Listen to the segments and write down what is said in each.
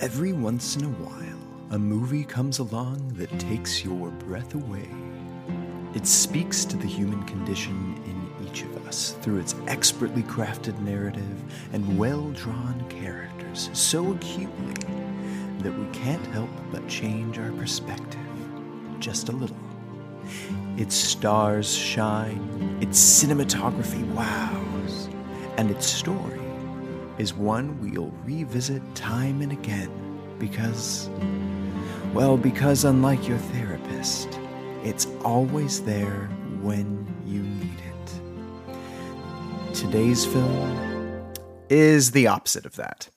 Every once in a while, a movie comes along that takes your breath away. It speaks to the human condition in each of us through its expertly crafted narrative and well drawn characters so acutely that we can't help but change our perspective just a little. Its stars shine, its cinematography wows, and its story is one we'll revisit time and again because, well, because unlike your therapist, it's always there when you need it. Today's film is the opposite of that.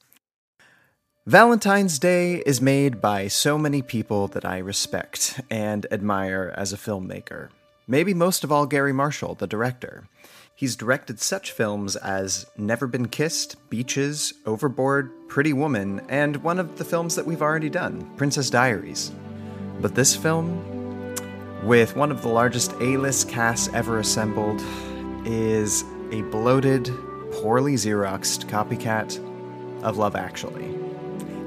Valentine's Day is made by so many people that I respect and admire as a filmmaker. Maybe most of all, Garry Marshall, the director. He's directed such films as Never Been Kissed, Beaches, Overboard, Pretty Woman, and one of the films that we've already done, Princess Diaries. But this film, with one of the largest A list casts ever assembled, is a bloated, poorly Xeroxed copycat of Love Actually.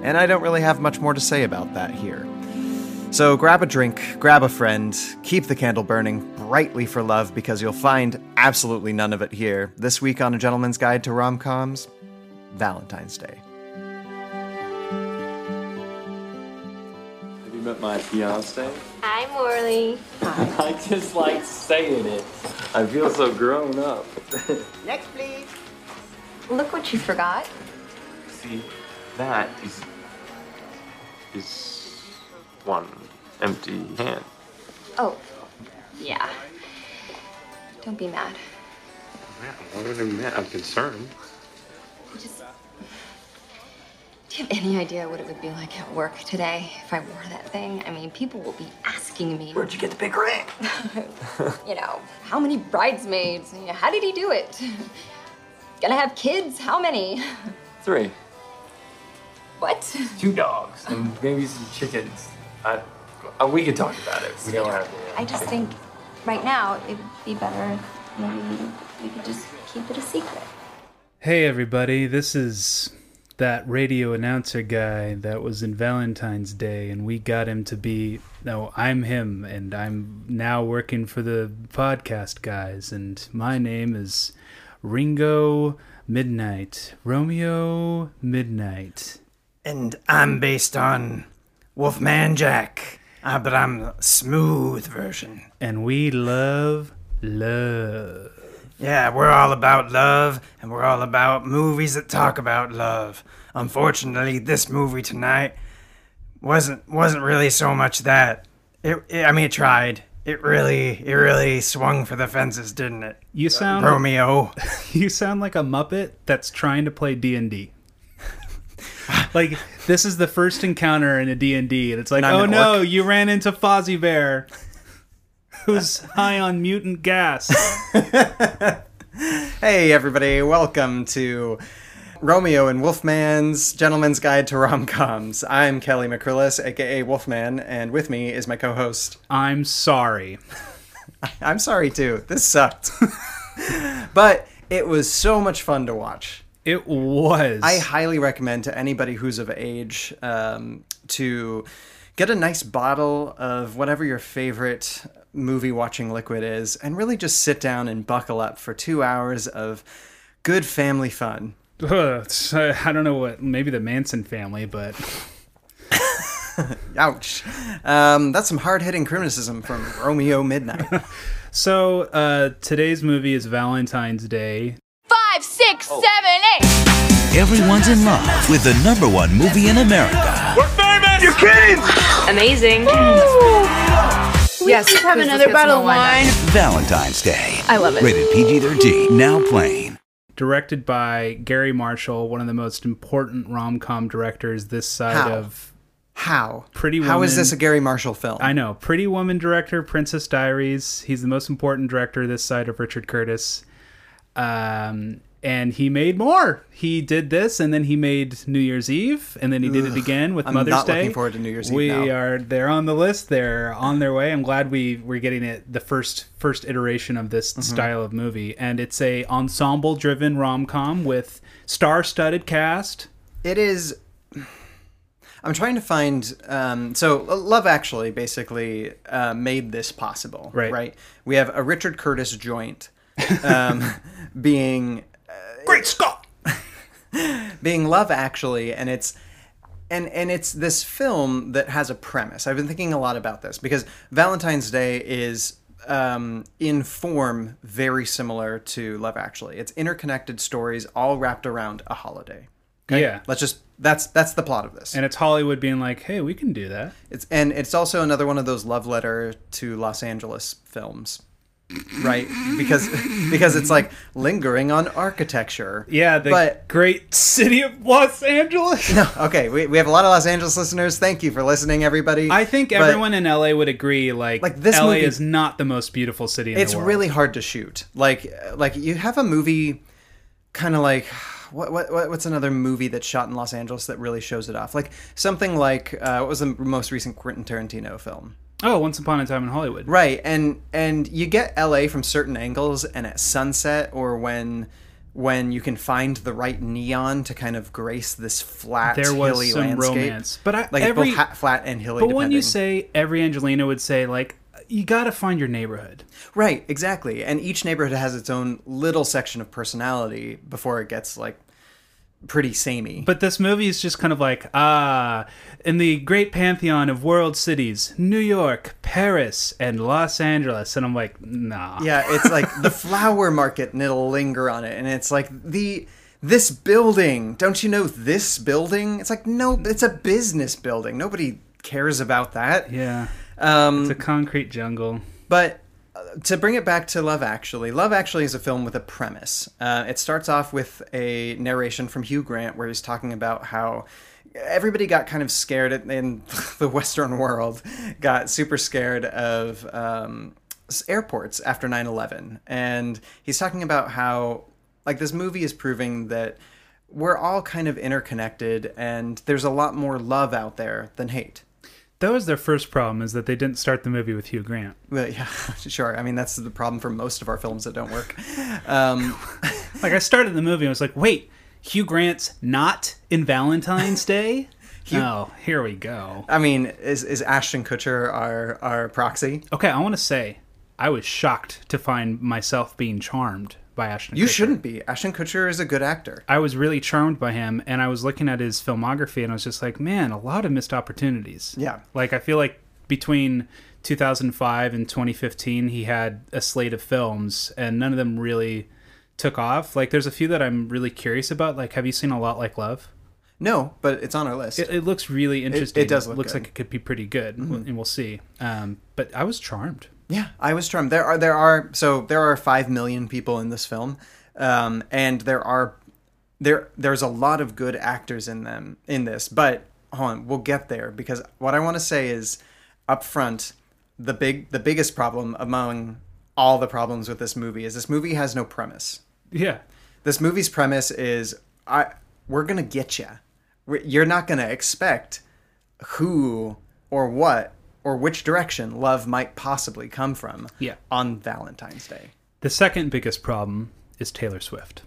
And I don't really have much more to say about that here. So grab a drink, grab a friend, keep the candle burning brightly for love because you'll find absolutely none of it here. This week on A Gentleman's Guide to Rom Coms, Valentine's Day. Have you met my fiance? Hi, Morley. Hi. I just like saying it. I feel so grown up. Next, please. Look what you forgot. See, that is is one empty hand. Oh, yeah. Don't be mad. Man, what would I mean? I'm concerned. Just. Do you have any idea what it would be like at work today if I wore that thing? I mean, people will be asking me. Where'd you get the big ring? you know, how many bridesmaids? You know, How did he do it? Gonna have kids? How many? Three. What? Two dogs and maybe some chickens. I, we could talk about it. We don't have to. I just think right now it would be better if maybe we could just keep it a secret. Hey everybody, this is that radio announcer guy that was in Valentine's Day and we got him to be no, I'm him and I'm now working for the podcast guys and my name is Ringo Midnight. Romeo Midnight. And I'm based on Wolfman Jack, uh, but I'm the smooth version. And we love love. Yeah, we're all about love, and we're all about movies that talk about love. Unfortunately, this movie tonight wasn't wasn't really so much that. It, it I mean, it tried. It really, it really swung for the fences, didn't it? You sound Romeo. you sound like a muppet that's trying to play D&D. like this is the first encounter in a D&D and it's like, "Oh an no, orc." you ran into Fozzie Bear." Who's high on mutant gas? Hey, everybody, welcome to Romeo and Wolfman's Gentleman's Guide to Rom Coms. I'm Kelly McCrillis, aka Wolfman, and with me is my co host. I'm sorry. I'm sorry too, this sucked. but it was so much fun to watch. It was. I highly recommend to anybody who's of age um, to get a nice bottle of whatever your favorite movie watching liquid is and really just sit down and buckle up for two hours of good family fun. Ugh, I don't know what. Maybe the Manson family, but Ouch. Um, that's some hard hitting criticism from Romeo Midnight. so uh, today's movie is Valentine's Day. Five, six, Oh. seven, eight. Everyone's in love with the number one movie in America. We're famous! You're kidding! Amazing. yes, we have another bottle of wine. Valentine's Day. I love it. Rated PG 13. Now playing. directed by Garry Marshall, one of the most important rom com directors this side How? of How? Pretty How is this a Garry Marshall film? I know Pretty Woman director, Princess Diaries. He's the most important director this side of Richard Curtis. Um, and he made more. He did this, and then he made New Year's Eve, and then he did it again with I'm Mother's not Day. looking forward to New Year's Eve we are they're on the list. They're on their way. I'm glad we we're getting it the first first iteration of this Mm-hmm. style of movie, and it's a ensemble driven rom com with star studded cast. It is. I'm trying to find. Um, so, Love Actually basically uh, made this possible. Right. Right. We have a Richard Curtis joint um, being Great Scott! being Love Actually, and it's and and it's this film that has a premise. I've been thinking a lot about this because Valentine's Day is um, in form very similar to Love Actually. It's interconnected stories all wrapped around a holiday. Yeah. Let's just that's that's the plot of this. And it's Hollywood being like, hey, we can do that. It's and it's also another one of those love letter to Los Angeles films. Right? Because because it's like lingering on architecture. Yeah, the But great city of Los Angeles. no, okay, we, we have a lot of Los Angeles listeners. Thank you for listening, everybody. I think But everyone in LA would agree. Like, Like, this LA movie- is not the most beautiful city in it's the world. really hard to shoot. Like like you have a movie kind of like what, what what- what's another movie that's shot in Los Angeles that really shows it off? Like something like uh, what was the most recent Quentin Tarantino film? Oh, Once Upon a Time in Hollywood. Right, and and you get LA from certain angles, and at sunset or when when you can find the right neon to kind of grace this flat, There was hilly some landscape. romance, but I, like every both flat and hilly. but when you say every Angeleno would say like, you got to find your neighborhood. right, exactly, and each neighborhood has its own little section of personality before it gets like pretty samey. But this movie is just kind of like, ah, in the great pantheon of world cities, New York, Paris, and Los Angeles. And I'm like, nah. Yeah, it's like the flower market and it'll linger on it. And it's like the this building. Don't you know this building? It's like no, it's a business building. Nobody cares about that. Yeah. Um It's a concrete jungle. but to bring it back to Love Actually, Love Actually is a film with a premise. Uh, it starts off with a narration from Hugh Grant where he's talking about how everybody got kind of scared in- the Western world, got super scared of um, airports after 9 11. And he's talking about how, like, this movie is proving that we're all kind of interconnected and there's a lot more love out there than hate. That was their first problem, is that they didn't start the movie with Hugh Grant. Well, yeah, sure. I mean, that's the problem for most of our films that don't work. Um, Like, I started the movie and I was like, wait, Hugh Grant's not in Valentine's Day? oh, here we go. I mean, is is Ashton Kutcher our our proxy? Okay, I want to say, I was shocked to find myself being charmed by Ashton You Kutcher. shouldn't be. Ashton Kutcher is a good actor. I was really charmed by him, and I was looking at his filmography, and I was just like, man, a lot of missed opportunities. Yeah. Like, I feel like between 2005 and 2015, he had a slate of films, and none of them really took off. Like, there's a few that I'm really curious about. Like, have you seen A Lot Like Love? No, but it's on our list. It, it looks really interesting. It does look looks good. Mm-hmm. like it could be pretty good, and we'll see. Um, but I was charmed. Yeah, I was charmed. There are there are so there are five million people in this film, um, and there are there there's a lot of good actors in them in this. But hold on, we'll get there because what I want to say is up front, the big the biggest problem among all the problems with this movie is this movie has no premise. Yeah. this movie's premise is I we're gonna get you. You're not gonna expect who or what or which direction love might possibly come from. Yeah. On Valentine's Day. The second biggest problem is Taylor Swift.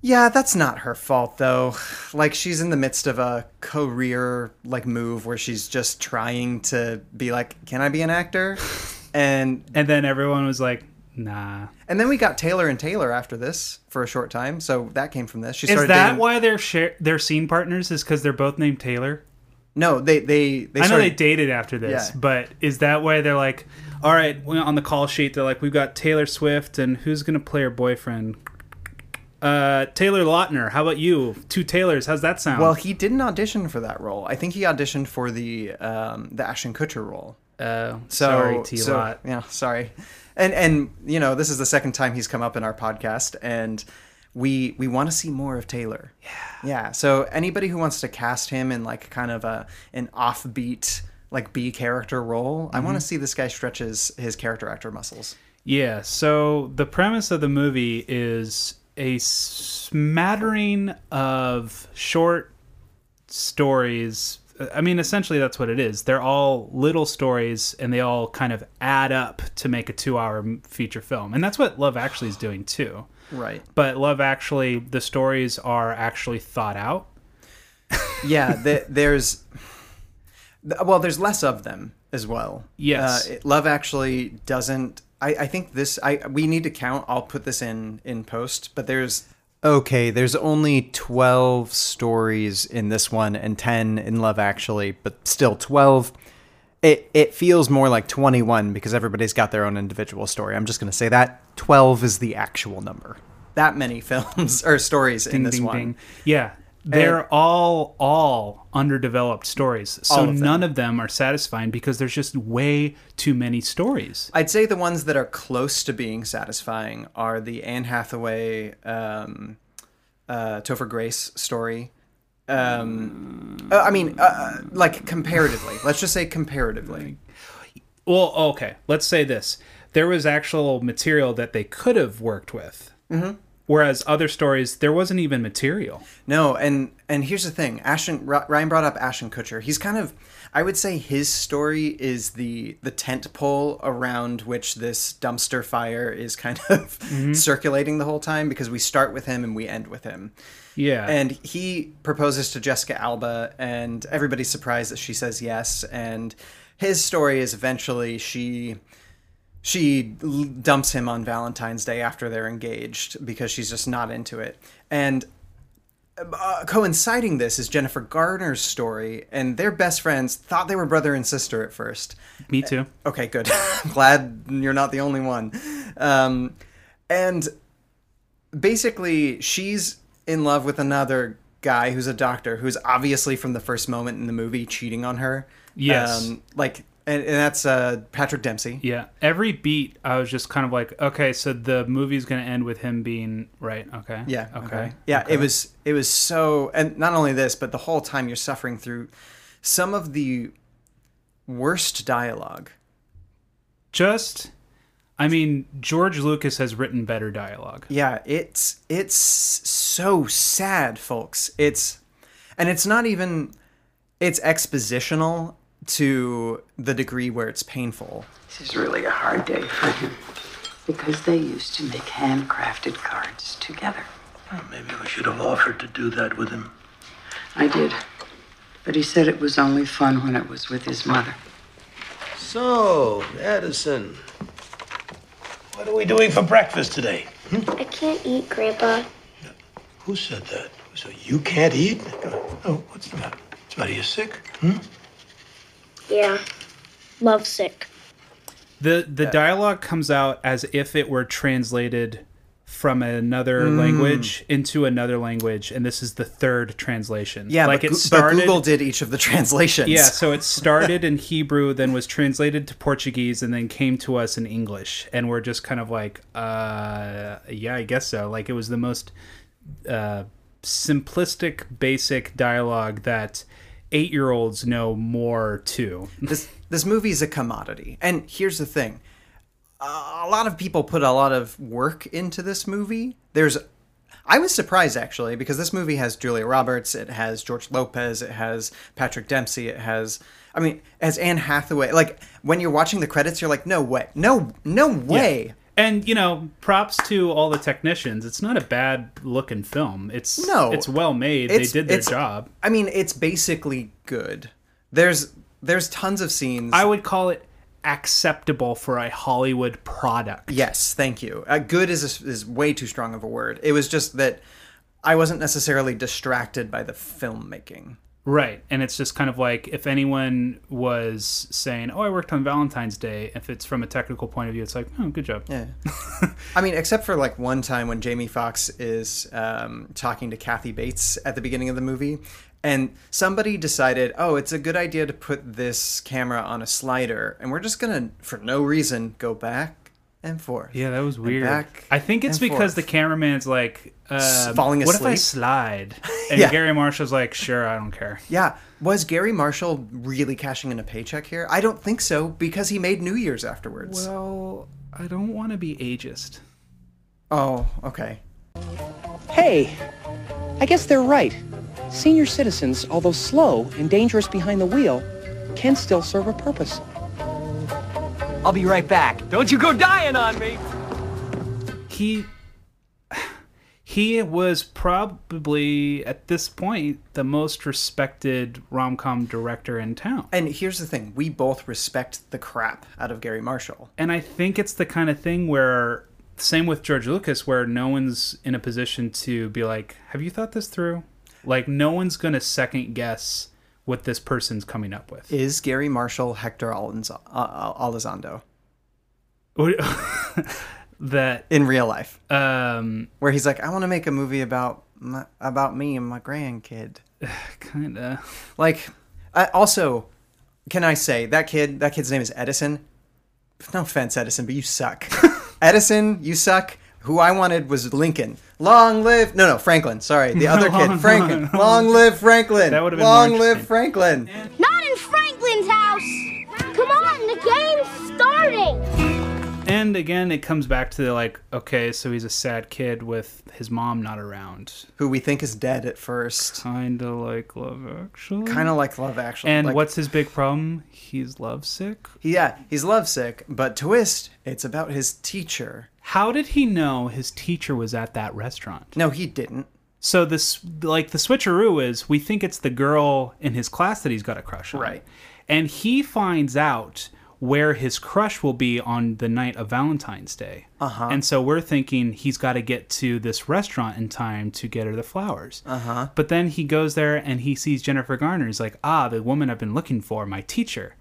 Yeah, that's not her fault though. Like she's in the midst of a career like move where she's just trying to be like, can I be an actor? And And then everyone was like, nah. and then we got Taylor and Taylor after this for a short time, so that came from this. She Is that dating- why they're share- they're scene partners? Is because they're both named Taylor? No, they they they I know started, they dated after this, Yeah. but is that why they're like, all right, on the call sheet they're like, we've got Taylor Swift and who's gonna play her boyfriend? Uh, Taylor Lautner. How about you? Two Taylors. How's that sound? Well, he didn't audition for that role. I think he auditioned for the um, the Ashton Kutcher role. uh, So, sorry, T so- Lot. yeah, sorry. And and you know this is the second time he's come up in our podcast, and we we want to see more of Taylor. Yeah, yeah. So anybody who wants to cast him in like kind of a an offbeat like B character role, I want Mm-hmm. to see this guy stretches his his character actor muscles. Yeah, so the premise of the movie is a smattering of short stories. I mean, essentially, that's what it is. They're all little stories, and they all kind of add up to make a two-hour feature film, and that's what Love Actually is doing too. Right. But Love Actually, the stories are actually thought out. yeah, th- there's well, there's less of them as well. Yes. uh, it- Love Actually doesn't. I, I think this. I we need to count. I'll put this in in post. But there's okay. There's only twelve stories in this one and ten in Love Actually, but still twelve. It it feels more like twenty one because everybody's got their own individual story. I'm just gonna say that twelve is the actual number. That many films or stories in Ding, this ding, one. ding. Yeah. They're all all underdeveloped stories. So of none of them are satisfying because there's just way too many stories. I'd say the ones that are close to being satisfying are the Anne Hathaway, um, uh, Topher Grace story. Um, uh, I mean, uh, like comparatively. Let's just say comparatively. Well, okay. Let's say this: there was actual material that they could have worked with, mm-hmm. whereas other stories there wasn't even material. No, and and here's the thing. Ashton Ryan brought up Ashton Kutcher. He's kind of, I would say, his story is the the tent pole around which this dumpster fire is kind of circulating the whole time because we start with him and we end with him. Yeah, And he proposes to Jessica Alba, and everybody's surprised that she says yes. And his story is eventually she she dumps him on Valentine's Day after they're engaged because she's just not into it. And uh, coinciding this is Jennifer Garner's story, and their best friends thought they were brother and sister at first. me too. Okay, good. Glad you're not the only one. Um, and basically, she's in love with another guy who's a doctor who's obviously from the first moment in the movie cheating on her. Yes. Um, like, and, and that's uh, Patrick Dempsey. Yeah, every beat I was just kind of like, okay, so the movie's gonna end with him being right. Okay. Yeah. Okay. Yeah. It was. It was so, and not only this, but the whole time you're suffering through some of the worst dialogue. Just, I mean, George Lucas has written better dialogue. Yeah, it's it's so sad, folks. It's and it's not even it's expositional to the degree where it's painful. This is really a hard day for him because they used to make handcrafted cards together. Maybe we should have offered to do that with him. I did. But he said it was only fun when it was with his mother. So, Addison, what are we doing for breakfast today? I can't eat, Grandpa. Who said that? So you can't eat? Oh, what's the matter? What's the matter? You sick? Hmm? Yeah. Lovesick. The the dialogue comes out as if it were translated from another Mm. language into another language, and this is the third translation. Yeah, like but, it started. but Google did each of the translations. Yeah, so it started in Hebrew, then was translated to Portuguese, and then came to us in English. And we're just kind of like, uh, yeah, I guess so. Like it was the most uh, simplistic, basic dialogue that eight year olds know more to. this this movie is a commodity. And here's the thing: a lot of people put a lot of work into this movie. There's, I was surprised actually because this movie has Julia Roberts, it has George Lopez, it has Patrick Dempsey, it has, I mean, it has Anne Hathaway. Like when you're watching the credits, you're like, no way, no, no way. And you know, props to all the technicians. It's not a bad looking film. It's No. it's well made. It's- they did their job. I mean, it's basically good. There's there's tons of scenes. I would call it acceptable for a Hollywood product. Yes, thank you. Uh, good is is way too strong of a word. It was just that I wasn't necessarily distracted by the filmmaking. Right. And it's just kind of like if anyone was saying, Oh, I worked on Valentine's Day, if it's from a technical point of view, it's like, Oh, good job. Yeah. I mean, except for like one time when Jamie Foxx is um, talking to Kathy Bates at the beginning of the movie, and somebody decided, oh, it's a good idea to put this camera on a slider, and we're just gonna, for no reason, go back and forth. Yeah, that was weird. back I think it's because forth. the cameraman's like, uh, falling What if I slide? And Yeah. Garry Marshall's like, Sure, I don't care. Yeah. Was Garry Marshall really cashing in a paycheck here? I don't think so because he made New Year's afterwards. Well, I don't want to be ageist. oh, okay. Hey, I guess they're right. Senior citizens, although slow and dangerous behind the wheel, can still serve a purpose. I'll be right back. Don't you go dying on me. He he was probably at this point the most respected rom-com director in town. And here's the thing: we both respect the crap out of Garry Marshall. And I think it's the kind of thing where, same with George Lucas, where no one's in a position to be like, "Have you thought this through?" Like, no one's gonna second guess what this person's coming up with. Is Garry Marshall Hector Eliz- uh, that in real life, um, where he's like, "I want to make a movie about my, about me and my grandkid." kinda Like, I, also, can I say that kid? That kid's name is Edison. No offense, Edison, but you suck. Edison, you suck. Who I wanted was Lincoln. Long live no no Franklin. Sorry, the other kid, Franklin. long- Long live Franklin. That would've been Long more live Franklin. Not in Franklin's house! Come on, the game's starting! And again, it comes back to like, okay, so he's a sad kid with his mom not around. Who we think is dead at first. Kind of like Love Actually. Kind of like Love Actually. And like, what's his big problem? He's lovesick. Yeah, he's lovesick, but twist, it's about his teacher. How did he know his teacher was at that restaurant? No, he didn't. So this, like, the switcheroo is we think it's the girl in his class that he's got a crush on, Right. And he finds out where his crush will be on the night of Valentine's Day. Uh-huh. And so we're thinking he's got to get to this restaurant in time to get her the flowers. Uh-huh. But then he goes there and he sees Jennifer Garner. He's like, ah, the woman I've been looking for, my teacher.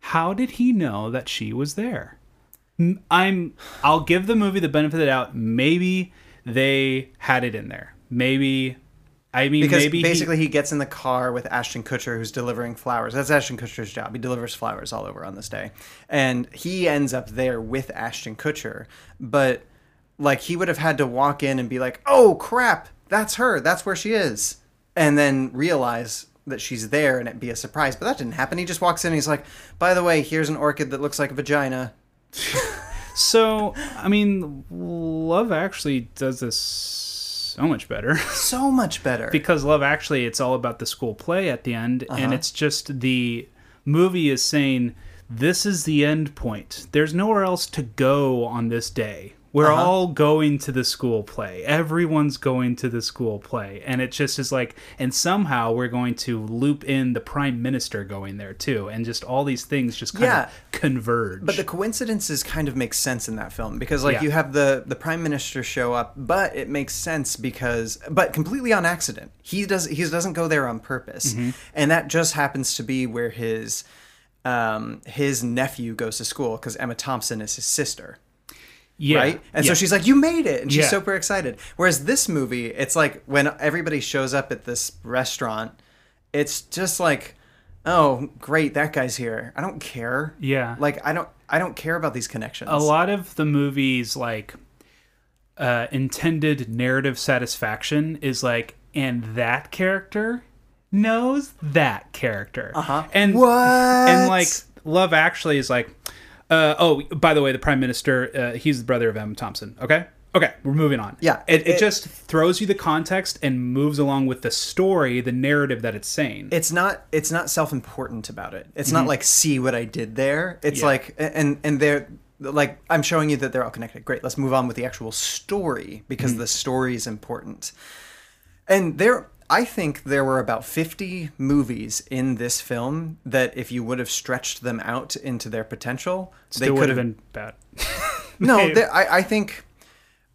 How did he know that she was there? I'm. I'll give the movie the benefit of the doubt. Maybe they had it in there. Maybe. I mean, Because maybe he- basically he, gets in the car with Ashton Kutcher, who's delivering flowers. That's Ashton Kutcher's job. He delivers flowers all over on this day, and he ends up there with Ashton Kutcher. But like he would have had to walk in and be like, "Oh crap, that's her. That's where she is," and then realize that she's there and it be a surprise. But that didn't happen. He just walks in and he's like, "By the way, here's an orchid that looks like a vagina." So, I mean, Love Actually does this so much better. So much better. because Love Actually, it's all about the school play at the end, and Uh-huh. it's just the movie is saying this is the end point. There's nowhere else to go on this day. We're Uh-huh. all going to the school play. Everyone's going to the school play. And it just is like, and somehow we're going to loop in the prime minister going there too. And just all these things just kind Yeah. of converge. But the coincidences kind of make sense in that film because like Yeah. you have the the prime minister show up, but it makes sense because but completely on accident. He does he doesn't go there on purpose. Mhm. And that just happens to be where his um his nephew goes to school because Emma Thompson is his sister. Yeah. Right? And Yeah. so she's like, You made it and she's Yeah. super excited. Whereas this movie, it's like when everybody shows up at this restaurant, it's just like Oh, great! That guy's here. I don't care. Yeah. like I don't. I don't care about these connections. a lot of the movie's like uh intended narrative satisfaction is like and that character knows that character Uh-huh. and What? and like love actually is like uh oh by the way the prime minister uh, he's the brother of emma thompson. Okay? Okay we're moving on. Yeah, it, it, it- just throws you the context and moves along with the story the narrative that it's saying. It's not it's not self-important about it. It's Mhm. not like see what i did there. It's Yeah. like and and they're like i'm showing you that they're all connected. Great let's move on with the actual story because Mhm. the story is important. And there i think there were about 50 movies in this film that if you would have stretched them out into their potential Still would have been bad. No, They- I, I think,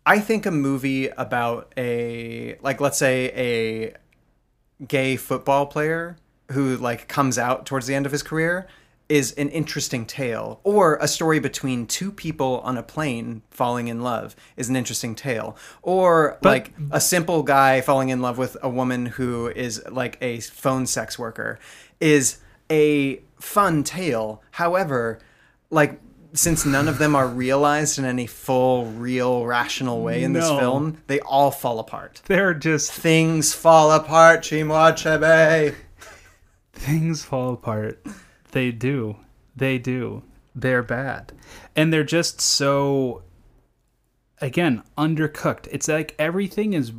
I think a movie about a like, let's say a gay football player who like comes out towards the end of his career is an interesting tale, or a story between two people on a plane falling in love is an interesting tale, or But- like a simple guy falling in love with a woman who is like a phone sex worker is a fun tale. However, like since none of them are realized in any full, real, rational way in this film, they all fall apart. they're just Things fall apart, Chinua Achebe. things fall apart. They do. They do. They're bad. And they're just so again, undercooked. It's like everything is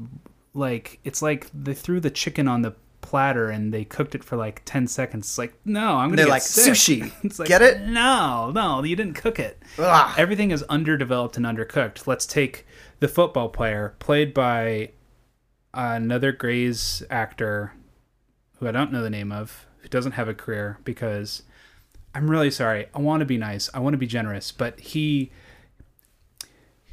like it's like they threw the chicken on the platter and they cooked it for like 10 seconds. It's like, no, I'm going to like, sick. "Sushi. It's like, Get it? No, no, you didn't cook it. Ugh. Everything is underdeveloped and undercooked. Let's take the football player, played by another Grey's actor who I don't know the name of, who doesn't have a career because I'm really sorry. I want to be nice. I want to be generous, but he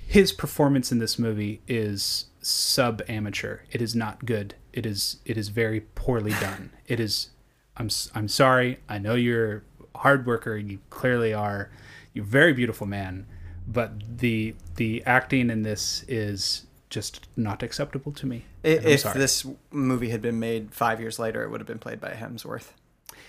his performance in this movie is sub amateur. It is not good. It is it is very poorly done. It is I'm I'm sorry. I know you're a hard worker. You clearly are. You're a very beautiful man, but the the acting in this is just not acceptable to me. If this movie had been made five years later, it would have been played by Hemsworth,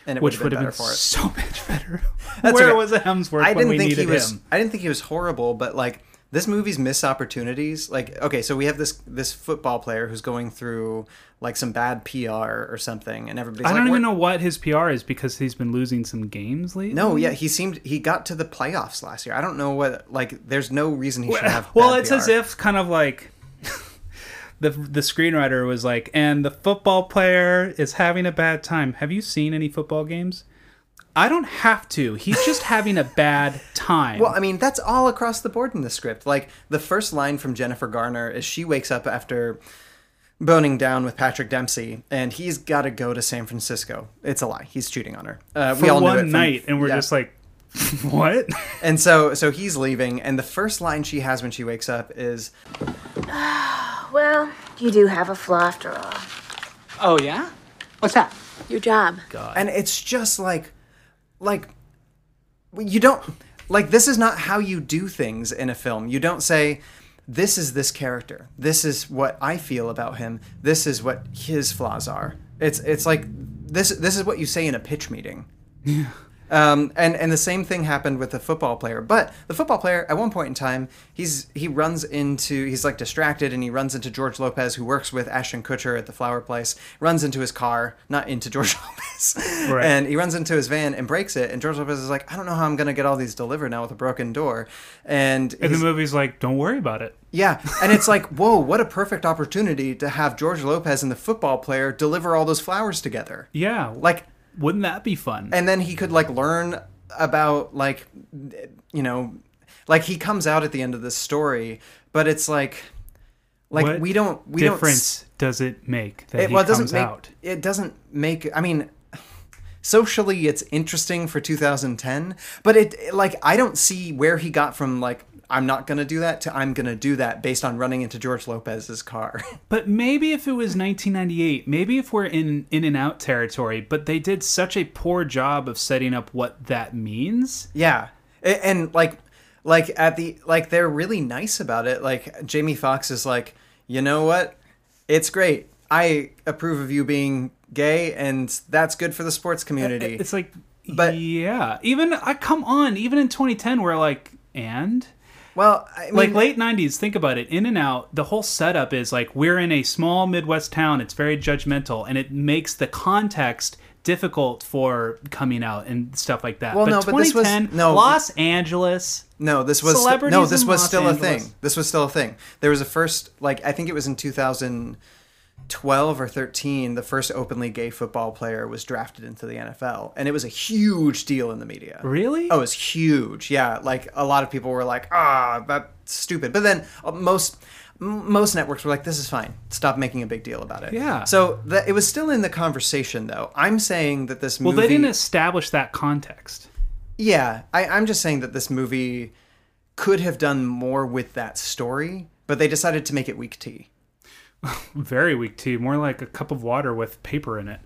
and it Which would have been would have better been so much better. That's Where okay. was Hemsworth I when didn't we think he needed was. him? I didn't think he was horrible, but like this movie's missed opportunities. Like, okay, so we have this this football player who's going through like some bad PR or something, and everybody's I like, don't even know what his PR is because he's been losing some games lately. No, yeah, he seemed he got to the playoffs last year. I don't know what like. There's no reason he should have. well, it's PR. as if kind of like the the screenwriter was like, and the football player is having a bad time. Have you seen any football games? I don't have to. He's just having a bad time. Well, I mean, that's all across the board in the script. Like the first line from Jennifer Garner is she wakes up after boning down with Patrick Dempsey, and he's got to go to San Francisco. It's a lie. He's cheating on her. Uh, we all knew one it from- night, and we're yeah. just like, what? And so, so he's leaving, and the first line she has when she wakes up is, Well, you do have a flaw after all. Oh, yeah? What's that? Your job. God. and it's just like, like, you don't like this is not how you do things in a film. You don't say. This is this character. This is what I feel about him. This is what his flaws are. It's it's like this this is what you say in a pitch meeting. Yeah. Um, and and the same thing happened with the football player. But the football player, at one point in time, he's he runs into he's like distracted, and he runs into George Lopez, who works with Ashton Kutcher at the flower place. Runs into his car, not into George Lopez, Right. and he runs into his van and breaks it. And George Lopez is like, I don't know how I'm gonna get all these delivered now with a broken door. And, And the movie's like, don't worry about it. yeah, and it's like, whoa, what a perfect opportunity to have George Lopez and the football player deliver all those flowers together. Yeah. Like, wouldn't that be fun? and then he could like learn about like you know like he comes out at the end of this story but it's like like what we don't we difference does it make that don't it, he well it doesn't comes make out? it doesn't make i mean socially it's interesting for 2010 but it like i don't see where he got from like i'm not gonna do that to i'm gonna do that based on running into george lopez's car But maybe if it was 1998, maybe if we're in in and out territory, but they did such a poor job of setting up what that means. Yeah, A- and like, like at the like they're really nice about it. Like Jamie Foxx is like, you know what? It's great. I approve of you being gay, and that's good for the sports community. It's like, but yeah, even I come on, even in 2010, we're like, and well, I like late 90s. Think about it. In and out, the whole setup is like we're in a small Midwest town. It's very judgmental, and it makes the context difficult for coming out and stuff like that. Well, but no, but this was- 2010, no. Los Angeles. No, this was Celebrities no, this was Los still Angeles. a thing. This was still a thing. There was a first like I think it was in 2012 or 13 the first openly gay football player was drafted into the NFL and it was a huge deal in the media. Really? Oh, it was huge. Yeah, like a lot of people were like, "Ah, that's stupid." But then uh, most most networks were like, "This is fine. Stop making a big deal about it." Yeah. So that it was still in the conversation though. I'm saying that this movie Well, movie they didn't establish that context. yeah, I, I'm just saying that this movie could have done more with that story, but they decided to make it weak tea. Very weak tea, more like a cup of water with paper in it.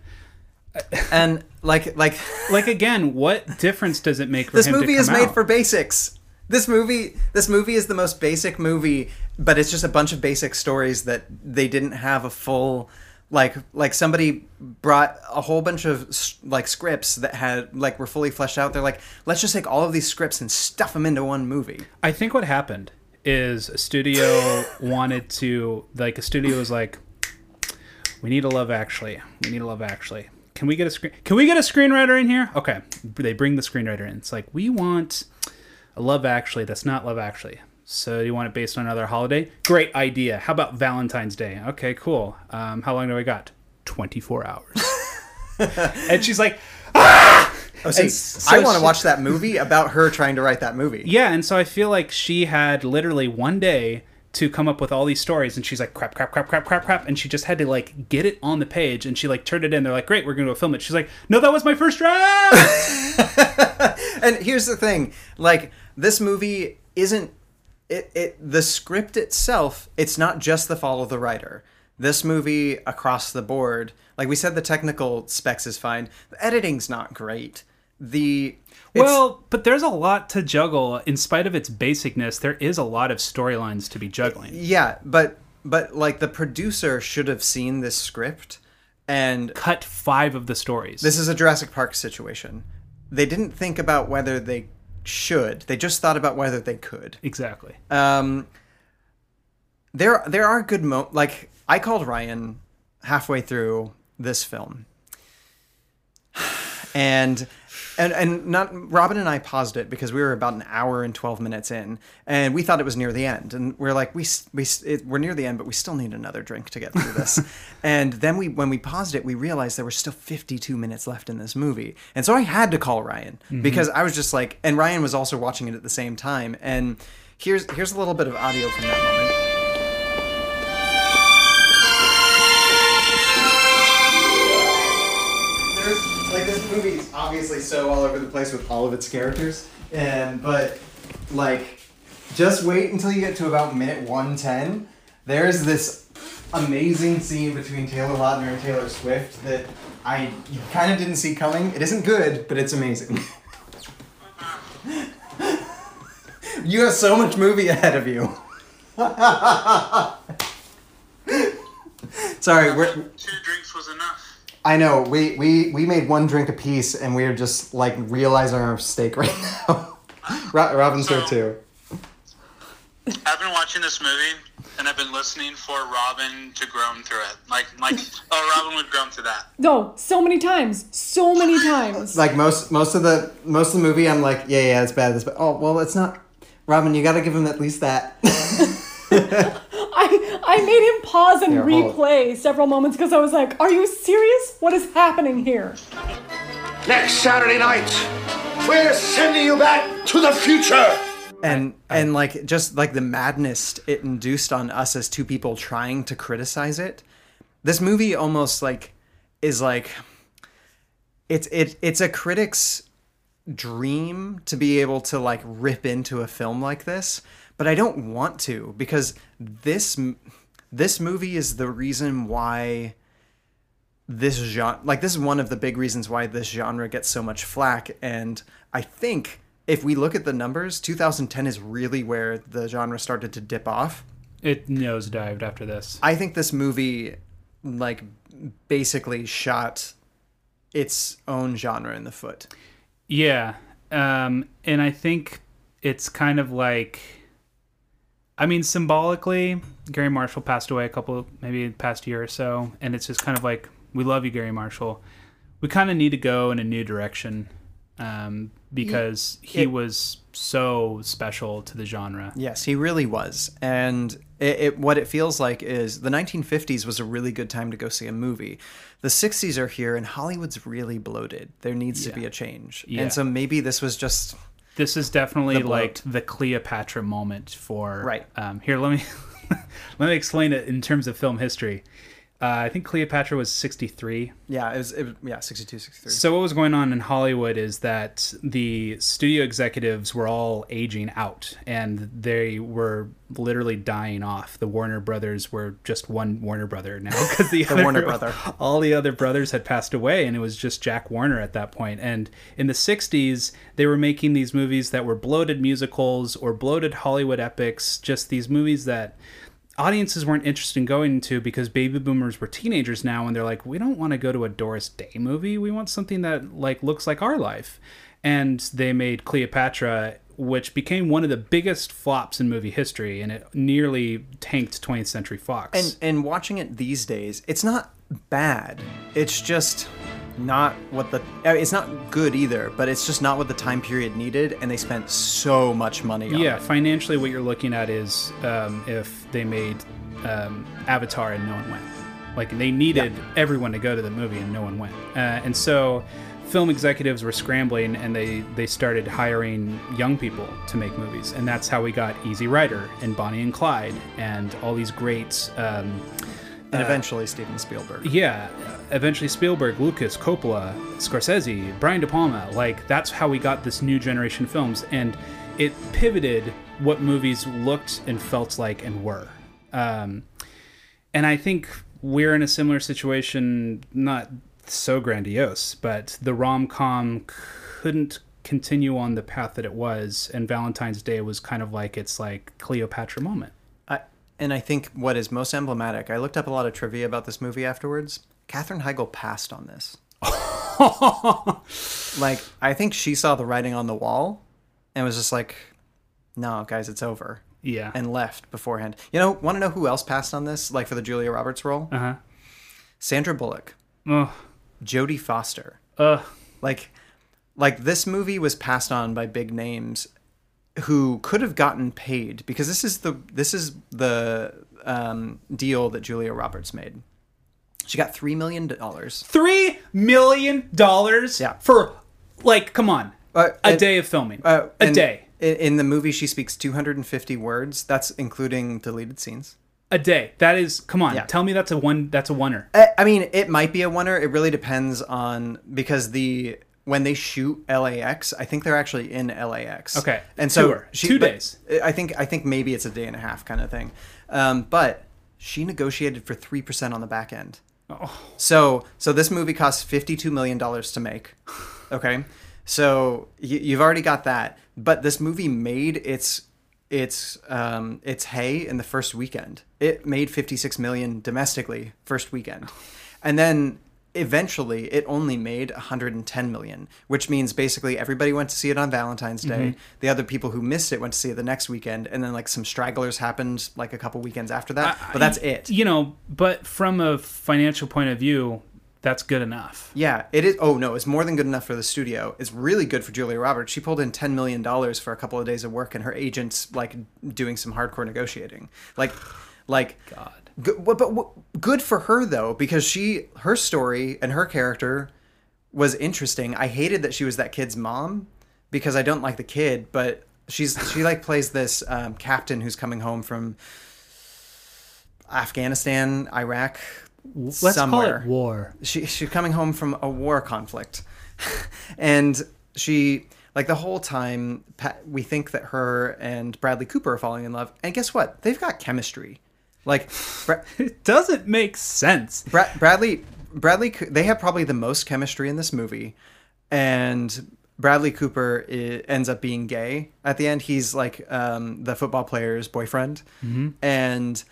And like, like, like again, what difference does it make for this him to movie is made out? for basics. This movie, this movie is the most basic movie, but it's just a bunch of basic stories that they didn't have a full, like, like somebody brought a whole bunch of like scripts that had like were fully fleshed out. They're like, let's just take all of these scripts and stuff them into one movie. I think what happened is a studio wanted to like a studio was like, we need a Love Actually. We need a Love Actually. Can we get a screen? Can we get a screenwriter in here? Okay, they bring the screenwriter in. It's like we want a Love Actually that's not Love Actually. So you want it based on another holiday? Great idea. How about Valentine's Day? Okay, cool. Um, how long do I got? Twenty four hours. and she's like, Oh, see, so I want to watch that movie about her trying to write that movie. Yeah, and so I feel like she had literally one day to come up with all these stories and she's like crap crap crap crap crap crap and she just had to like get it on the page and she like turned it in. They're like great we're going to go film it. She's like no that was my first draft! And here's the thing like this movie isn't it, it the script itself it's not just the follow the writer. This movie across the board like we said the technical specs is fine. The editing's not great the well but there's a lot to juggle. In spite of its basicness there is a lot of storylines to be juggling. Yeah but but like the producer should have seen this script and cut five of the stories. This is a jurassic park situation. They didn't think about whether they should. They just thought about whether they could. Exactly. Um there there are good mo like i called ryan halfway through this film. And and and not Robin and I paused it because we were about an hour and 12 minutes in and we thought it was near the end. And we're like we we it, we're near the end but we still need another drink to get through this. And then we when we paused it we realized there were still 52 minutes left in this movie. And so I had to call Ryan Mhm. because I was just like and Ryan was also watching it at the same time. And here's here's a little bit of audio from that moment obviously so all over the place with all of its characters. And but like just wait until you get to about minute 110 there's this amazing scene between taylor lautner and taylor swift that i kind of didn't see coming. It isn't good but it's amazing. You have so much movie ahead of you. Sorry we're Two drinks was enough. I know. We, we we made one drink apiece, and we're just like realizing our mistake right now. Ro- Robin's here too. I've been watching this movie and I've been listening for Robin to groan through it. Like, like, oh, Robin would groan through that. No, so many times. So many times. Like most most of the most of the movie, I'm like, yeah, yeah, it's bad. It's bad. Oh, well, it's not. Robin, you got to give him at least that. I, I made him pause and Here, replay several moments because I was like, are you serious? What is happening here? Next Saturday night, we're sending you back to the future. and and like just like the madness it induced on us as two people trying to criticize it this movie almost like is like it's it it's a critic's dream to be able to like rip into a film like this but i don't want to because this this movie is the reason why this genre like this is one of the big reasons why this genre gets so much flack and i think if we look at the numbers 2010 is really where the genre started to dip off it nosedived after this i think this movie like basically shot its own genre in the foot Yeah. Um, and I think it's kind of like, I mean, symbolically, Garry Marshall passed away a couple, maybe past year or so. And it's just kind of like, we love you, Garry Marshall. We kind of need to go in a new direction um, because he It- was so special to the genre. Yes, he really was. And it, it, what it feels like is the 1950s was a really good time to go see a movie. The 60s are here, and Hollywood's really bloated. There needs to be a change. Yeah. And so maybe this was just. This is definitely The like the Cleopatra moment for Right. Um, here, let me let me explain it in terms of film history. Uh, I think Cleopatra was sixty three. Yeah, it was, it was yeah, 62, 63. So what was going on in Hollywood is that the studio executives were all aging out and they were literally dying off. The Warner brothers were just one Warner brother now because the, The other- Warner brother. all the other brothers had passed away and it was just Jack Warner at that point. And in the 60s, they were making these movies that were bloated musicals or bloated Hollywood epics, just these movies that audiences weren't interested in going to because baby boomers were teenagers now and they're like we don't want to go to a Doris Day movie. We want something that like looks like our life. And they made Cleopatra which became one of the biggest flops in movie history and it nearly tanked 20th Century Fox. And and watching it these days, it's not bad. It's just not what the it's not good either, but it's just not what the time period needed and they spent so much money on yeah it. financially what you're looking at is um, if they made um, Avatar and no one went like they needed everyone to go to the movie and no one went uh, and so film executives were scrambling and they they started hiring young people to make movies, and that's how we got Easy Rider and Bonnie and Clyde and all these great. Um, And uh, eventually Steven Spielberg. yeah, eventually Spielberg, Lucas, Coppola, Scorsese, Brian De Palma. Like that's how we got this new generation of films, and it pivoted what movies looked and felt like and were. Um, and I think we're in a similar situation, not so grandiose, but the rom com couldn't continue on the path that it was, and Valentine's Day was kind of like its like Cleopatra moment. And I think what is most emblematic, I looked up a lot of trivia about this movie afterwards. Katherine Heigl passed on this. like, I think she saw the writing on the wall and was just like, no, guys, it's over. Yeah. And left beforehand. You know, want to know who else passed on this, like for the Julia Roberts role? Uh huh. Sandra Bullock. Ugh. Jodie Foster. Ugh. Like, like this movie was passed on by big names who could have gotten paid because this is the this is the um, deal that Julia Roberts made. She got three million dollars. Three million dollars Yeah. for like, come on, Uh, a and- day of filming, Uh, a day, In, the movie, she speaks 250 words. That's including deleted scenes. a day. That is, come on, Yeah. tell me that's a one. That's a oneer. I, I mean, it might be a winner. It really depends on because the when they shoot LAX, I think they're actually in LAX. Okay. and so Tour. Two days. I think I think maybe it's a day and a half kind of thing. Um, but she negotiated for three percent on the back end. Oh. So so this movie costs fifty two million dollars to make. Okay, so you, you've already got that, but this movie made its its um, its hay in the first weekend. It made fifty six million domestically first weekend, and then eventually it only made 110 million which means basically everybody went to see it on valentine's day Mhm. the other people who missed it went to see it the next weekend and then like some stragglers happened like a couple weekends after that but that's it You know, but from a financial point of view, that's good enough. Yeah, it is. Oh no, it's more than good enough for the studio. It's really good for Julia Roberts. She pulled in ten million dollars for a couple of days of work, and her agent's like doing some hardcore negotiating. Like, like God. Good, but, but good for her though, because she her story and her character was interesting. I hated that she was that kid's mom because I don't like the kid, but she's she like plays this um, captain who's coming home from Afghanistan, Iraq, Let's somewhere. call it war. She she's coming home from a war conflict, and she like the whole time we think that her and Bradley Cooper are falling in love, and guess what? They've got chemistry. Like Bra- it doesn't make sense. Bra- Bradley Bradley they have probably the most chemistry in this movie, and Bradley Cooper i- ends up being gay at the end. He's like um, the football player's boyfriend, Mhm. and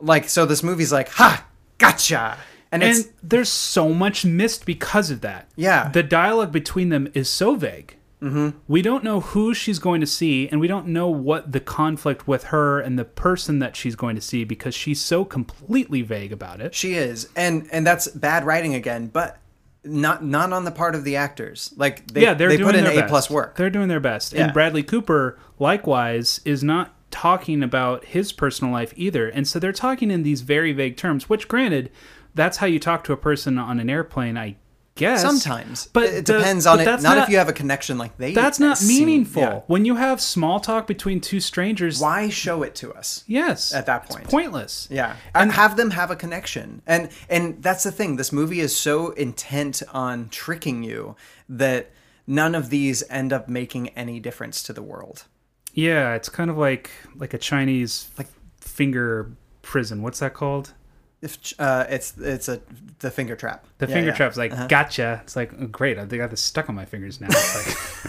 like so this movie's like ha gotcha, and, And, it's there's so much missed because of that. Yeah. The dialogue between them is so vague. Mhm. We don't know who she's going to see, and we don't know what the conflict with her and the person that she's going to see because she's so completely vague about it. She is, and and that's bad writing again, but not not on the part of the actors. Like they, yeah, they're they doing put in their A best. plus work. They're doing their best, Yeah. and Bradley Cooper likewise is not talking about his personal life either, and so they're talking in these very vague terms. Which, granted, that's how you talk to a person on an airplane, I guess. Sometimes, but it the- depends on it. that's Not, if you have a connection like they. That's not meaningful. yeah. When you have small talk between two strangers, Why show it to us? Yes, at that point, pointless. Yeah, and have them have a connection, and and that's the thing. This movie is so intent on tricking you that none of these end up making any difference to the world. Yeah, it's kind of like like a Chinese like finger prison. What's that called? If uh, it's it's a the finger trap. The Yeah, finger yeah. trap's like Uh-huh. gotcha. It's like oh, great. I got this stuck on my fingers now. It's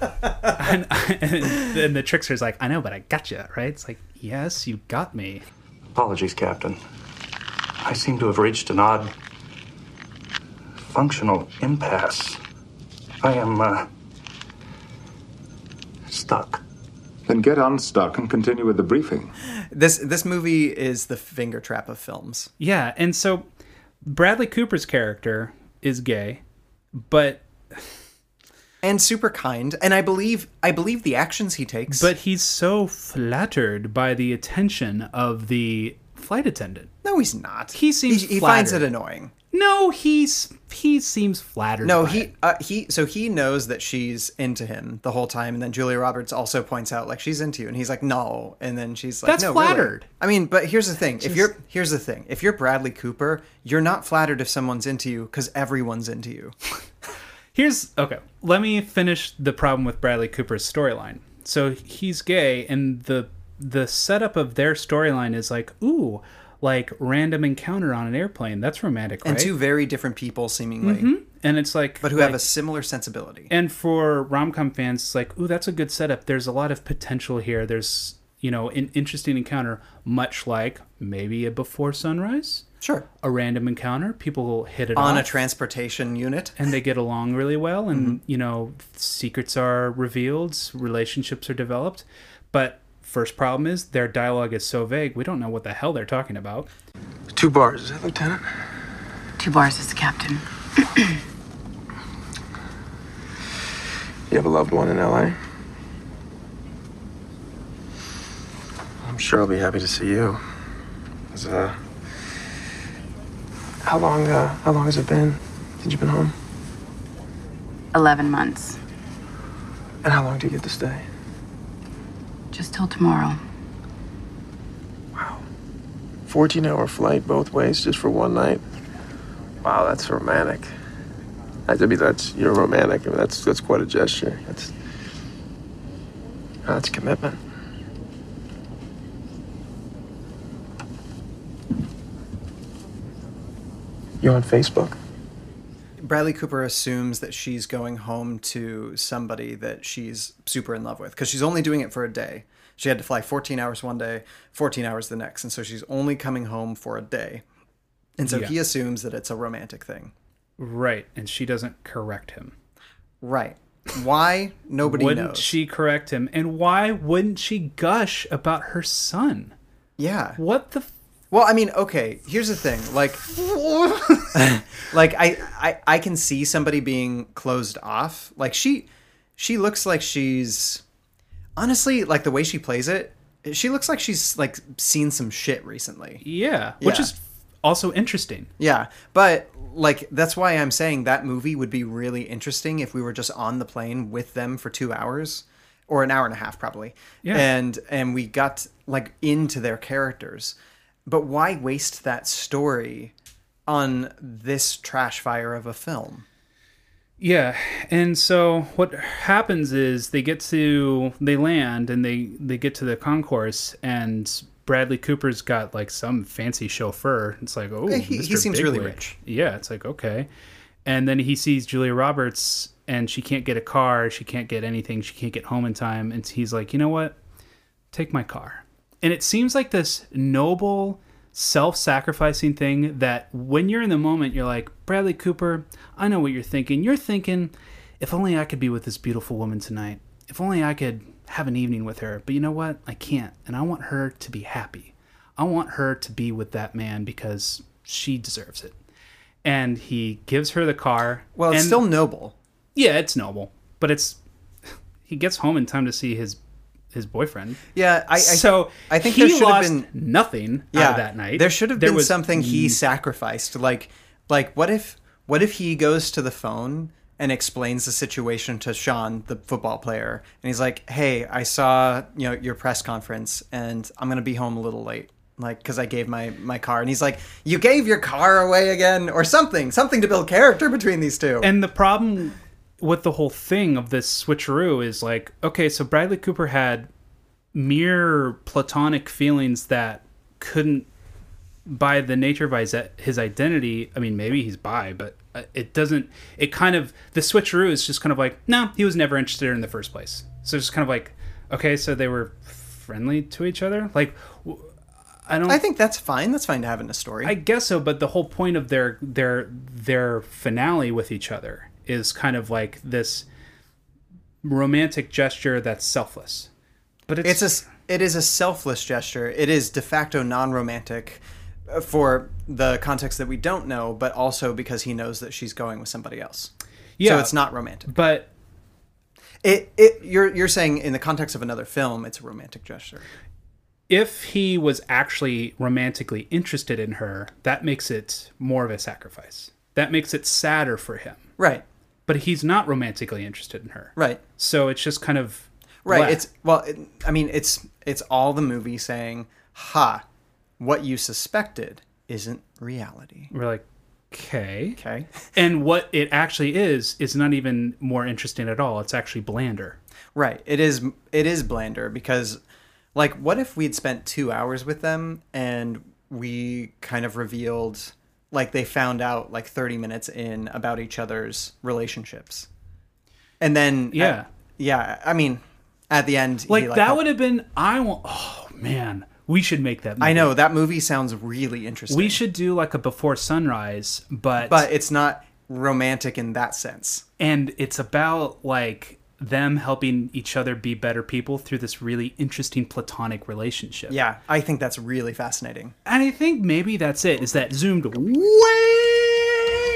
like, and, and, and the trickster's like, I know, but I gotcha, right? It's like, yes, you got me. Apologies, Captain. I seem to have reached an odd functional impasse. I am, uh, stuck. Then get unstuck and continue with the briefing. This this movie is the finger trap of films. Yeah, and so Bradley Cooper's character is gay, but and super kind, and I believe I believe the actions he takes. but he's so flattered by the attention of the flight attendant. No, he's not. He seems he, he finds it annoying. No, he's he seems flattered. No, he uh, he so he knows that she's into him the whole time, and then Julia Roberts also points out like she's into you, and he's like no, and then she's like That's no, really." flattered. I mean, but here's the thing: if you're here's the thing: if you're Bradley Cooper, you're not flattered if someone's into you because everyone's into you. Here's okay. Let me finish the problem with Bradley Cooper's storyline. So he's gay, and the the setup of their storyline is like, ooh, like random encounter on an airplane. That's romantic, right? And two very different people, seemingly, Mhm. And it's like, but who have a similar sensibility. And for rom com fans, it's like, ooh, that's a good setup. There's a lot of potential here. There's, you know, an interesting encounter, much like maybe a Before Sunrise. Sure. A random encounter. People hit it on a transportation unit. and they get along really well, and Mhm. you know, secrets are revealed, relationships are developed. But first problem is their dialogue is so vague. We don't know what the hell they're talking about. Two bars, is that, Lieutenant? Two bars is the captain. You have a loved one in LA? I'm sure I'll be happy to see you. Is, uh, how long, uh, how long has it been since you've been home? 11 months. And how long do you get to stay? Just till tomorrow. Wow. 14 hour flight both ways just for one night. Wow, that's romantic. I mean, that's, you're romantic. I mean, that's, that's quite a gesture. That's, that's commitment. You on Facebook? Bradley Cooper assumes that she's going home to somebody that she's super in love with because she's only doing it for a day. She had to fly 14 hours one day, 14 hours the next, and so she's only coming home for a day. And so Yeah. he assumes that it's a romantic thing. Right, and she doesn't correct him. Right. Why? Nobody wouldn't knows. she correct him? And why wouldn't she gush about her son? Yeah. What the? F- Well, I mean, okay. Here's the thing. Like, like I, I, I can see somebody being closed off. Like she, she looks like she's, honestly, like the way she plays it, she looks like she's like seen some shit recently. yeah, which Yeah. is also interesting. Yeah, but like that's why I'm saying that movie would be really interesting if we were just on the plane with them for two hours or an hour and a half probably. Yeah. And and we got like into their characters. But why waste that story on this trash fire of a film? Yeah, and so what happens is they get to they land and they they get to the concourse and Bradley Cooper's got like some fancy chauffeur. It's like oh, he- he seems really rich. Yeah, it's like okay, and then he sees Julia Roberts and she can't get a car, she can't get anything, she can't get home in time, and he's like, you know what, take my car. And it seems like this noble, self sacrificing thing that when you're in the moment, you're like, Bradley Cooper, I know what you're thinking. You're thinking, if only I could be with this beautiful woman tonight. If only I could have an evening with her. But you know what? I can't. And I want her to be happy. I want her to be with that man because she deserves it. And he gives her the car. Well, it's and- still noble. Yeah, it's noble. But it's. He gets home in time to see his his boyfriend. Yeah, I, I so I think he there should have been nothing out of that night. There should have been was- something he sacrificed. Like like what if what if he goes to the phone and explains the situation to Sean, the football player, and he's like, "Hey, I saw you know your press conference, and I'm gonna be home a little late." Like, because I gave my my car, and he's like, "You gave your car away again, or something, something to build character between these two. And the problem with the whole thing of this switcheroo is like, okay, so Bradley Cooper had mere platonic feelings that couldn't, by the nature of his, his identity, I mean, maybe he's bi, but uh, it doesn't, it kind of, the switcheroo is just kind of like, no, he was never interested in the first place. So it's kind of like, okay, so they were friendly to each other? Like, i don't. I think that's fine. That's fine to have in a story. I guess so, but the whole point of their their their finale with each other is kind of like this romantic gesture that's selfless. But it's, it's a it is a selfless gesture. It is de facto non-romantic for the context that we don't know, but also because he knows that she's going with somebody else. Yeah. so it's not romantic. But it it you're you're saying in the context of another film, it's a romantic gesture. if he was actually romantically interested in her, that makes it more of a sacrifice. That makes it sadder for him. Right. But he's not romantically interested in her. Right. So it's just kind of Right. blah. It's well. It, I mean, it's it's all the movie saying, "Ha, what you suspected isn't reality." We're like, okay. Okay. And what it actually is is not even more interesting at all. It's actually blander. Right. It is. It is blander because, like, what if we'd spent two hours with them and we kind of revealed, like, they found out like thirty minutes in about each other's relationships, and then Yeah. at- yeah. I mean, at the end, Like, he, that would have been I want oh man. We should make that movie. I know that movie sounds really interesting. We should do like a before sunrise, but but it's not romantic in that sense. and it's about like them helping each other be better people through this really interesting platonic relationship. Yeah, I think that's really fascinating. And I think maybe that's it. Is that zoomed way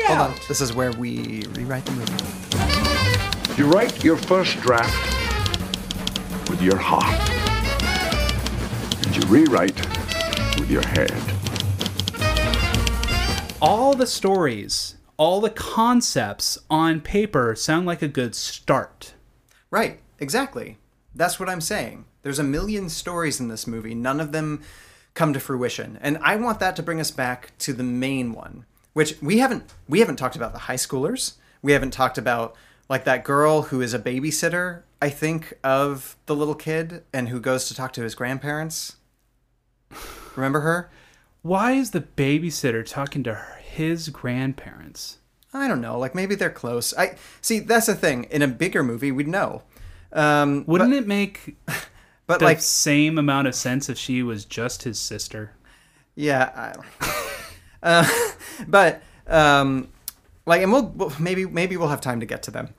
Hold on. This is where we rewrite the movie. You write your first draft with your heart, and you rewrite with your head. all the stories, all the concepts on paper sound like a good start. Right, exactly. That's what I'm saying. There's a million stories in this movie. None of them come to fruition. And I want that to bring us back to the main one, which we haven't we haven't talked about the high schoolers. We haven't talked about like that girl who is a babysitter, I think, of the little kid and who goes to talk to his grandparents. Remember her? Why is the babysitter talking to his grandparents? I don't know. Like maybe they're close. I see. That's the thing. In a bigger movie, we'd know. Um, Wouldn't it make but the like same amount of sense if she was just his sister? Yeah, I, uh, but um, like, and we'll, we'll maybe maybe we'll have time to get to them.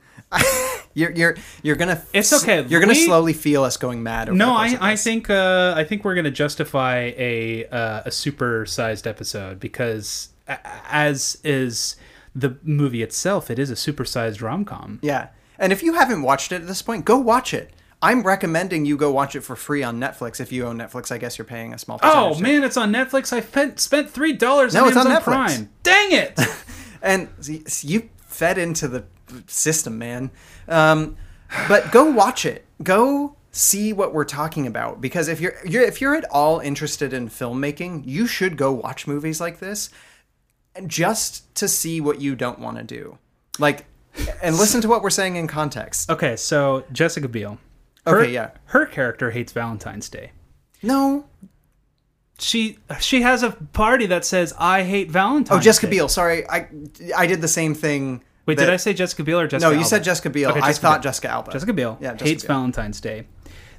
you're you're you're gonna It's okay. You're gonna We- slowly feel us going mad. Over No, I, I think uh, I think we're gonna justify a uh, a super sized episode because as is the movie itself, it is a supersized rom com. yeah. And if you haven't watched it at this point, go watch it. I'm recommending you go watch it for free on Netflix. If you own Netflix, I guess you're paying a small. Price. Oh man, it's on Netflix. I spent spent three dollars. No, on it's on Netflix. Prime. Dang it! and you fed into the system, man. Um, but go watch it. Go see what we're talking about because if you're, you're if you're at all interested in filmmaking, you should go watch movies like this, just to see what you don't want to do, like, and listen to what we're saying in context. Okay, so Jessica Biel. Her, Okay, yeah. Her character hates Valentine's Day. No. She she has a party that says I hate Valentine's. Oh, Jessica Day." Biel. Sorry, I I did the same thing. Wait, that- did I say Jessica Biel or Jessica? No, you Alba? said Jessica Biel. Okay, I Jessica thought Biel. Jessica Alba. Jessica Biel Yeah, Jessica hates Biel. Valentine's Day.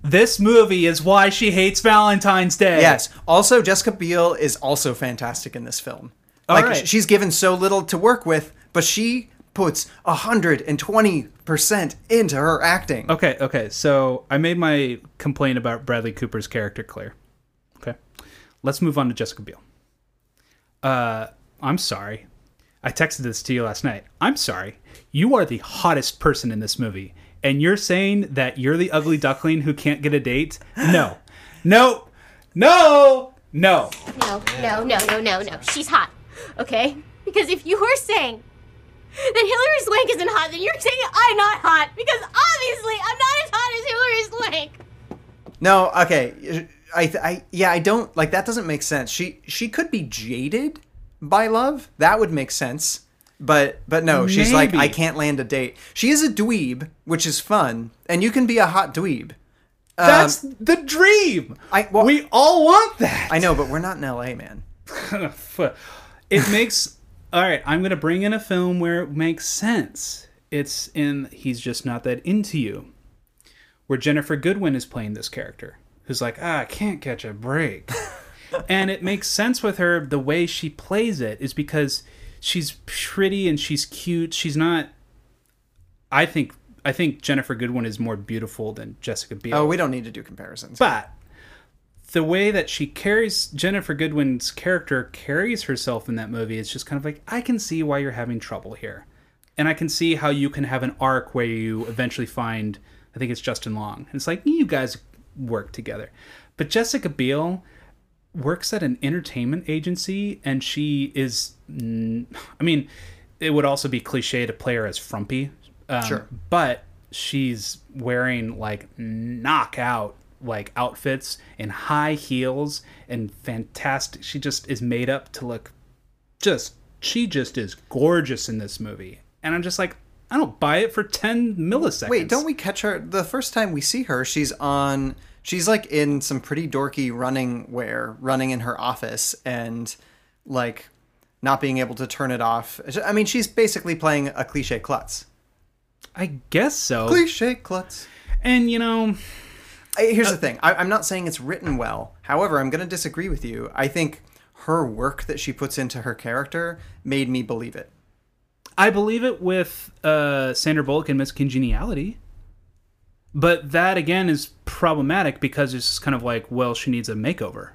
This movie is why she hates Valentine's Day. Yes. Also, Jessica Biel is also fantastic in this film. All like right. she's given so little to work with, but she puts hundred and twenty percent into her acting. Okay, okay. So I made my complaint about Bradley Cooper's character clear. Okay. Let's move on to Jessica Biel. Uh, I'm sorry. I texted this to you last night. I'm sorry. You are the hottest person in this movie. And you're saying that you're the ugly duckling who can't get a date? No. No. No. No. No, no, no, no, no, no. She's hot. Okay? Because if you were saying that Hilary Swank isn't hot, then you're saying I'm not hot. Because obviously I'm not as hot as Hilary Swank. No, okay. I, I, yeah, I don't like that. Doesn't make sense. She, she could be jaded by love. That would make sense. But, but no, she's like, I can't land a date. She is a dweeb, which is fun, and you can be a hot dweeb. Um, That's the dream. I, well, we all want that. I know, but we're not in L.A., man. it makes all right i'm gonna bring in a film where it makes sense. It's in he's just not that into you. Where ginnifer goodwin is playing this character who's like ah i can't catch a break. And it makes sense with her the way she plays it is because she's pretty and she's cute. She's not i think i think ginnifer goodwin is more beautiful than jessica biel. Oh, we don't need to do comparisons. but the way that she carries Ginnifer Goodwin's character carries herself in that movie is just kind of like I can see why you're having trouble here. And I can see how you can have an arc where you eventually find I think it's Justin Long. And it's like you guys work together. But Jessica Biel works at an entertainment agency, and she is. I mean, it would also be cliche to play her as frumpy. Um, Sure. But she's wearing like knockout like outfits and high heels and fantastic. She just is made up to look just. She just is gorgeous in this movie, and I'm just like, I don't buy it for ten milliseconds. Wait, don't we catch her the first time we see her? She's on. She's like in some pretty dorky running wear, running in her office, and like not being able to turn it off. I mean, she's basically playing a cliche klutz. I guess so. Cliche klutz. And you know, Here's the thing. I, I'm not saying it's written well. However, I'm going to disagree with you. I think her work that she puts into her character made me believe it. I believe it with uh, Sandra Bullock and Miss Congeniality. But that again is problematic because it's kind of like, well, she needs a makeover.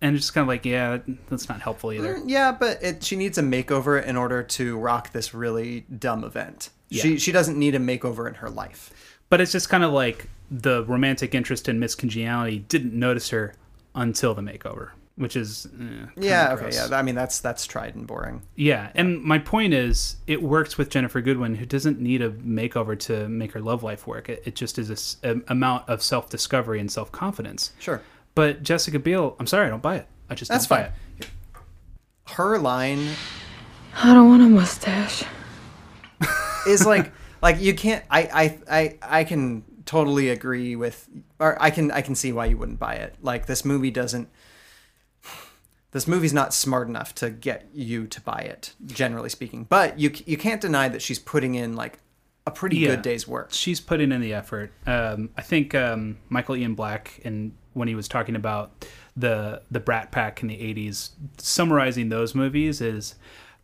And it's just kind of like, yeah, that's not helpful either. Mm, Yeah, but it, she needs a makeover in order to rock this really dumb event. She she doesn't need a makeover in her life. But it's just kind of like the romantic interest in Miss Congeniality didn't notice her until the makeover, which is eh, kinda Yeah, okay, gross. yeah. I mean, that's that's tried and boring. Yeah, and my point is, it works with Ginnifer Goodwin, who doesn't need a makeover to make her love life work. It, it just is a s- a amount of self discovery and self confidence. Sure. But Jessica Biel, I'm sorry, I don't buy it. I just That's don't buy fine. it. Her line I don't want a mustache. is like like you can't I, I I I can totally agree with or I can I can see why you wouldn't buy it. Like this movie doesn't this movie's not smart enough to get you to buy it, generally speaking. But you you can't deny that she's putting in like a pretty Yeah. good day's work. She's putting in the effort. Um, I think um, Michael Ian Black, and when he was talking about the the Brat Pack in the '80s, summarizing those movies is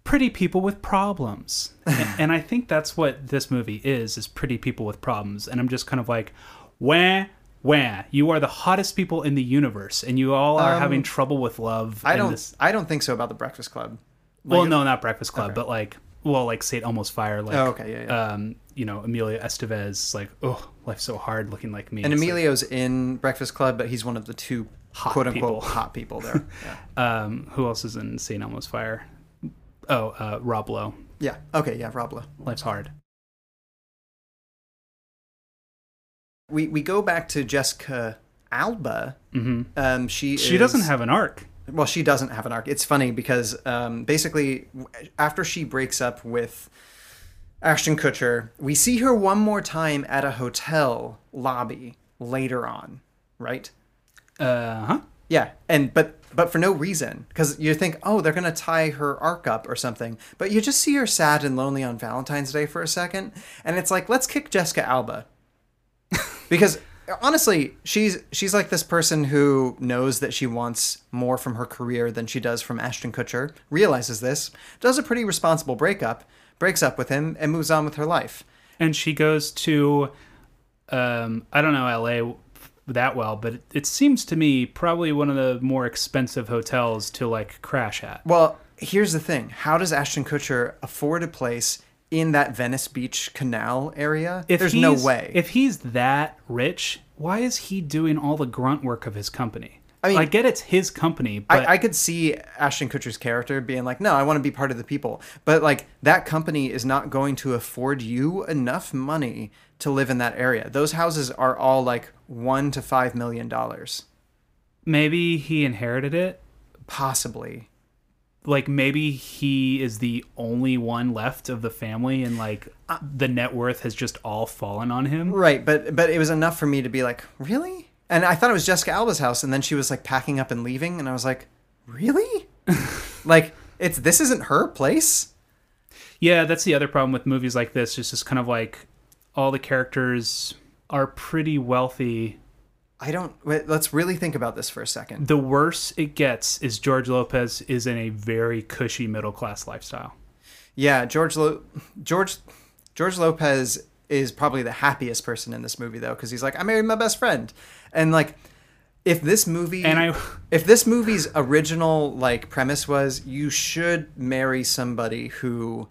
pretty people with problems, and, and I think that's what this movie is: is pretty people with problems. And I'm just kind of like, wah wah, you are the hottest people in the universe, and you all are Um, having trouble with love. I don't this- I don't think so about the Breakfast Club. well, no, not Breakfast Club, Okay. but like, well, like Saint Elmo's Fire, like, Oh, okay, yeah, yeah. um, you know, Emilio Estevez, like, oh, life's so hard, looking like me. And It's like- Emilio's in Breakfast Club, but he's one of the two Hot quote unquote people. hot people there. Yeah. um, who else is in Saint Elmo's Fire? Oh, uh, Rob Lowe. Yeah. Okay. Yeah. Rob Lowe. Life's hard. We we go back to Jessica Alba. Mm-hmm. Um, she She doesn't have an arc. Well, she doesn't have an arc. It's funny because um, basically, after she breaks up with Ashton Kutcher, we see her one more time at a hotel lobby later on, right? Uh huh. Yeah, and but but for no reason because you think, oh, they're gonna tie her arc up or something, but you just see her sad and lonely on Valentine's Day for a second, and it's like, let's kick Jessica Alba because honestly, she's she's like this person who knows that she wants more from her career than she does from Ashton Kutcher, realizes this, does a pretty responsible breakup, breaks up with him, and moves on with her life. And she goes to, um, I don't know LA that well, but it, it seems to me probably one of the more expensive hotels to like crash at. Well, here's the thing: how does Ashton Kutcher afford a place in that Venice Beach canal area? If There's no way. If he's that rich, why is he doing all the grunt work of his company? I mean- I get it's his company, but I, I could see Ashton Kutcher's character being like, "No, I want to be part of the people," but like that company is not going to afford you enough money to live in that area. Those houses are all like one to five million dollars, maybe he inherited it. possibly. Like maybe he is the only one left of the family, and like uh, the net worth has just all fallen on him. Right, but but it was enough for me to be like, really? And I thought it was Jessica Alba's house, and then she was like packing up and leaving, and I was like, really? like it's this isn't her place. Yeah, that's the other problem with movies like this. It's Just is kind of like all the characters are pretty wealthy. I don't. Wait, let's really think about this for a second. The worse it gets is George Lopez is in a very cushy middle class lifestyle. Yeah, George Lo- George George Lopez is probably the happiest person in this movie though, because he's like, I married my best friend, and like, if this movie And I- if this movie's original like premise was you should marry somebody who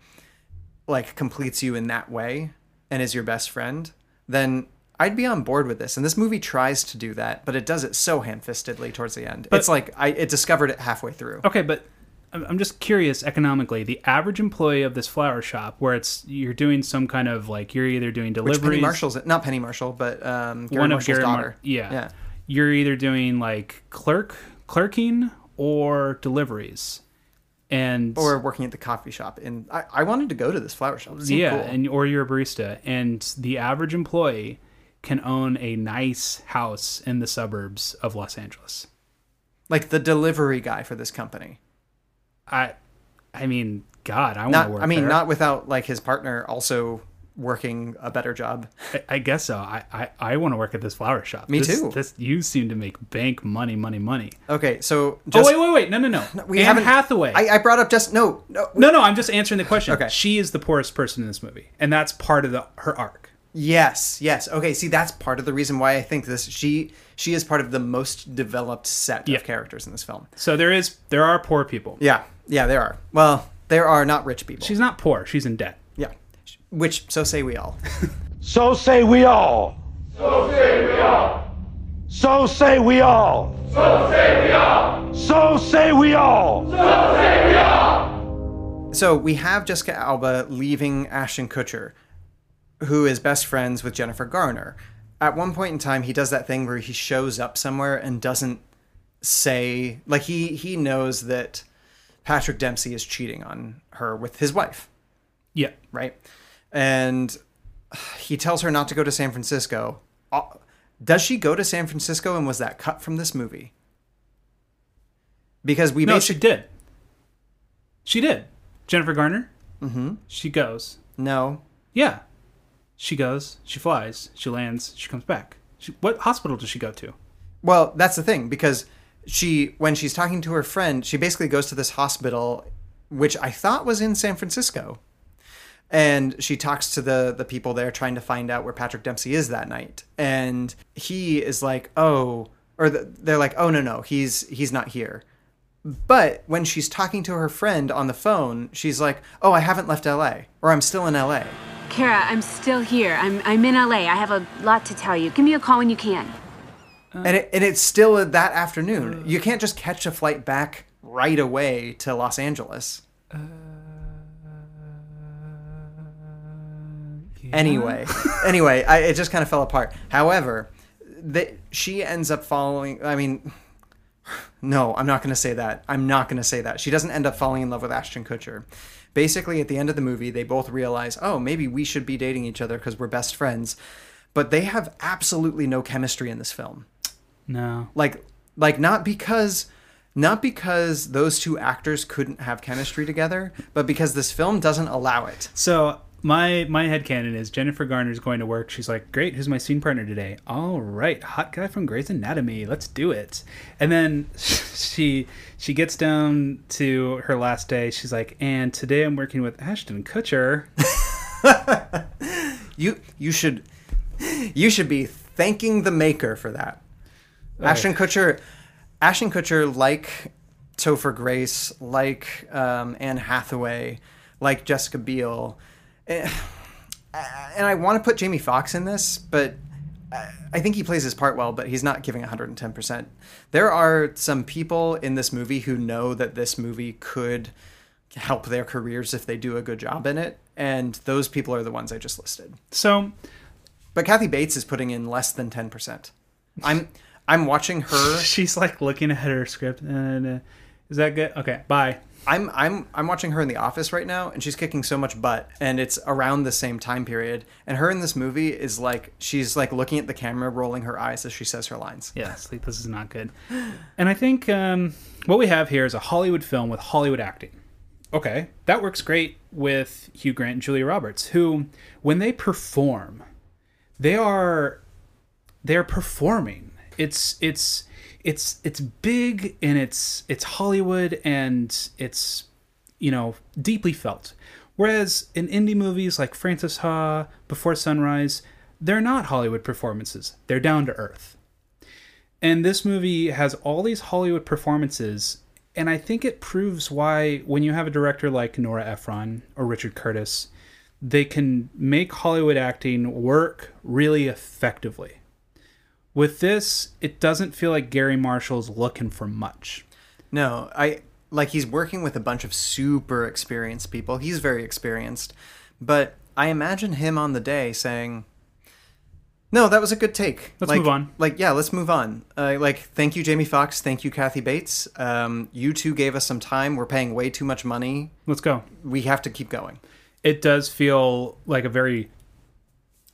like completes you in that way and is your best friend, then I'd be on board with this. And this movie tries to do that, but it does it so ham-fistedly towards the end. But- it's like I it discovered it halfway through. Okay, but I'm just curious economically. The average employee of this flower shop, where it's you're doing some kind of like you're either doing Which deliveries. Penny Marshall's not Penny Marshall, but um, Garry one of Marshall's Garry Mar- yeah. yeah. You're either doing like clerk clerking or deliveries, and Or working at the coffee shop. And I, I wanted to go to this flower shop. Yeah, cool. and or you're a barista, and the average employee can own a nice house in the suburbs of Los Angeles. like the delivery guy for this company. I, I mean, God, I want to work. I mean, there. not without like his partner also working a better job. I, I guess so. I, I, I want to work at this flower shop. Me This- too. This you seem to make bank money, money, money. Okay, so oh wait, wait, wait! No, no, no. we Anne haven't- Hathaway. I, I brought up just no, no. no, no. I'm just answering the question. Okay. She is the poorest person in this movie, and that's part of the her arc. Yes, yes. Okay, see, that's part of the reason why I think this. She she is part of the most developed set Yeah. of characters in this film. So there is there are poor people. Yeah, yeah, there are. Well, there are not rich people. She's not poor. She's in debt. yeah, which so say we all. So say we all. So say we all. So say we all. So say we all. So say we all. So say we all. So we have Jessica Alba leaving Ashton Kutcher, who is best friends with Jennifer Garner. At one point in time, he does that thing where he shows up somewhere and doesn't say like he he knows that Patrick Dempsey is cheating on her with his wife, Yeah. right? And he tells her not to go to San Francisco. Uh, Does she go to San Francisco and was that cut from this movie? Because we no, she did. She did. Jennifer Garner. Mm-hmm. She goes. No. Yeah. She goes. She flies. She lands. She comes back. She, what hospital does she go to? Well, that's the thing because she when she's talking to her friend, she basically goes to this hospital which I thought was in San Francisco. And she talks to the the people there trying to find out where Patrick Dempsey is that night. And he is like, "Oh," or the, they're like, "Oh no, no, he's he's not here." But when she's talking to her friend on the phone, she's like, "Oh, I haven't left LA or I'm still in LA." Kara, I'm still here. I'm, I'm in LA. I have a lot to tell you. Give me a call when you can. Uh. and it, and it's still that afternoon. You can't just catch a flight back right away to Los Angeles. Uh, anyway, anyway, I, it just kind of fell apart. However, the, she ends up following. I mean, no, I'm not going to say that. I'm not going to say that. She doesn't end up falling in love with Ashton Kutcher. Basically, at the end of the movie, they both realize, oh, maybe we should be dating each other because we're best friends. But they have absolutely no chemistry in this film No. like like not because not because those two actors couldn't have chemistry together but because this film doesn't allow it So my my headcanon is Jennifer Garner's going to work. She's like, Great, who's my scene partner today? All right, hot guy from Grey's Anatomy. Let's do it. And then she she gets down to her last day. She's like, and today I'm working with Ashton Kutcher. you you should you should be thanking the maker for that ashton kutcher ashton kutcher like topher grace like um, anne hathaway like jessica biel and i want to put jamie Foxx in this but I think he plays his part well, but he's not giving 110%. There are some people in this movie who know that this movie could help their careers if they do a good job in it, and those people are the ones I just listed. So, but Kathy Bates is putting in less than 10%. I'm I'm watching her. She's like looking at her script. Uh, is that good? Okay, bye. I'm I'm I'm watching her in the office right now and she's kicking so much butt and it's around the same time period and her in this movie is like she's like looking at the camera rolling her eyes as she says her lines. Yeah, like this is not good. And I think um, what we have here is a Hollywood film with Hollywood acting. Okay, that works great with Hugh Grant and Julia Roberts, who, when they perform, they are they're performing. It's it's it's it's big and it's it's Hollywood and it's you know deeply felt. Whereas in indie movies like Frances Ha, Before Sunrise, they're not Hollywood performances. They're down to earth. And this movie has all these Hollywood performances, and I think it proves why when you have a director like Nora Ephron or Richard Curtis, they can make Hollywood acting work really effectively. With this, it doesn't feel like Garry Marshall's looking for much. No, I like he's working with a bunch of super experienced people. He's very experienced, but I imagine him on the day saying, "No, that was a good take. Let's Like- move on." Like, yeah, let's move on. Uh, like, thank you, Jamie Foxx. Thank you, Kathy Bates. Um, you two gave us some time. We're paying way too much money. Let's go. We have to keep going. It does feel like a very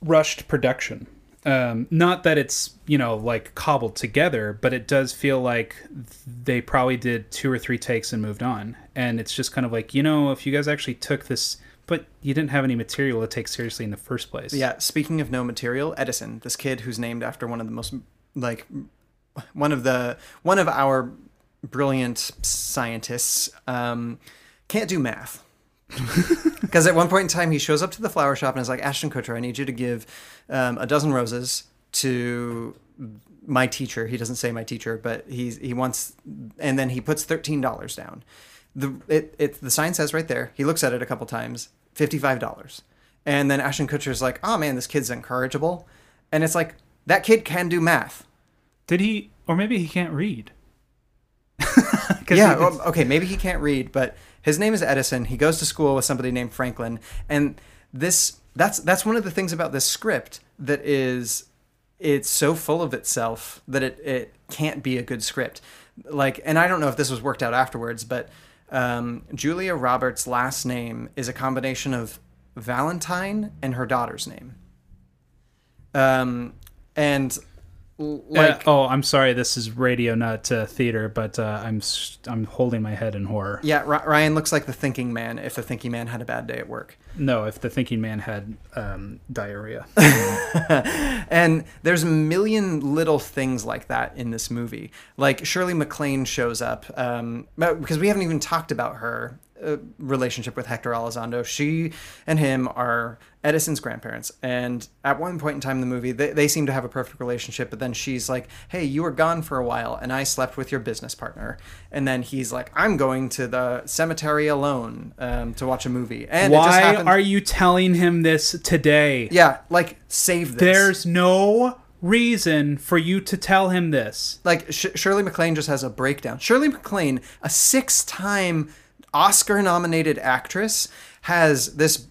rushed production. Um, not that it's you know like cobbled together, but it does feel like they probably did two or three takes and moved on. And it's just kind of like you know if you guys actually took this, but you didn't have any material to take seriously in the first place. Yeah. Speaking of no material, Edison, this kid who's named after one of the most like one of the one of our brilliant scientists, um, can't do math. Because at one point in time, he shows up to the flower shop and is like, Ashton Kutcher, I need you to give um, a dozen roses to my teacher. He doesn't say my teacher, but he's, he wants, and then he puts $13 down. The, it, it, the sign says right there, he looks at it a couple times, $55. And then Ashton Kutcher's like, oh man, this kid's incorrigible. And it's like, that kid can do math. Did he, or maybe he can't read? yeah, well, okay, maybe he can't read, but his name is Edison. He goes to school with somebody named Franklin, and this that's that's one of the things about this script that is it's so full of itself that it it can't be a good script. Like, and I don't know if this was worked out afterwards, but um, Julia Roberts' last name is a combination of Valentine and her daughter's name. Um, and like Uh, oh, I'm sorry. This is radio, not uh, theater, but uh, I'm I'm holding my head in horror. Yeah, Ry- Ryan looks like the thinking man if the thinking man had a bad day at work. No, if the thinking man had um, diarrhea. and there's a million little things like that in this movie. Like Shirley MacLaine shows up um, because we haven't even talked about her uh, relationship with Hector Elizondo. She and him are Edison's grandparents, and at one point in time in the movie, they, they seem to have a perfect relationship. But then she's like, "Hey, you were gone for a while, and I slept with your business partner." And then he's like, "I'm going to the cemetery alone um, to watch a movie." And it just Why are you telling him this today? Yeah, like save this. There's no reason for you to tell him this. like Sh- Shirley MacLaine just has a breakdown. Shirley MacLaine, a six-time Oscar-nominated actress, has this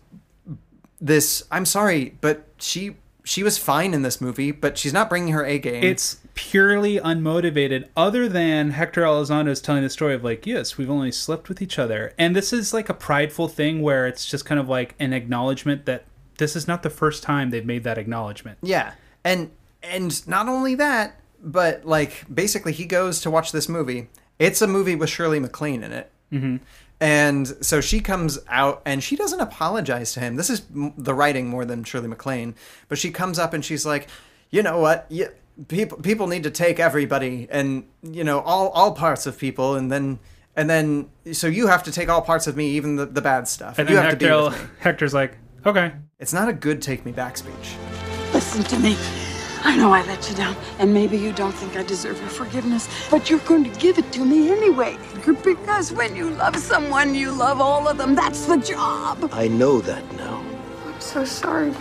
this. I'm sorry, but she she was fine in this movie, but she's not bringing her A game. It's purely unmotivated, other than Hector Elizondo is telling the story of like, yes, we've only slept with each other, and this is like a prideful thing where it's just kind of like an acknowledgement that this is not the first time they've made that acknowledgement. Yeah, and and not only that, but like basically he goes to watch this movie. It's a movie with Shirley MacLaine in it. Mhm. And so she comes out and she doesn't apologize to him. This is the writing more than Shirley MacLaine, but she comes up and she's like, "You know what? You, people people need to take everybody and you know all all parts of people and then and then so you have to take all parts of me, even the, the bad stuff. And you then have Hector, to be with me." Hector's like, okay. It's not a good take me back speech. Listen to me. I know I let you down, and maybe you don't think I deserve your forgiveness, but you're going to give it to me anyway. Because when you love someone, you love all of them. That's the job. I know that now. I'm so sorry.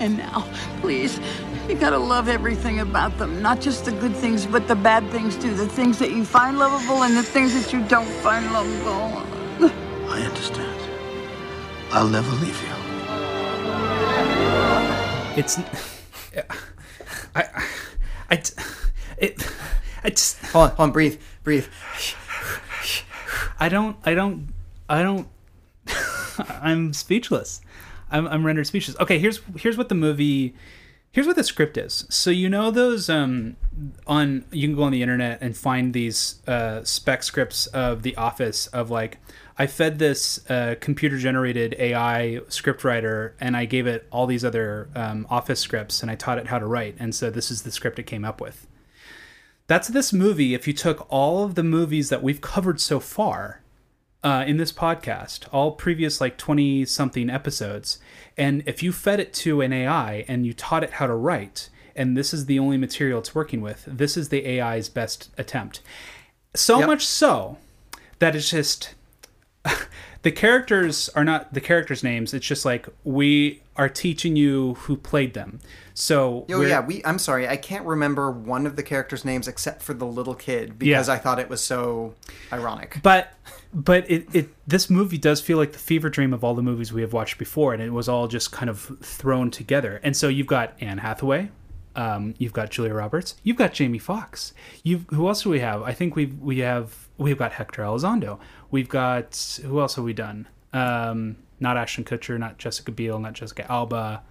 And now, please, you gotta love everything about them. Not just the good things, but the bad things too. The things that you find lovable and the things that you don't find lovable. I understand. I'll never leave you. It's. I. I. It. I just. Hold on, hold on, breathe, breathe. I don't. I don't. I don't. I'm speechless. I'm, I'm rendered speechless. Okay, here's here's what the movie. Here's what the script is. So you know those um on you can go on the internet and find these uh, spec scripts of The Office of like I fed this uh, computer generated AI script writer and I gave it all these other um, Office scripts and I taught it how to write and so this is the script it came up with. That's this movie. If you took all of the movies that we've covered so far uh, in this podcast, all previous like 20 something episodes, and if you fed it to an AI and you taught it how to write, and this is the only material it's working with, this is the AI's best attempt. So Yep. much so that it's just. the characters are not the characters' names. It's just like we are teaching you who played them. So Oh yeah, we. I'm sorry, I can't remember one of the characters' names except for the little kid because Yeah. I thought it was so ironic. But but it, it this movie does feel like the fever dream of all the movies we have watched before, and it was all just kind of thrown together. And so you've got Anne Hathaway, um, you've got Julia Roberts, you've got Jamie Foxx. You who else do we have? I think we we have we've got Hector Elizondo. We've got who else have we done? Um, not Ashton Kutcher, not Jessica Biel, not Jessica Alba.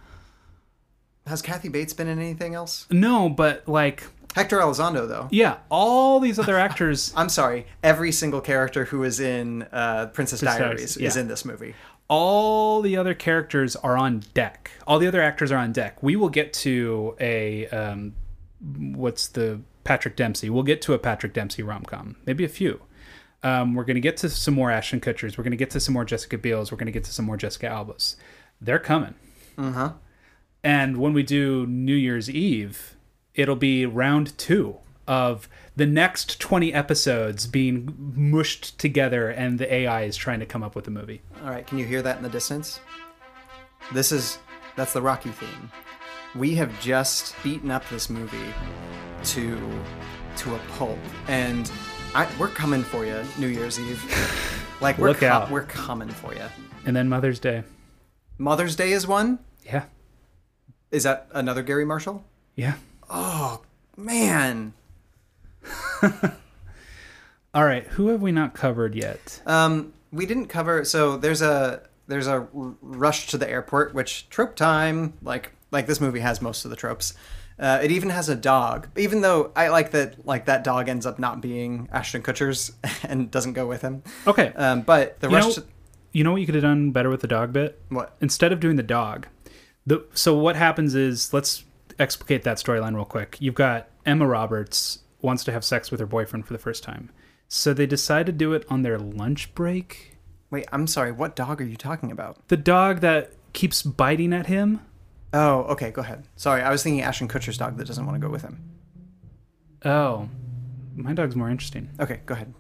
Has Kathy Bates been in anything else? No, but like Hector Elizondo though. Yeah, all these other actors. I'm sorry, every single character who is in uh, Princess Princess Diaries Diaries, is yeah. in this movie. all the other characters are on deck. All the other actors are on deck. We will get to a um, what's the Patrick Dempsey? We'll get to a Patrick Dempsey rom com, maybe a few. Um, we're going to get to some more Ashton Kutchers. We're going to get to some more Jessica Biels. We're going to get to some more Jessica Albas. They're coming. Uh huh. And when we do New Year's Eve, it'll be round two of the next 20 episodes being mushed together, and the AI is trying to come up with a movie. All right, can you hear that in the distance? This is that's the Rocky theme. We have just beaten up this movie to to a pulp, and I, we're coming for you, New Year's Eve. Like we're Look co- out. we're coming for you. And then Mother's Day. Mother's Day is one. Yeah. Is that another Garry Marshall? Yeah. Oh man. All right, who have we not covered yet? Um, we didn't cover. So there's a there's a r- rush to the airport, which trope time. Like like this movie has most of the tropes. Uh, it even has a dog, even though I like that like that dog ends up not being Ashton Kutcher's and doesn't go with him. Okay. Um, but the you rush know, you know what you could have done better with the dog bit? What? Instead of doing the dog, the so what happens is let's explicate that storyline real quick. You've got Emma Roberts wants to have sex with her boyfriend for the first time, so they decide to do it on their lunch break. Wait, I'm sorry. What dog are you talking about? The dog that keeps biting at him. Oh, okay. Go ahead. Sorry, I was thinking Ashton Kutcher's dog that doesn't want to go with him. Oh, my dog's more interesting. Okay, go ahead.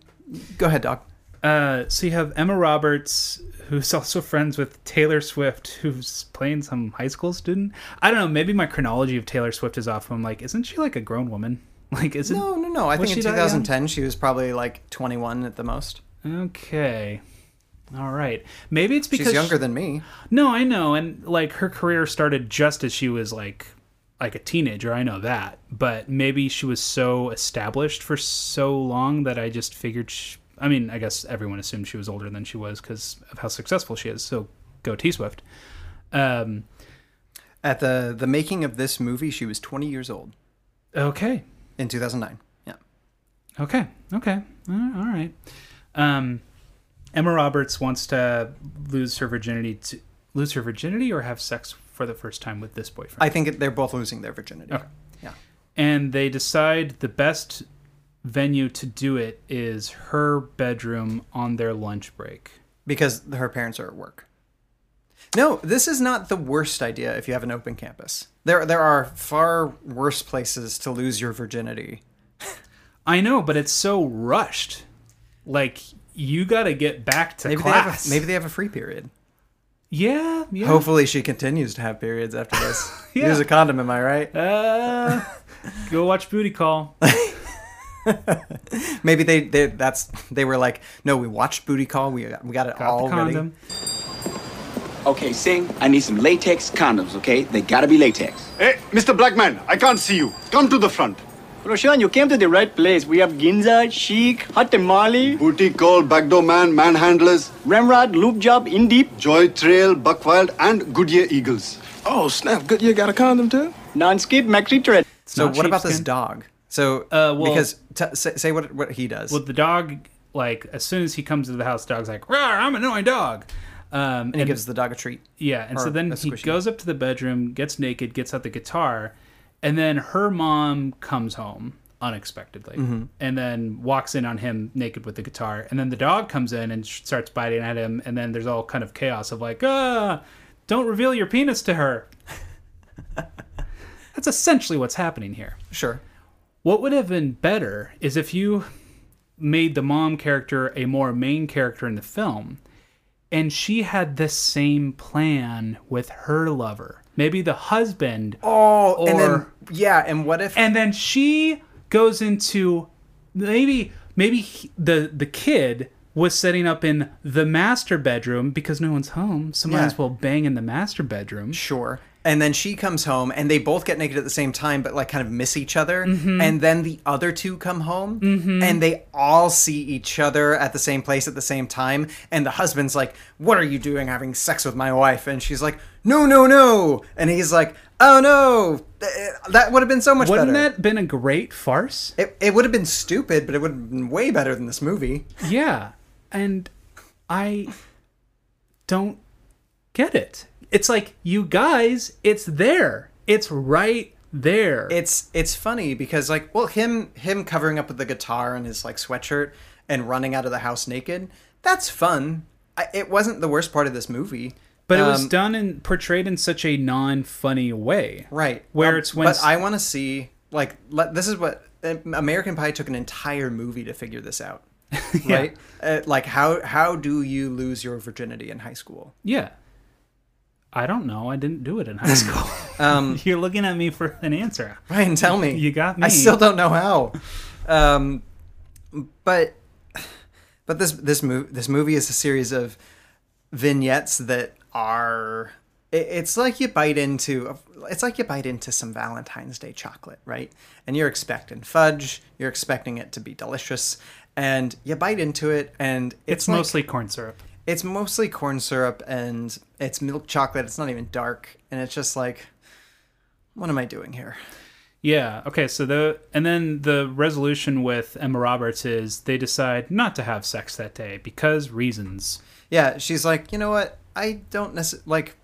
Go ahead, dog. Uh, so you have Emma Roberts, who's also friends with Taylor Swift, who's playing some high school student. I don't know. Maybe my chronology of Taylor Swift is off. I'm like, isn't she like a grown woman? Like, is it? No, no, no. I think in she that young? 2010 she was probably like 21 at the most. Okay. All right. Maybe it's because She's younger than me. No, I know, and like her career started just as she was like like a teenager. I know that, but maybe she was so established for so long that I just figured. She, I mean, I guess everyone assumed she was older than she was because of how successful she is. So go T Swift. Um, At the the making of this movie, she was 20 years old okay. in 2009. Yeah. Okay. Okay. All right. Um, Emma Roberts wants to lose her virginity to lose her virginity or have sex for the first time with this boyfriend. I think they're both losing their virginity. Okay. Yeah. and they decide the best venue to do it is her bedroom on their lunch break. Because her parents are at work. No, this is not the worst idea if you have an open campus. There there are far worse places to lose your virginity. I know, but it's so rushed. Like you got to get back to Maybe class. they have a, maybe they have a free period. yeah, yeah. Hopefully she continues to have periods after this. Yeah. Use a condom, am I right? Uh, go watch Booty Call. Maybe they, they that's they were like, no, we watched Booty Call. We got, we got it Got all the ready. Okay, Sing, I need some latex condoms, okay? They gotta be latex. Hey, Mr. Blackman, I can't see you. Come to the front. Roshan, you came to the right place. We have Ginza, Chic, Hot Tamale, Booty Call, Backdoor Man, Manhandlers, Ramrod, Loop Job, In Deep, Joy Trail, Buckwild, and Goodyear Eagles. Oh, snap. Goodyear got a condom too? Non-skid, McReturret. So not what about this dog? So Uh, well- because t- say, say what what he does. Well, the dog, like as soon as he comes into the house, the dog's like, "Rawr, I'm an annoying dog." Um, and he gives the dog a treat. Yeah, and so then he goes up to the bedroom, gets naked, gets out the guitar, and then her mom comes home unexpectedly Mhm. and then walks in on him naked with the guitar. And then the dog comes in and starts biting at him. And then there's all kind of chaos of like, ah, don't reveal your penis to her. That's essentially what's happening here. Sure. What would have been better is if you made the mom character a more main character in the film and she had the same plan with her lover. Maybe the husband. Oh, and then or- yeah, and what if and then she goes into maybe maybe he- the the kid was setting up in the master bedroom because no one's home, so might Yeah. as well bang in the master bedroom. Sure. And then she comes home and they both get naked at the same time, but like kind of miss each other. Mhm. And then the other two come home Mhm. and they all see each other at the same place at the same time. And the husband's like, What are you doing having sex with my wife? And she's like, No, no, no. And he's like, Oh no. That would have been so much better. Wouldn't that been a great farce? It, it would have been stupid, but it would have been way better than this movie. Yeah, and I don't get it. It's like you guys, it's there. It's right there. It's it's funny because like well him him covering up with the guitar and his like sweatshirt and running out of the house naked that's fun. I, it wasn't the worst part of this movie, But it was Um, done and portrayed in such a non-funny way. right Where Um, it's when But I want to see like let, this is what American Pie took an entire movie to figure this out. Yeah. Right? Uh, like how how do you lose your virginity in high school? Yeah. I don't know. I didn't do it in high school. Um, You're looking at me for an answer. Ryan, tell me. You got me. I still don't know how. Um, but but this this movie this movie is a series of vignettes that are. it- It's like you bite into it's like you bite into some Valentine's Day chocolate, right? And you're expecting fudge, you're expecting it to be delicious, and you bite into it, and It's, it's, like- mostly corn syrup. It's mostly corn syrup and it's milk chocolate. It's not even dark, and it's just like, what am I doing here? Yeah. Okay. So the and then the resolution with Emma Roberts is they decide not to have sex that day because reasons. Yeah, she's like, you know what? I don't necessarily like.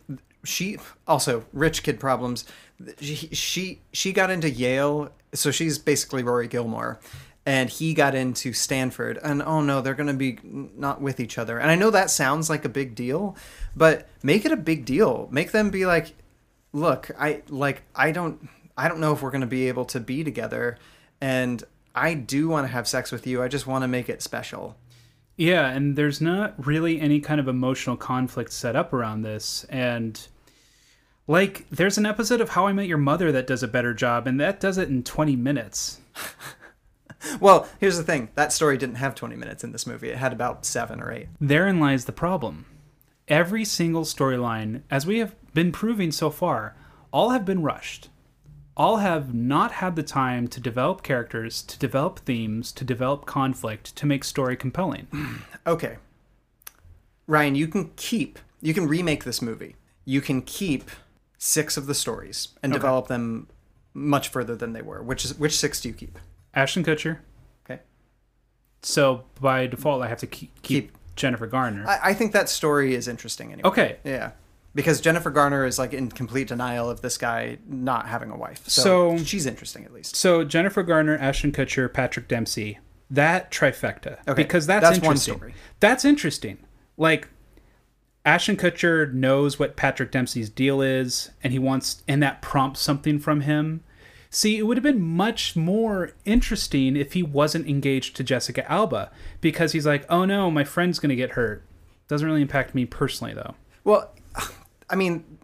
She also rich kid problems. She, she she got into Yale, so she's basically Rory Gilmore, and he got into Stanford. And oh no, they're gonna be not with each other. And I know that sounds like a big deal, but make it a big deal. Make them be like, look, I like I don't I don't know if we're gonna be able to be together, and I do want to have sex with you. I just want to make it special. Yeah, and there's not really any kind of emotional conflict set up around this. And like, there's an episode of How I Met Your Mother that does a better job, and that does it in 20 minutes. Well, here's the thing. That story didn't have 20 minutes in this movie. It had about 7 or 8. Therein lies the problem. Every single storyline, as we have been proving so far, all have been rushed. All have not had the time to develop characters, to develop themes, to develop conflict, to make story compelling. Okay. Ryan, you can keep you can remake this movie. You can keep 6 of the stories and Okay. develop them much further than they were. Which is which 6 do you keep? Ashton Kutcher. Okay. So by default, I have to keep, keep, Jennifer Garner. I, I think that story is interesting anyway. Okay. Yeah. Because Jennifer Garner is like in complete denial of this guy not having a wife. So, So- she's interesting at least. So Jennifer Garner, Ashton Kutcher, Patrick Dempsey, that trifecta. Okay, Because that's, that's one interesting. story. That's interesting. Like Ashton Kutcher knows what Patrick Dempsey's deal is, and he wants, and that prompts something from him. See, it would have been much more interesting if he wasn't engaged to Jessica Alba, because he's like, oh no, my friend's gonna get hurt. Doesn't really impact me personally, though. Well, I mean,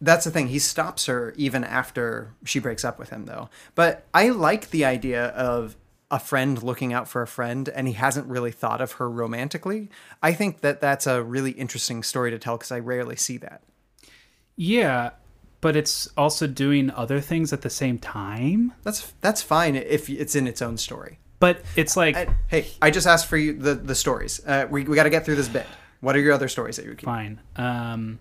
that's the thing. He stops her even after she breaks up with him, though. But I like the idea of a friend looking out for a friend, and he hasn't really thought of her romantically. I think that that's a really interesting story to tell because I rarely see that. Yeah, but it's also doing other things at the same time. That's that's fine if it's in its own story. But it's like, hey, I just asked for you the the stories. Uh, we we got to get through this bit. What are your other stories that you keep? Fine. Um,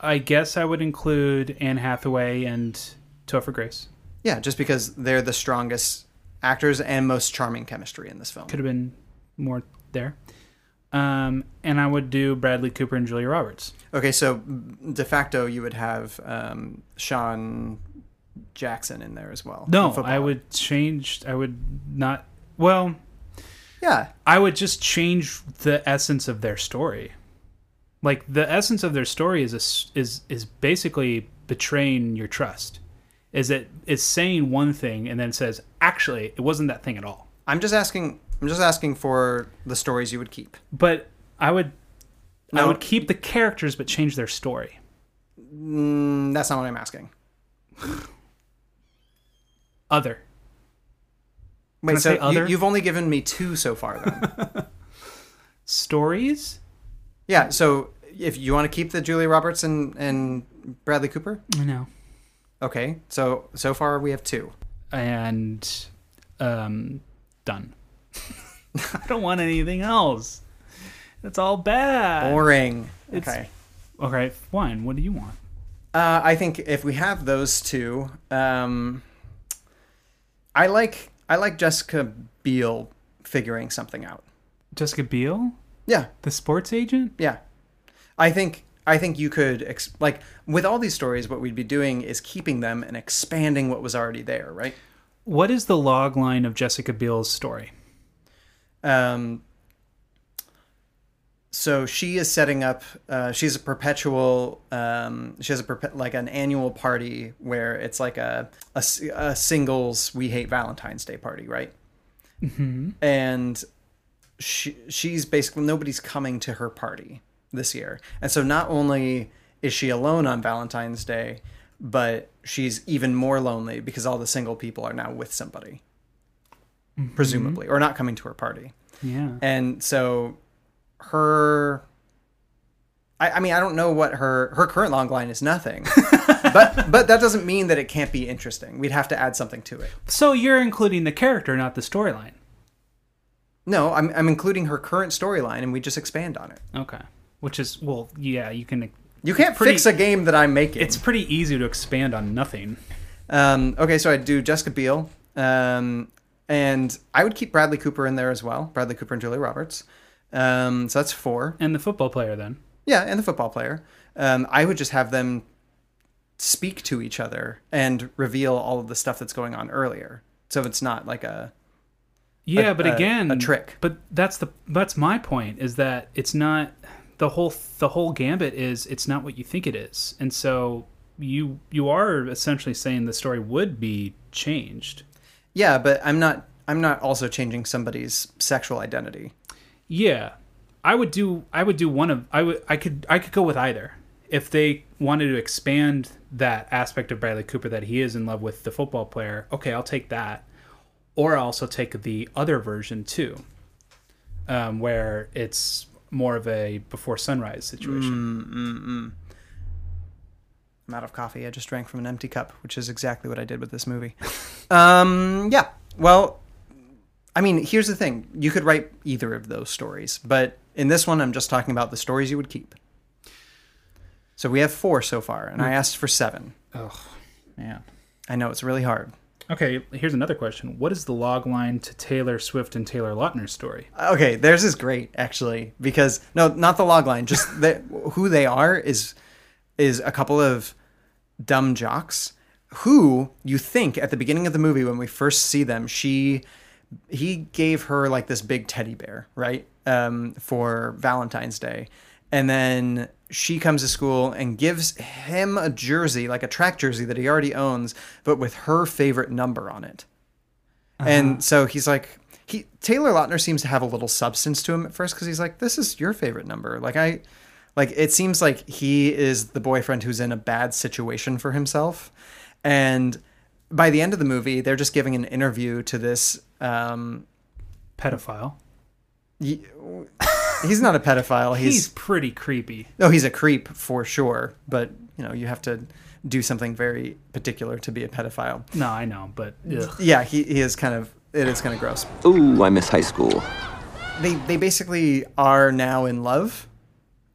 I guess I would include Anne Hathaway and Topher Grace. Yeah, just because they're the strongest actors and most charming chemistry in this film. Could have been more there. Um, and I would do Bradley Cooper and Julia Roberts. Okay, so de facto you would have um, Sean Jackson in there as well. No. I would change. I would not. Well, yeah, I would just change the essence of their story. Like the essence of their story is a is is basically betraying your trust. Is it is saying one thing and then says actually it wasn't that thing at all. I'm just asking. I'm just asking for the stories you would keep. But I would I No. would keep the characters but change their story. Mm, that's not what I'm asking. Other. Wait, I so say you, other? you've only given me two so far, then. Stories? yeah. So if you want to keep the Julia Roberts and and Bradley Cooper, I know. okay. So so far we have two. And um done. I don't want anything else. It's all bad. Boring. It's- okay. Okay, fine. What do you want? Uh, I think if we have those two, um, I like I like Jessica Biel figuring something out. Jessica Biel? Yeah. The sports agent? Yeah. I think I think you could ex- like with all these stories what we'd be doing is keeping them and expanding what was already there, right? What is the log line of Jessica Biel's story? Um so she is setting up uh, she's a perpetual um, she has a perpe- like an annual party where it's like a a singles we hate valentine's day party right? Mm-hmm. and she she's basically nobody's coming to her party this year. And so not only is she alone on valentine's day but she's even more lonely because all the single people are now with somebody Mhm. presumably or not coming to her party Yeah. and so her I, I mean I don't know what her her current long line is nothing. but but that doesn't mean that it can't be interesting. We'd have to add something to it. So you're including the character, not the storyline. No, I'm I'm including her current storyline and we just expand on it. Okay. Which is well, yeah, you can. You can't fix a game that I'm making. It's pretty easy to expand on nothing. Um, okay, so I'd do Jessica Biel, um, and I would keep Bradley Cooper in there as well. Bradley Cooper and Julia Roberts. Um, so that's four. And the football player then. Yeah, and the football player. Um, I would just have them speak to each other and reveal all of the stuff that's going on earlier. So it's not like a Yeah, a- but a- again, a trick. But that's the that's my point is that it's not the whole the whole gambit is it's not what you think it is, and so you you are essentially saying the story would be changed. Yeah, but I'm not. I'm not also changing somebody's sexual identity. Yeah, I would do. I would do one of. I would. I could. I could go with either. If they wanted to expand that aspect of Bradley Cooper that he is in love with the football player, okay, I'll take that. Or I'll also take the other version too, um, where it's more of a before sunrise situation. Mm, mm, mm. I'm out of coffee. I just drank from an empty cup, which is exactly what I did with this movie. um, yeah. Well, I mean, here's the thing: you could write either of those stories, but in this one, I'm just talking about the stories you would keep. So we have four so far, and I Hmm. asked for seven. Oh, man. I know it's really hard. Okay, here's another question. What is the log line to Taylor Swift and Taylor Lautner's story? Okay, theirs is great actually because no, not the log line, just the, who they are is is a couple of dumb jocks who you think at the beginning of the movie when we first see them, she he gave her like this big teddy bear, right? Um, for Valentine's Day. And then she comes to school and gives him a jersey, like a track jersey that he already owns, but with her favorite number on it. And so he's like, he Taylor Lautner seems to have a little substance to him at first because he's like, this is your favorite number. Like I, like it seems like he is the boyfriend who's in a bad situation for himself, and by the end of the movie, they're just giving an interview to this um, Pedophile. y- he's not a pedophile. He's, He's, pretty creepy. no, he's a creep for sure. But you know, you have to do something very particular to be a pedophile. No, I know, but ugh. Yeah, he, he is kind of it is kind of gross. Ooh, I miss high school. They they basically are now in love,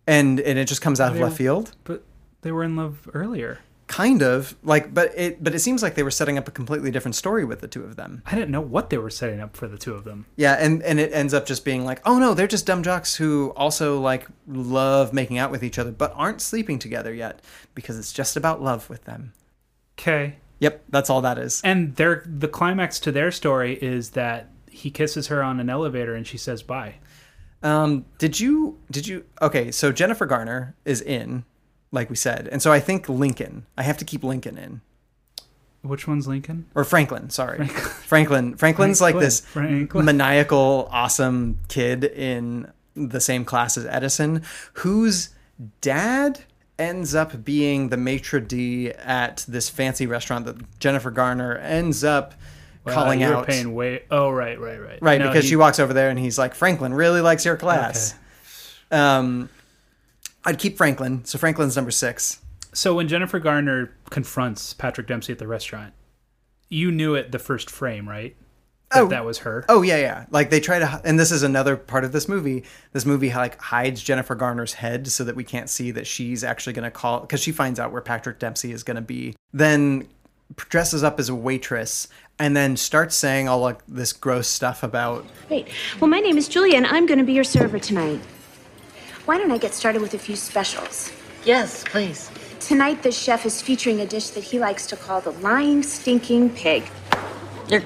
and and it just comes out of They- left field. But they were in love earlier. Kind of like, but it but it seems like they were setting up a completely different story with the two of them. I didn't know what they were setting up for the two of them. Yeah, and and it ends up just being like, oh no, they're just dumb jocks who also like love making out with each other, but aren't sleeping together yet because it's just about love with them. Okay. Yep, that's all that is. And their the climax to their story is that he kisses her on an elevator and she says bye. Um, did you did you okay? So Jennifer Garner is in, like we said, and so I think Lincoln. I have to keep Lincoln in. Which one's Lincoln? or Franklin, sorry. Franklin. Franklin. Franklin's like this Franklin. maniacal, awesome kid in the same class as Edison, whose dad ends up being the maitre d at this fancy restaurant that Jennifer Garner ends up calling were out. paying way. Oh, right, right, right. Right, No, because he- she walks over there and he's like, Franklin really likes your class. Um, I'd keep Franklin. So Franklin's number six. So when Jennifer Garner confronts Patrick Dempsey at the restaurant, you knew it the first frame, right? That Oh. that was her. Oh yeah, yeah. Like they try to, and this is another part of this movie. This movie like hides Jennifer Garner's head so that we can't see that she's actually going to call because she finds out where Patrick Dempsey is going to be. Then dresses up as a waitress and then starts saying all like this gross stuff about Great. Well, my name is Julia, and I'm going to be your server tonight. Why don't I get started with a few specials? Yes, please. Tonight, the chef is featuring a dish that he likes to call the lying, stinking pig. You're,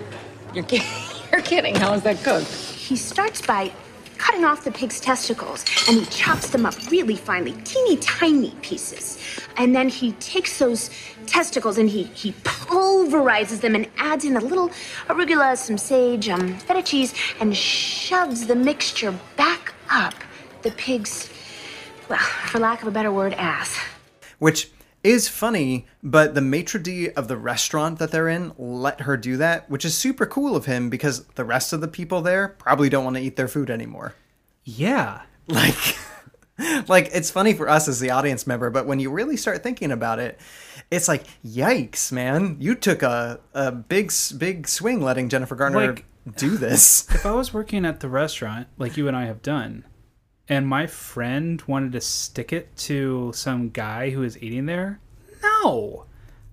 you're, you're kidding. How is that cooked? He starts by cutting off the pig's testicles, and he chops them up really finely, teeny tiny pieces. And then he takes those testicles and he, he pulverizes them and adds in a little arugula, some sage, um, feta cheese, and shoves the mixture back up the pig's, well, for lack of a better word, ass. which is funny, but the maitre d of the restaurant that they're in let her do that, which is super cool of him because the rest of the people there probably don't want to eat their food anymore. Yeah. Like like it's funny for us as the audience member, but when you really start thinking about it, it's like yikes, man. You took a a big big swing letting Jennifer Garner Like- do this. if I was working at the restaurant, like you and I have done, and my friend wanted to stick it to some guy who is eating there, no.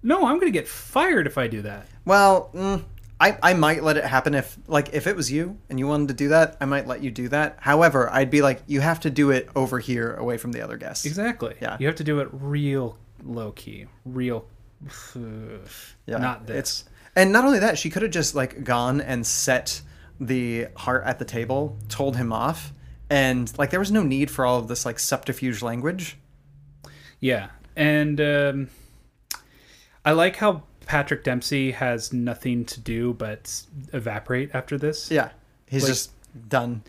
No, I'm going to get fired if I do that. Well, mm, I, I might let it happen if like if it was you and you wanted to do that, I might let you do that. However, I'd be like, you have to do it over here, away from the other guests. Exactly. Yeah. You have to do it real low key, real. Yeah, Not this. It's and not only that, she could have just like gone and set the heart at the table, told him off, and like there was no need for all of this like subterfuge language. Yeah, and um, I like how Patrick Dempsey has nothing to do but evaporate after this. Yeah, he's Like, just done.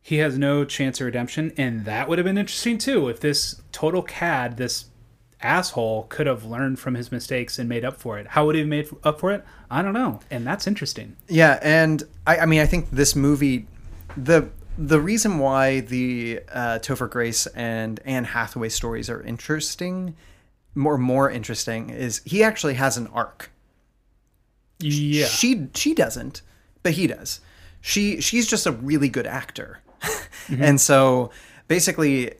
He has no chance of redemption, and that would have been interesting too if this total cad, this asshole, could have learned from his mistakes and made up for it. How would he have made up for it? I don't know, and that's interesting. Yeah, and I, I mean, I think this movie, the the reason why the uh, Topher Grace and Anne Hathaway stories are interesting, more more interesting, is he actually has an arc. Yeah, she she doesn't, but he does. She she's just a really good actor, Mm-hmm. and so basically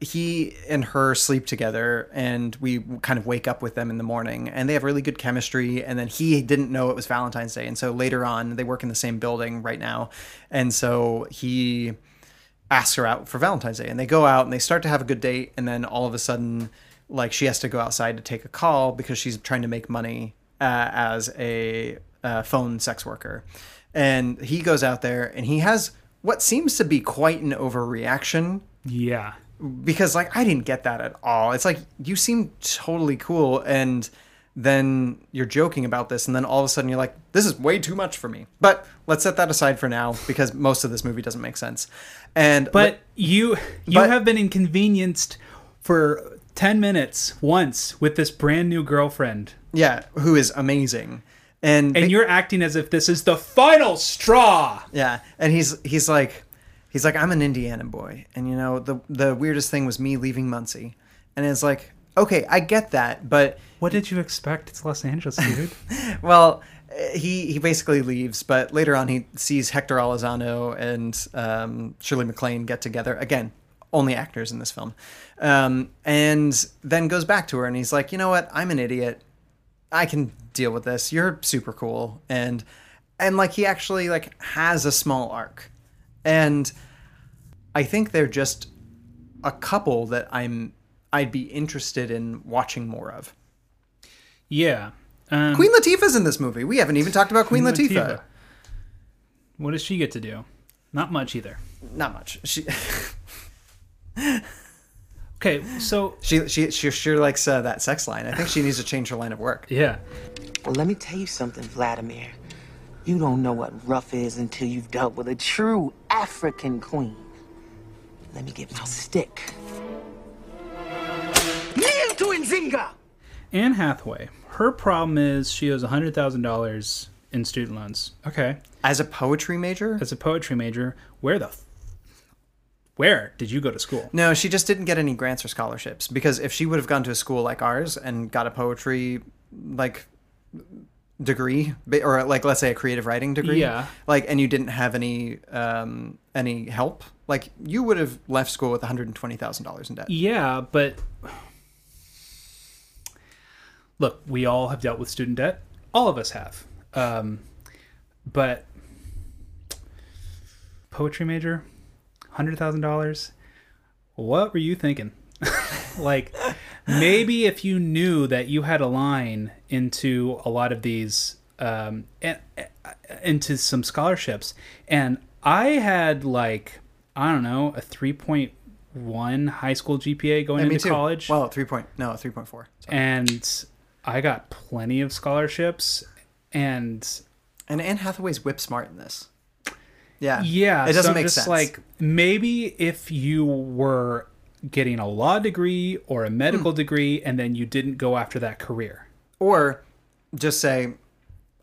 he and her sleep together and we kind of wake up with them in the morning and they have really good chemistry and then he didn't know it was valentine's day. And so later on they work in the same building right now. And so he asks her out for valentine's day and they go out and they start to have a good date. And then all of a sudden like she has to go outside to take a call because she's trying to make money uh, as a uh, phone sex worker. And he goes out there and he has what seems to be quite an overreaction. Yeah. Because like I didn't get that at all. It's like you seem totally cool and then you're joking about this and then all of a sudden you're like this is way too much for me. But let's set that aside for now because most of this movie doesn't make sense. And But you you But- have been inconvenienced for ten minutes once with this brand new girlfriend. yeah, who is amazing. And And you're acting as if this is the final straw. Yeah, and he's he's like he's like I'm an Indiana boy, and you know the the weirdest thing was me leaving Muncie, and it's like okay, I get that, but What did you expect? It's Los Angeles, dude. well, he he basically leaves, but later on he sees Hector Elizondo and um, Shirley MacLaine get together again. Only actors in this film, um, and then goes back to her, and he's like, you know what, I'm an idiot. I can deal with this. You're super cool, and and like he actually like has a small arc, and I think they're just a couple that I'm I'd be interested in watching more of. yeah. Um, Queen Latifah's in this movie. We haven't even talked about Queen, Queen Latifah. Latifah. What does she get to do? Not much either. Not much. She Okay, so she she she sure likes uh, that sex line. I think she needs to change her line of work. Yeah. Well, let me tell you something, Vladimir. You don't know what rough is until you've dealt with a true African queen. Let me get my stick. Kneel to Nzinga! Anne Hathaway. Her problem is she owes hundred thousand dollars in student loans. Okay. As a poetry major? As a poetry major, where the f- where did you go to school? No, she just didn't get any grants or scholarships because if she would have gone to a school like ours and got a poetry like degree or like let's say a creative writing degree, Yeah. like and you didn't have any um any help, like you would have left school with one hundred and twenty thousand dollars in debt. Yeah, but look, we all have dealt with student debt. All of us have. Um, but poetry major, hundred thousand dollars. What were you thinking? like maybe if you knew that you had a line into a lot of these um, and, into some scholarships, and I had like I don't know a three point one high school GPA going Yeah, into too. college. Well, three point no, three point four. and I got plenty of scholarships, and And Anne Hathaway's whip smart in this. Yeah, yeah, it doesn't so make sense. Like maybe if you were getting a law degree or a medical hmm. degree, and then you didn't go after that career. or just say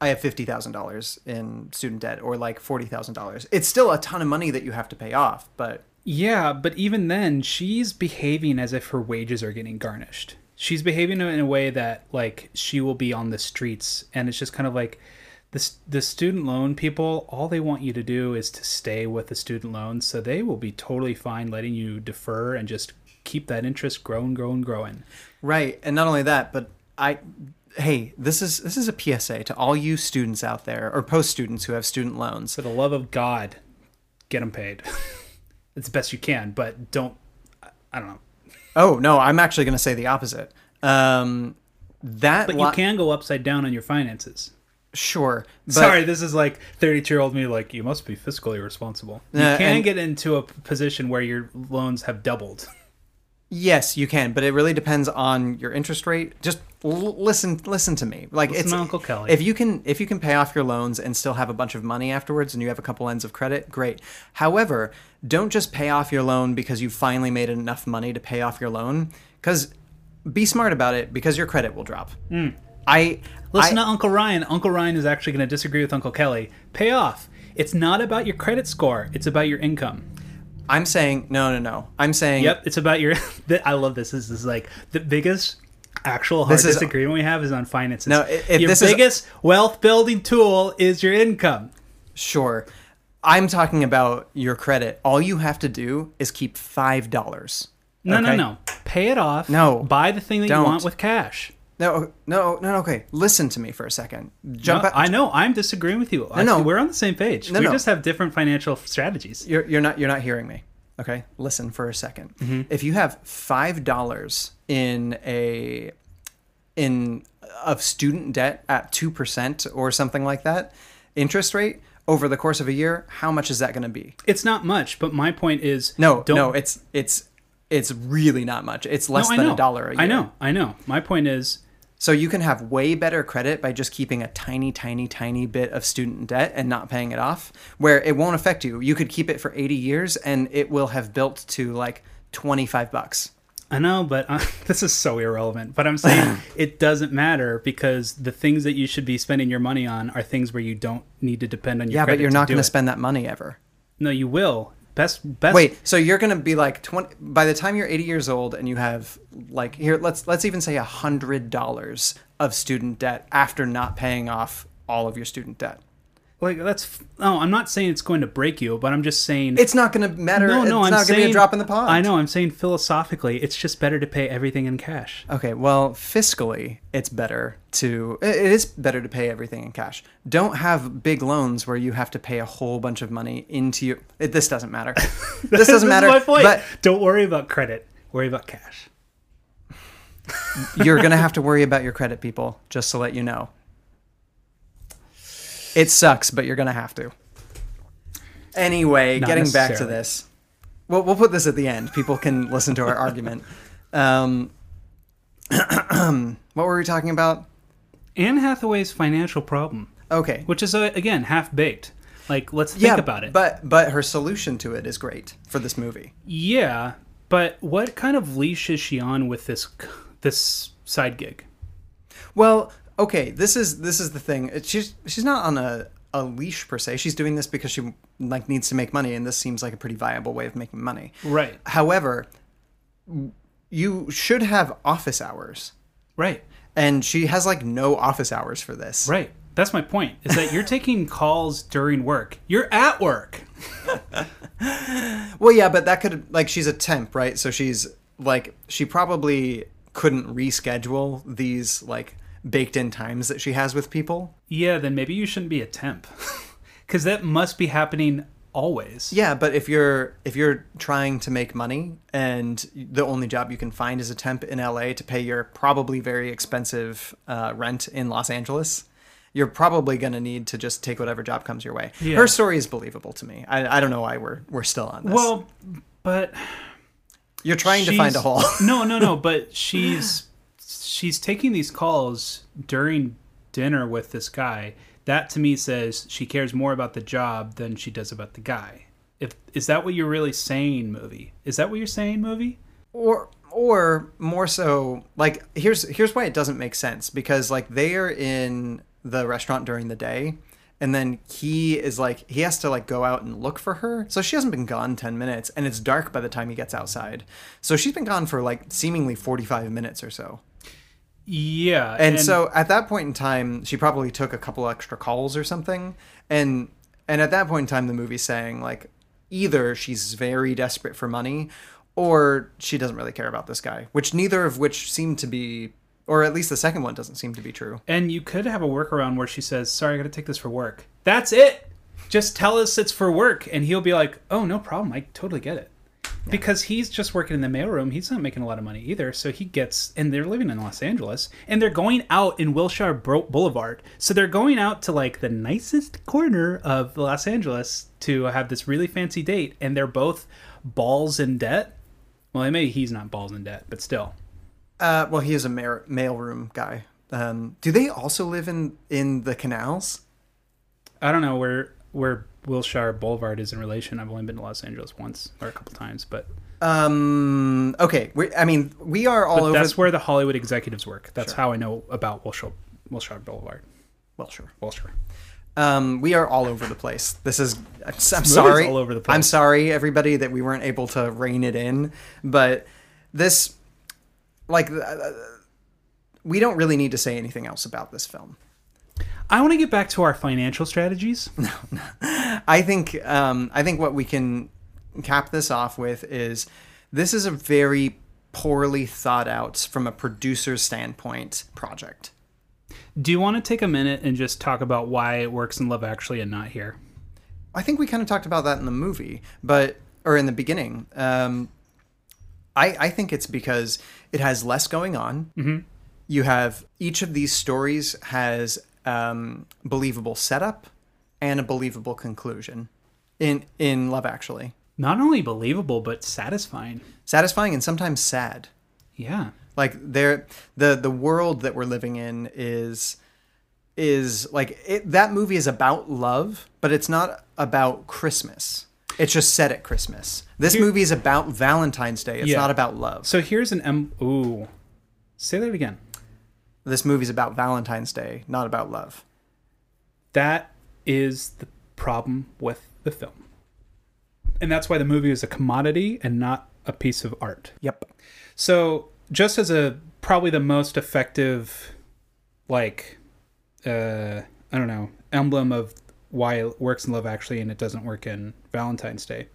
I have fifty thousand dollars in student debt, or like forty thousand dollars. It's still a ton of money that you have to pay off, but Yeah, but even then, she's behaving as if her wages are getting garnished. She's behaving in a way that like she will be on the streets, and it's just kind of like the the student loan people. All they want you to do is to stay with the student loan, so they will be totally fine letting you defer and just keep that interest growing, growing, growing. Right, and not only that, but I hey, this is this is a PSA to all you students out there or post students who have student loans. For the love of God, get them paid. it's the best you can, but don't. I- don't know. Oh no, I'm actually going to say the opposite. Um, that But li- you can go upside down on your finances. Sure. But, Sorry, this is like 32 year old me, like, you must be fiscally responsible. You Uh, can and- get into a position where your loans have doubled. Yes, you can, but it really depends on your interest rate. Just l- listen, listen to me. Like Listen it's Uncle Kelly. If you can, if you can pay off your loans and still have a bunch of money afterwards, and you have a couple ends of credit, great. However, don't just pay off your loan because you finally made enough money to pay off your loan. Because be smart about it, because your credit will drop. Mm. I Listen I- to Uncle Ryan. Uncle Ryan is actually going to disagree with Uncle Kelly. Pay off. It's not about your credit score, it's about your income. I'm saying no, no, no. I'm saying Yep, it's about your. I love this. This is like the biggest actual hard This is- disagreement we have is on finances. No, if your is- biggest wealth building tool is your income. Sure. I'm talking about your credit. All you have to do is keep five dollars. No, no, no. Pay it off. No. Buy the thing that Don't. you want with cash. No, no, no. Okay, listen to me for a second. Jump. No, out- I know. I'm disagreeing with you. I- no. we're on the same page. No, we no. just have different financial strategies. You're you're not you're not hearing me. Okay, listen for a 2nd Mhm. If you have five dollars in a in of student debt at two percent or something like that interest rate over the course of a year, how much is that going to be? It's not much, but my point is No, don't- no, it's it's it's really not much. It's less No, than a dollar a year. I know. I know. My point is So you can have way better credit by just keeping a tiny, tiny, tiny bit of student debt and not paying it off, where it won't affect you. You could keep it for 80 years and it will have built to like 25 bucks. I know, but uh, this is so irrelevant. But I'm saying it doesn't matter because the things that you should be spending your money on are things where you don't need to depend on your credit. Yeah, but you're not going to spend that money ever. No, you will. Best best Wait, so you're to be like 20 by the time you're 80 years old and you have like here let's let's even say a $100 of student debt after not paying off all of your student debt. Like that's no, oh, I'm not saying it's going to break you, but I'm just saying It's not going to matter. No, no, it's I'm not going to be saying a drop in the pot I know. I'm saying philosophically, it's just better to pay everything in cash. Okay, well, fiscally, it's better to it is better to pay everything in cash. Don't have big loans where you have to pay a whole bunch of money into your. It, this doesn't matter. This doesn't matter. my point. But Don't worry about credit. Worry about cash. you're gonna have to worry about your credit, people. Just to let you know, it sucks, but you're gonna have to. Anyway, Not getting back to this, well, we'll put this at the end. People can listen to our argument. Um, what were we talking about? Anne Hathaway's financial problem. Okay. Which is uh, again half baked. Like, let's think yeah, about it. But but her solution to it is great for this movie. Yeah, but what kind of leash is she on with this this side gig? Well, okay, this is this is the thing. It- She's she's not on a a leash per se. She's doing this because she like needs to make money, and this seems like a pretty viable way of making money. Right. However, you should have office hours. Right. And she has like no office hours for this. Right. That's my point. Is that you're taking calls during work. You're at work. Well, yeah, but that could like she's a temp, right? So she's like she probably couldn't reschedule these like baked in times that she has with people. Yeah, then maybe you shouldn't be a temp. Cuz that must be happening always. Yeah, but if you're if you're trying to make money and the only job you can find is a temp in LA to pay your probably very expensive uh, rent in Los Angeles, you're probably going to need to just take whatever job comes your way. Yeah. Her story is believable to me. I, I don't know why we're we're still on this. Well, but you're trying to find a hole. no, no, no. But she's she's taking these calls during dinner with this guy. That to me says she cares more about the job than she does about the guy. If is that what you're really saying, movie? Is that what you're saying, movie? or or more so like here's here's why it doesn't make sense because like they are in the restaurant during the day and then he is like he has to like go out and look for her so she hasn't been gone 10 minutes and it's dark by the time he gets outside so she's been gone for like seemingly 45 minutes or so Yeah, and, so at that point in time she probably took a couple extra calls or something and and at that point in time the movie's saying like either she's very desperate for money or she doesn't really care about this guy which neither of which seem to be or at least the second one doesn't seem to be true And you could have a workaround where she says, "Sorry, I got to take this for work." That's it. Just tell us it's for work, and he'll be like, "Oh, no problem. I totally get it." Because he's just working in the mailroom, he's not making a lot of money either. So he gets, and they're living in Los Angeles, and they're going out in Wilshire Bro- Boulevard. So they're going out to like the nicest corner of Los Angeles to have this really fancy date, and they're both balls in debt. Well, maybe he's not balls in debt, but still. uh well he is a ma- mailroom guy um do they also live in in the canals I don't know where where Wilshire Boulevard is in relation. I've only been to Los Angeles once or a couple times, but um okay we, i mean we are all but over that's where the Hollywood executives work. That's how I know about Wilshire Wilshire Boulevard. Wilshire. Wilshire. Um, we are all over the place. This is. I'm movie's sorry. all over the place. I'm sorry, everybody, that we weren't able to rein it in. But this, like, uh, we don't really need to say anything else about this film. I want to get back to our financial strategies. No, I think. Um, I think what we can cap this off with is this is a very poorly thought out, from a producer's standpoint, project. Do you want to take a minute and just talk about why it works in Love Actually and not here? I think we kind of talked about that in the movie, but or in the beginning. Um, I I think it's because it has less going on. Mhm. You have each of these stories has um, believable setup and a believable conclusion. In in Love Actually, Not only believable but satisfying. satisfying and sometimes sad. Yeah. like there the the world that we're living in is is like it, that movie is about love but it's not about christmas it's just set at christmas this Here- movie is about valentine's day it's Yeah. not about love So here's an M. Ooh, say that again. This movie's about valentine's day not about love That is the problem with the film. And that's why the movie is a commodity and not a piece of art. Yep. So, just as a probably the most effective like uh I don't know, emblem of why it works in Love Actually and it doesn't work in Valentine's Day.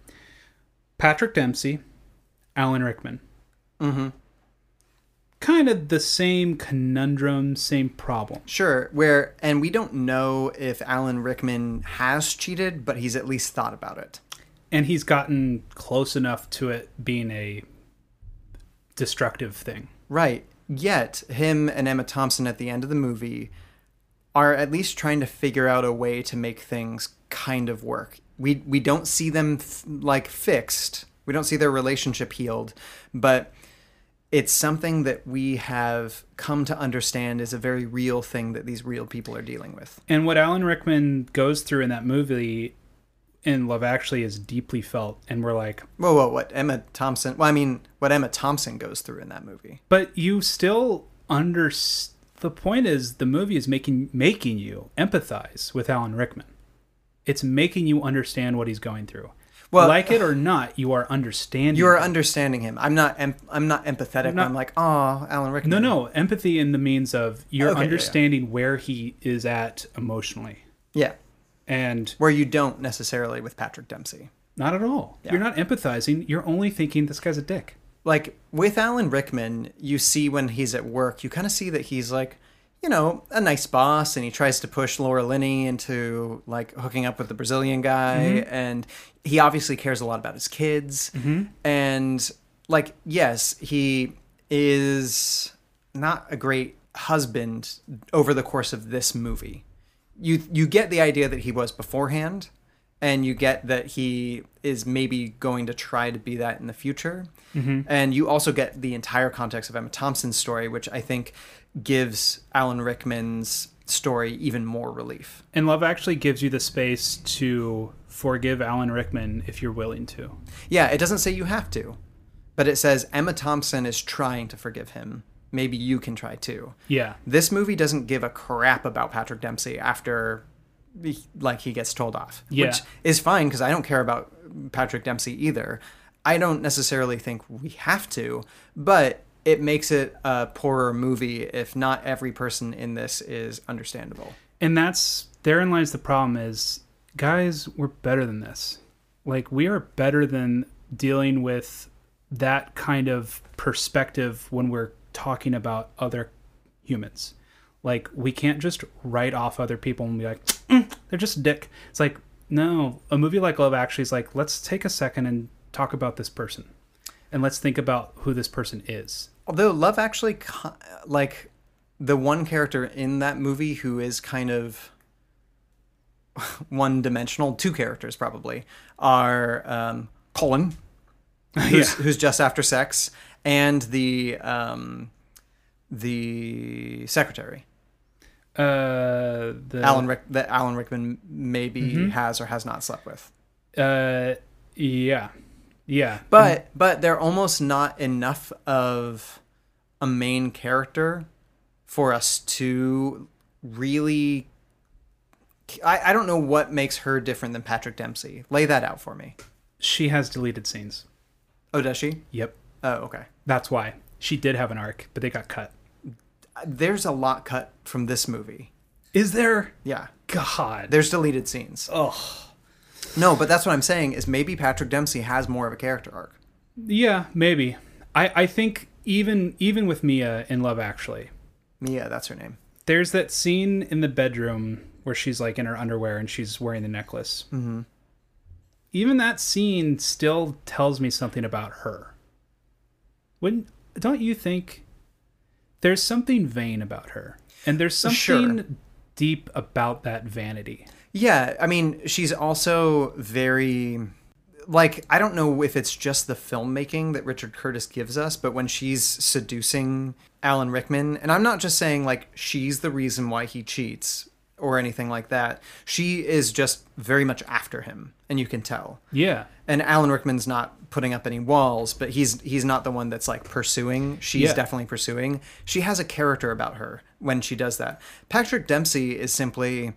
Patrick Dempsey, Alan Rickman. mm-hmm. Kind of the same conundrum, same problem. sure where and we don't know if alan rickman has cheated but he's at least thought about it and he's gotten close enough to it being a destructive thing. Right. Yet, him and Emma Thompson at the end of the movie are at least trying to figure out a way to make things kind of work. We we don't see them f- like fixed. We don't see their relationship healed, but it's something that we have come to understand is a very real thing that these real people are dealing with. And what Alan Rickman goes through in that movie in Love Actually is deeply felt, and we're like, Whoa, whoa, what Emma Thompson? Well, I mean, what Emma Thompson goes through in that movie. but you still under. The point is, the movie is making making you empathize with Alan Rickman. It's making you understand what he's going through. Well- like it or not, you are understanding. You are him. understanding him. I'm not. Em- I'm not empathetic. I'm not- I'm like, oh, Alan Rickman. No, no, empathy in the means of you're Okay, yeah, yeah. understanding where he is at emotionally. Yeah, and where you don't necessarily with Patrick Dempsey. Not at all. Yeah. You're not empathizing. You're only thinking this guy's a dick. Like with Alan Rickman, you see when he's at work, you kind of see that he's like, you know, a nice boss, and he tries to push Laura Linney into like hooking up with the Brazilian guy, Mhm. and he obviously cares a lot about his kids, Mhm. and like, yes, he is not a great husband over the course of this movie. You you get the idea that he was beforehand, and you get that he is maybe going to try to be that in the future. Mhm. And you also get the entire context of Emma Thompson's story, which I think gives Alan Rickman's story even more relief. And love actually gives you the space to forgive Alan Rickman if you're willing to. Yeah, it doesn't say you have to, but it says Emma Thompson is trying to forgive him. Maybe you can try too. Yeah. This movie doesn't give a crap about Patrick Dempsey after like he gets told off. Yeah. Which is fine because I don't care about Patrick Dempsey either. I don't necessarily think we have to, but it makes it a poorer movie if not every person in this is understandable. And that's therein lies the problem is guys, we're better than this. Like we are better than dealing with that kind of perspective when we're talking about other humans. Like we can't just write off other people and be like, "Mm, they're just a dick. It's like, no, a movie like Love Actually is like, let's take a second and talk about this person. And let's think about who this person is. Although Love actually, like, the one character in that movie who is kind of one dimensional, two characters probably, are um, Colin, who's, Yeah. who's just after sex, and the um, the secretary. Uh, the Alan Rick that Alan Rickman maybe Mhm. has or has not slept with. Uh, yeah, yeah. But but they're almost not enough of a main character for us to really. I, I don't know what makes her different than Patrick Dempsey. Lay that out for me. she has deleted scenes. Oh, does she? Yep. Oh, okay. That's why she did have an arc, but they got cut. There's a lot cut from this movie. Is there? Yeah. God. There's deleted scenes. Oh. No, but that's what I'm saying is maybe Patrick Dempsey has more of a character arc. Yeah, maybe. I I think even even with Mia in Love Actually, Mia, that's her name. there's that scene in the bedroom where she's like in her underwear and she's wearing the necklace. Mm-hmm. Even that scene still tells me something about her. Wouldn't don't you think there's something vain about her? And there's something Sure. deep about that vanity. Yeah, I mean, she's also very like I don't know if it's just the filmmaking that Richard Curtis gives us, but when she's seducing Alan Rickman, and I'm not just saying like she's the reason why he cheats or anything like that. She is just very much after him, and you can tell. Yeah. And Alan Rickman's not putting up any walls, but he's he's not the one that's like pursuing. She's Yeah. definitely pursuing. She has a character about her when she does that. Patrick Dempsey is simply,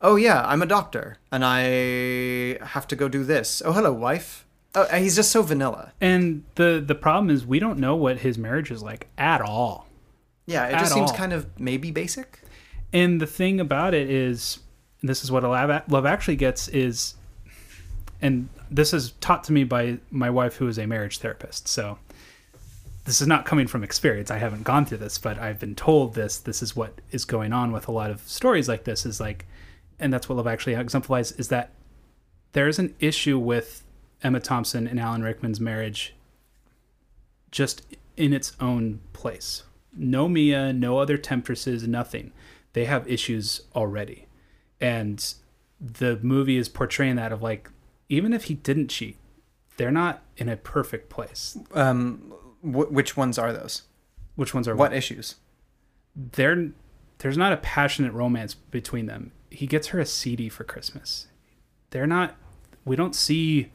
oh yeah, I'm a doctor and I have to go do this. Oh hello, wife. Oh, he's just so vanilla. And the the problem is we don't know what his marriage is like at all. Yeah, it At just seems all. kind of maybe basic. And the thing about it is, and this is what Love Love actually gets is, and this is taught to me by my wife, who is a marriage therapist. So this is not coming from experience. I haven't gone through this, but I've been told this. This is what is going on with a lot of stories like this. Is like, and that's what Love actually exemplifies is that there is an issue with Emma Thompson and Alan Rickman's marriage, just in its own place. No Mia, no other temptresses, nothing they have issues already. And the movie is portraying that of like, even if he didn't cheat, they're not in a perfect place. Um, wh- which ones are those? Which ones are What issues? They're there's not a passionate romance between them. He gets her a CD for Christmas. They're not we don't see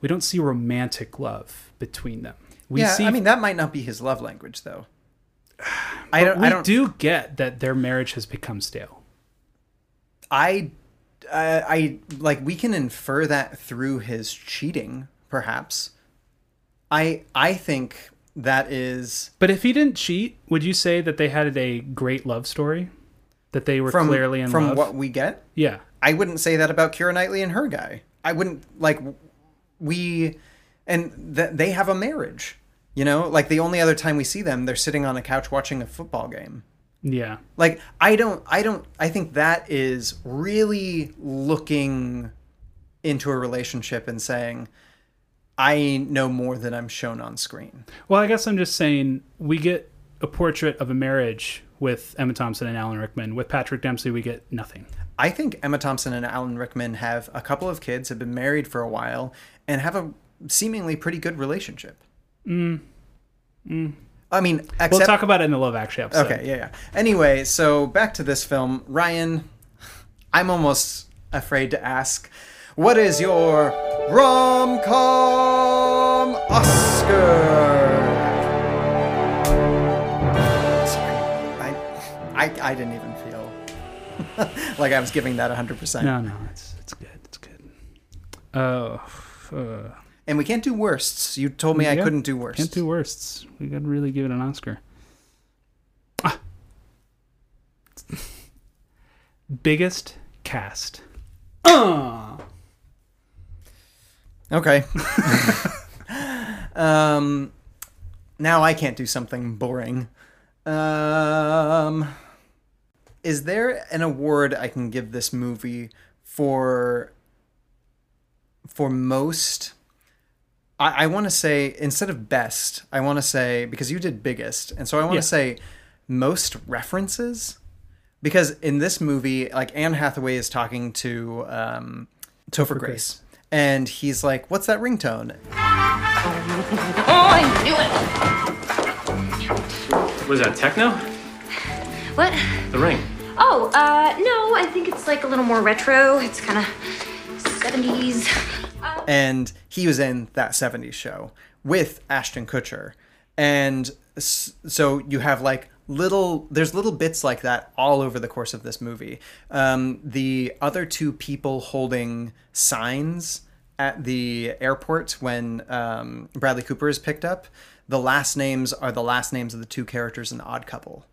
we don't see romantic love between them. We yeah, see I mean that might not be his love language though. I don't. we I don't. do get that their marriage has become stale. I, uh, I like we can infer that through his cheating, perhaps. I I think that is But if he didn't cheat, would you say that they had a great love story? That they were from clearly in from love? what we get. Yeah. I wouldn't say that about Keira Knightley and her guy. I wouldn't like we and th- they have a marriage. You know, like the only other time we see them, they're sitting on a couch watching a football game. Yeah. Like I don't I don't I think that is really looking into a relationship and saying I know more than I'm shown on screen. Well, I guess I'm just saying we get a portrait of a marriage with Emma Thompson and Alan Rickman. With Patrick Dempsey, we get nothing. I think Emma Thompson and Alan Rickman have a couple of kids, have been married for a while, and have a seemingly pretty good relationship. Mm. Mm. I mean, we'll talk about it in the Love Actually episode. Okay, yeah, yeah. Anyway, so back to this film. Ryan, I'm almost afraid to ask, what is your rom com Oscar? I, I didn't even feel like I was giving that 100%. No, no, it's it's good. It's good. Oh. uh, And we can't do worsts. You told me I couldn't do worsts. Can't do worsts. We to really give it an Oscar. Ah. Biggest cast. Uh. Okay. um, now I can't do something boring. Um, is there an award I can give this movie for for most? I, I want to say instead of best, I want to say because you did biggest, and so I want to Yeah. say most references because in this movie, like Anne Hathaway is talking to um, Topher Grace, and he's like, "What's that ringtone?" Oh, I knew it. Was that techno? What? The ring. Oh, uh, no, I think it's like a little more retro. It's kind of 70s. and he was in that 70s show with Ashton Kutcher. And so you have like little, there's little bits like that all over the course of this movie. Um, the other two people holding signs at the airport when um, Bradley Cooper is picked up, the last names are the last names of the two characters in The Odd Couple,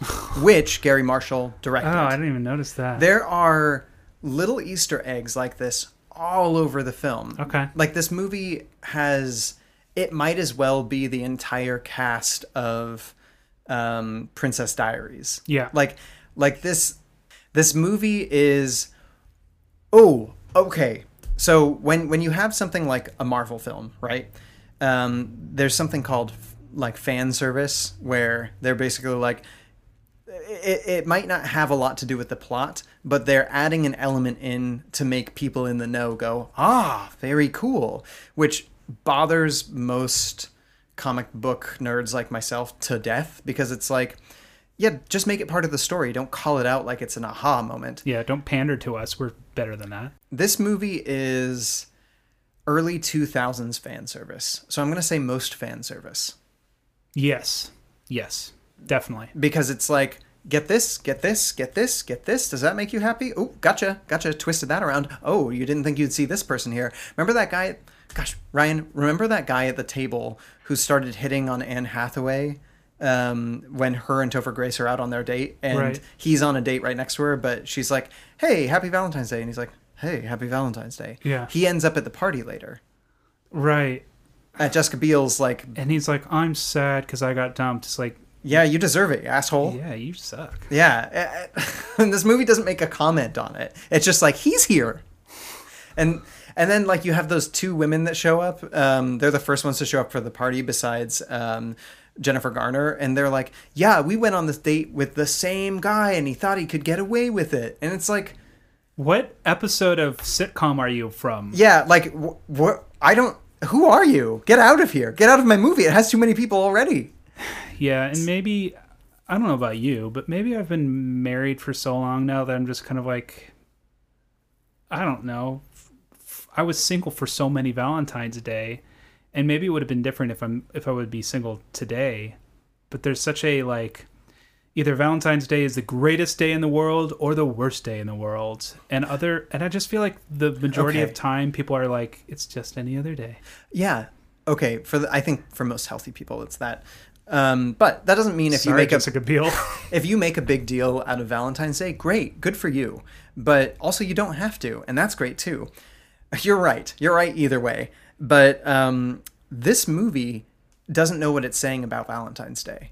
which Garry Marshall directed. Oh, I didn't even notice that. There are little Easter eggs like this all over the film. Okay. Like this movie has, it might as well be the entire cast of um, Princess Diaries. Yeah. Like, like this, this movie is, oh, okay. So when when you have something like a Marvel film, right? Um, there's something called f- like fan service where they're basically like it, it might not have a lot to do with the plot, but they're adding an element in to make people in the know go, ah, very cool, which bothers most comic book nerds like myself to death because it's like, yeah, just make it part of the story. Don't call it out like it's an aha moment. Yeah, don't pander to us. We're better than that. This movie is early 2000s fan service. So I'm going to say most fan service. Yes. Yes. Definitely. because it's like get this get this get this get this does that make you happy oh gotcha gotcha twisted that around oh you didn't think you'd see this person here remember that guy gosh ryan remember that guy at the table who started hitting on anne hathaway um, when her and topher grace are out on their date and Right. he's on a date right next to her but she's like hey happy valentine's day and he's like hey happy valentine's day Yeah. he ends up at the party later Right. at jessica biel's like And he's like, I'm sad because I got dumped. It's like, yeah you deserve it you asshole yeah, you suck. Yeah, and this movie doesn't make a comment on it. It's just like he's here, and and then like you have those two women that show up. Um, they're the first ones to show up for the party, besides um, Jennifer Garner, and they're like, "Yeah, we went on this date with the same guy, and he thought he could get away with it." And it's like, What episode of sitcom are you from? yeah, like wh- what? I don't. Who are you? Get out of here! Get out of my movie! It has too many people already. Yeah, and maybe I don't know about you, but maybe I've been married for so long now that I'm just kind of like I don't know, I was single for so many Valentine's Day, and maybe it would have been different if I'm if I would be single today. But there's such a like either Valentine's Day is the greatest day in the world or the worst day in the world. And other and I just feel like the majority Okay. of time people are like it's just any other day. Yeah. Okay. For the, I think for most healthy people, it's that. Um, but that doesn't mean if Sorry, you make Jessica Biel. if you make a big deal out of Valentine's Day, great, good for you. But also, you don't have to, and that's great too. You're right. You're right either way. But um, this movie doesn't know what it's saying about Valentine's Day,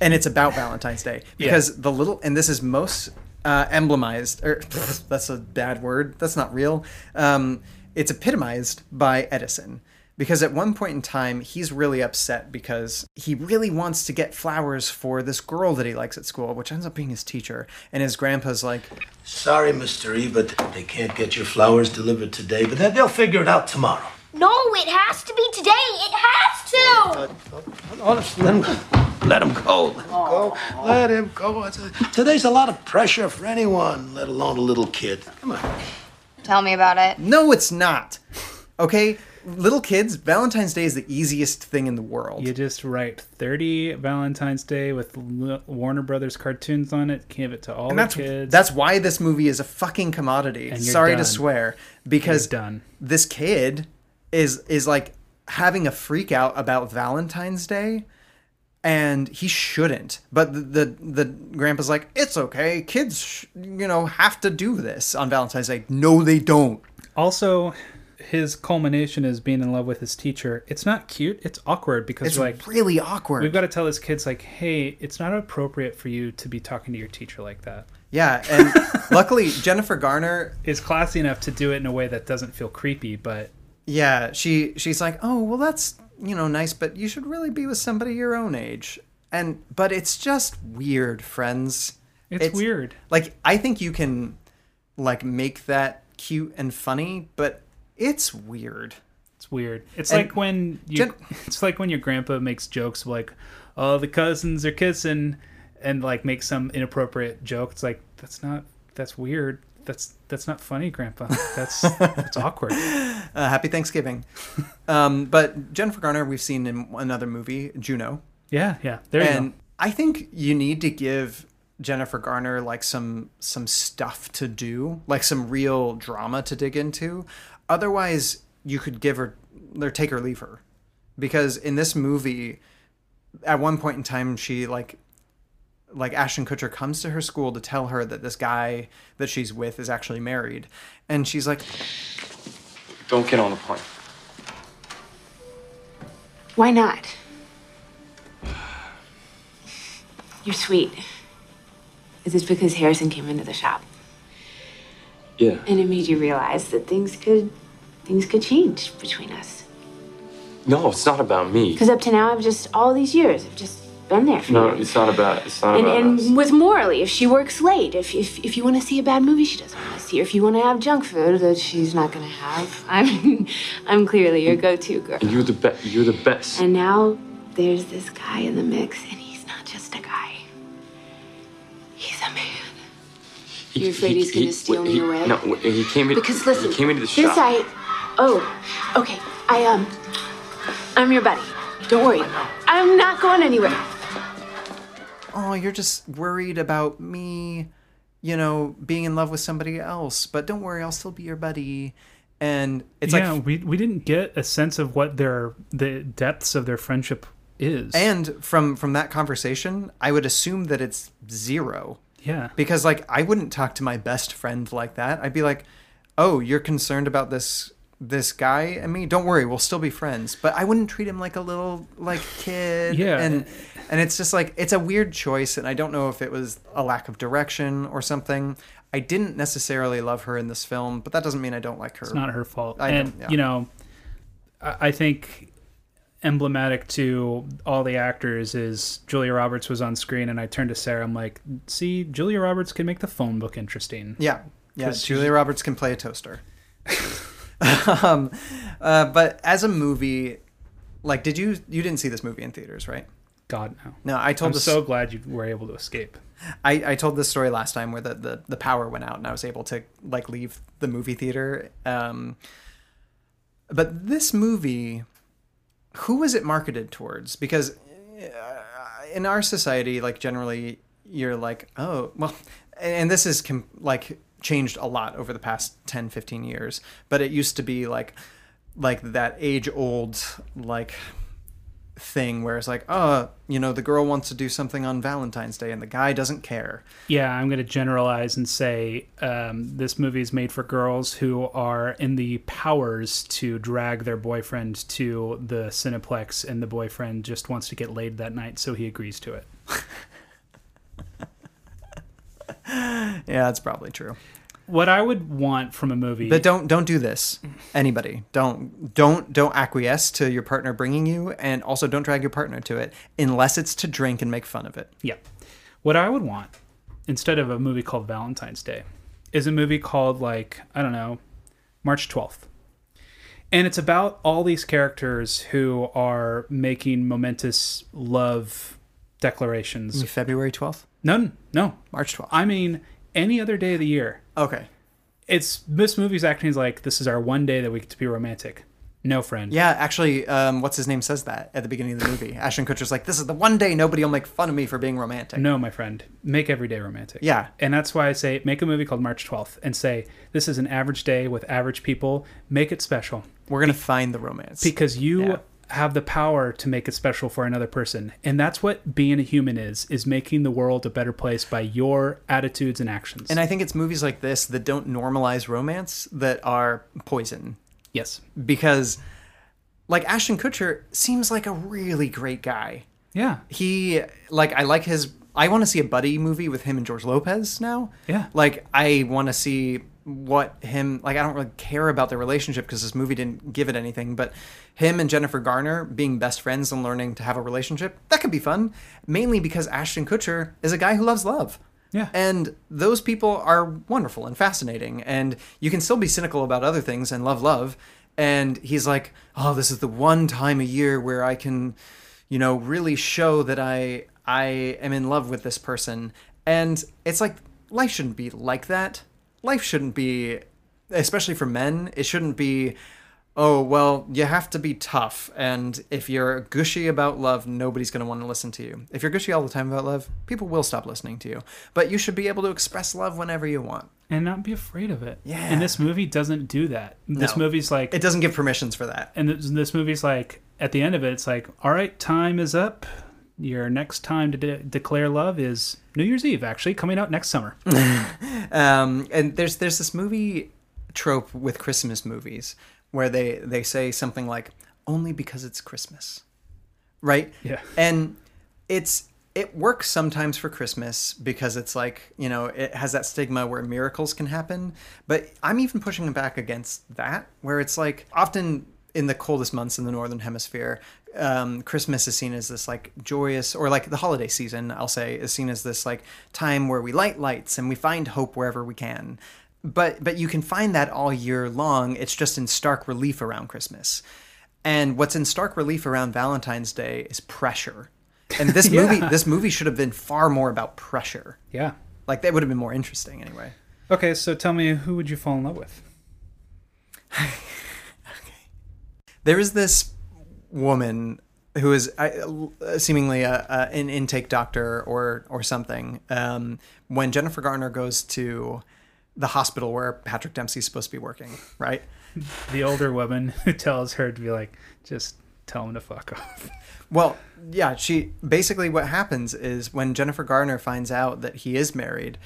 and it's about Valentine's Day Yeah. because the little and this is most uh, emblemized. Or that's a bad word. That's not real. Um, it's epitomized by Edison because at one point in time he's really upset because he really wants to get flowers for this girl that he likes at school which ends up being his teacher and his grandpa's like Sorry, Mr. E, but they can't get your flowers delivered today, but then they'll figure it out tomorrow. No, it has to be today. It has to. Honestly, let him go. Let him go. Let him go. Let him go. A- today's a lot of pressure for anyone, let alone a little kid. Come on. Tell me about it. no it's not okay little kids valentine's day is the easiest thing in the world You just write 30 Valentine's Day with Warner Brothers cartoons on it, give it to all and the that's kids. that's why this movie is a fucking commodity. Sorry done. to swear, because done. this kid is is like having a freak out about Valentine's Day, and he shouldn't. But the the, the grandpa's like, it's okay. Kids, sh- you know, have to do this on Valentine's Day. No, they don't. Also, his culmination is being in love with his teacher. It's not cute. It's awkward because It's like really awkward. We've got to tell his kids like, hey, it's not appropriate for you to be talking to your teacher like that. Yeah, and luckily Jennifer Garner is classy enough to do it in a way that doesn't feel creepy, but Yeah, she she's like, "Oh, well that's, you know, nice, but you should really be with somebody your own age." And but it's just weird, friends. It's weird. Like I think you can like make that cute and funny, but it's weird. It's weird. It's And like when you Jen- it's like when your grandpa makes jokes like, "Oh, the cousins are kissing," and like make some inappropriate joke. It's like that's not that's weird. That's that's not funny, grandpa. That's that's awkward. Uh, happy Thanksgiving. um, but Jennifer Garner, we've seen in another movie, Juno. Yeah, yeah. There you and go. I think you need to give Jennifer Garner like some some stuff to do, like some real drama to dig into. Otherwise, you could give her or take her leave her. Because in this movie, at one point in time she like like Ashton Kutcher comes to her school to tell her that this guy that she's with is actually married. And she's like, Don't get on the plane. Why not? You're sweet. Is it because Harrison came into the shop Yeah. and it made you realize that things could things could change between us? No, it's not about me. Because up to now, I've just all these years, I've just been there for No, you. it's not about. It's not And, about and us. with Morley, if she works late, if, if, if you want to see a bad movie she doesn't want to see, or if you want to have junk food that she's not going to have, I'm, I'm clearly your go-to girl. And you're the best. You're the best. And now there's this guy in the mix, and he's not just a guy. He- You're afraid he- he's gonna steal he- me away? No, he came in. Because listen, he came into the this shop. I. Oh, okay. I um, I'm your buddy. Don't worry. I'm not going anywhere. oh, you're just worried about me, you know, being in love with somebody else. But don't worry, I'll still be your buddy. And it's yeah, like, we we didn't get a sense of what their the depths of their friendship is. and from from that conversation, I would assume that it's zero. Yeah. Because like I wouldn't talk to my best friend like that. I'd be like, "Oh, you're concerned about this this guy and me? Don't worry, we'll still be friends." But I wouldn't treat him like a little like kid. Yeah. And and it's just like it's a weird choice and I don't know if it was a lack of direction or something. I didn't necessarily love her in this film, but that doesn't mean I don't like her. It's not her fault. I and yeah. you know, I, I think emblematic to all the actors is Julia Roberts was on screen, and I turned to Sarah. I'm like, see, Julia Roberts can make the phone book interesting. Yeah, yeah. Julia Roberts can play a toaster. um, uh, but as a movie, like, did you you didn't see this movie in theaters, right? God no. No, I told I'm this- so glad you were able to escape. I, I told this story last time where the, the, the power went out and I was able to like leave the movie theater. Um, but this movie, who was it marketed towards? Because uh, in our society, like generally, you're like, oh, well, and this is com- like changed a lot over the past 10, 15 years. But it used to be like, like that age old, like thing where it's like, oh, you know, the girl wants to do something on Valentine's Day and the guy doesn't care. Yeah, I'm going to generalize and say um, this movie is made for girls who are in the powers to drag their boyfriend to the Cineplex, and the boyfriend just wants to get laid that night, so he agrees to it. yeah, that's probably true. What I would want from a movie, But don't don't do this. Anybody, don't don't don't acquiesce to your partner bringing you, and also don't drag your partner to it unless it's to drink and make fun of it. Yeah. What I would want instead of a movie called Valentine's Day is a movie called like, I don't know, March 12th. And it's about all these characters who are making momentous love declarations. February 12th? No, no. March 12th. I mean any other day of the year. Okay. It's this movie's acting is like this is our one day that we get to be romantic. No friend. Yeah, actually, um, what's his name says that at the beginning of the movie. Ashton Kutcher's like, "This is the one day nobody will make fun of me for being romantic." No, my friend. Make every day romantic. Yeah. And that's why I say make a movie called March 12th and say this is an average day with average people. Make it special. We're gonna find the romance because you have the power to make it special for another person, and that's what being a human is: is making the world a better place by your attitudes and actions. And I think it's movies like this that don't normalize romance that are poison. Yes. Because like Ashton Kutcher seems like a really great guy. Yeah. He like I like his I want to see a buddy movie with him and George Lopez now. Yeah. Like I want to see what him like I don't really care about their relationship because this movie didn't give it anything, but him and Jennifer Garner being best friends and learning to have a relationship, that could be fun. Mainly because Ashton Kutcher is a guy who loves love. Yeah. And those people are wonderful and fascinating. And you can still be cynical about other things and love love. And he's like, oh, this is the one time a year where I can, you know, really show that I I am in love with this person. And it's like life shouldn't be like that. Life shouldn't be, especially for men, it shouldn't be, oh, well, you have to be tough. And if you're gushy about love, nobody's going to want to listen to you. If you're gushy all the time about love, people will stop listening to you. But you should be able to express love whenever you want. and not be afraid of it. Yeah. And this movie doesn't do that. This No. movie's like It doesn't give permissions for that. and this, this movie's like at the end of it, it's like, all right, time is up. Your next time to de- declare love is New Year's Eve, actually coming out next summer. um, and there's there's this movie trope with Christmas movies where they they say something like only because it's Christmas, right? Yeah. And it's it works sometimes for Christmas because it's like you know it has that stigma where miracles can happen. But I'm even pushing back against that, where it's like often in the coldest months in the northern hemisphere um, christmas is seen as this like joyous or like the holiday season i'll say is seen as this like time where we light lights and we find hope wherever we can but but you can find that all year long it's just in stark relief around christmas and what's in stark relief around valentine's day is pressure and this Yeah. movie this movie should have been far more about pressure Yeah. like that would have been more interesting anyway Okay, so tell me, who would you fall in love with? There is this woman who is uh, seemingly a, a, an intake doctor or or something. Um, when Jennifer Garner goes to the hospital where Patrick Dempsey's supposed to be working, right? The older woman who tells her to be like, just tell him to fuck off. Well, yeah, she basically what happens is when Jennifer Garner finds out that he is married,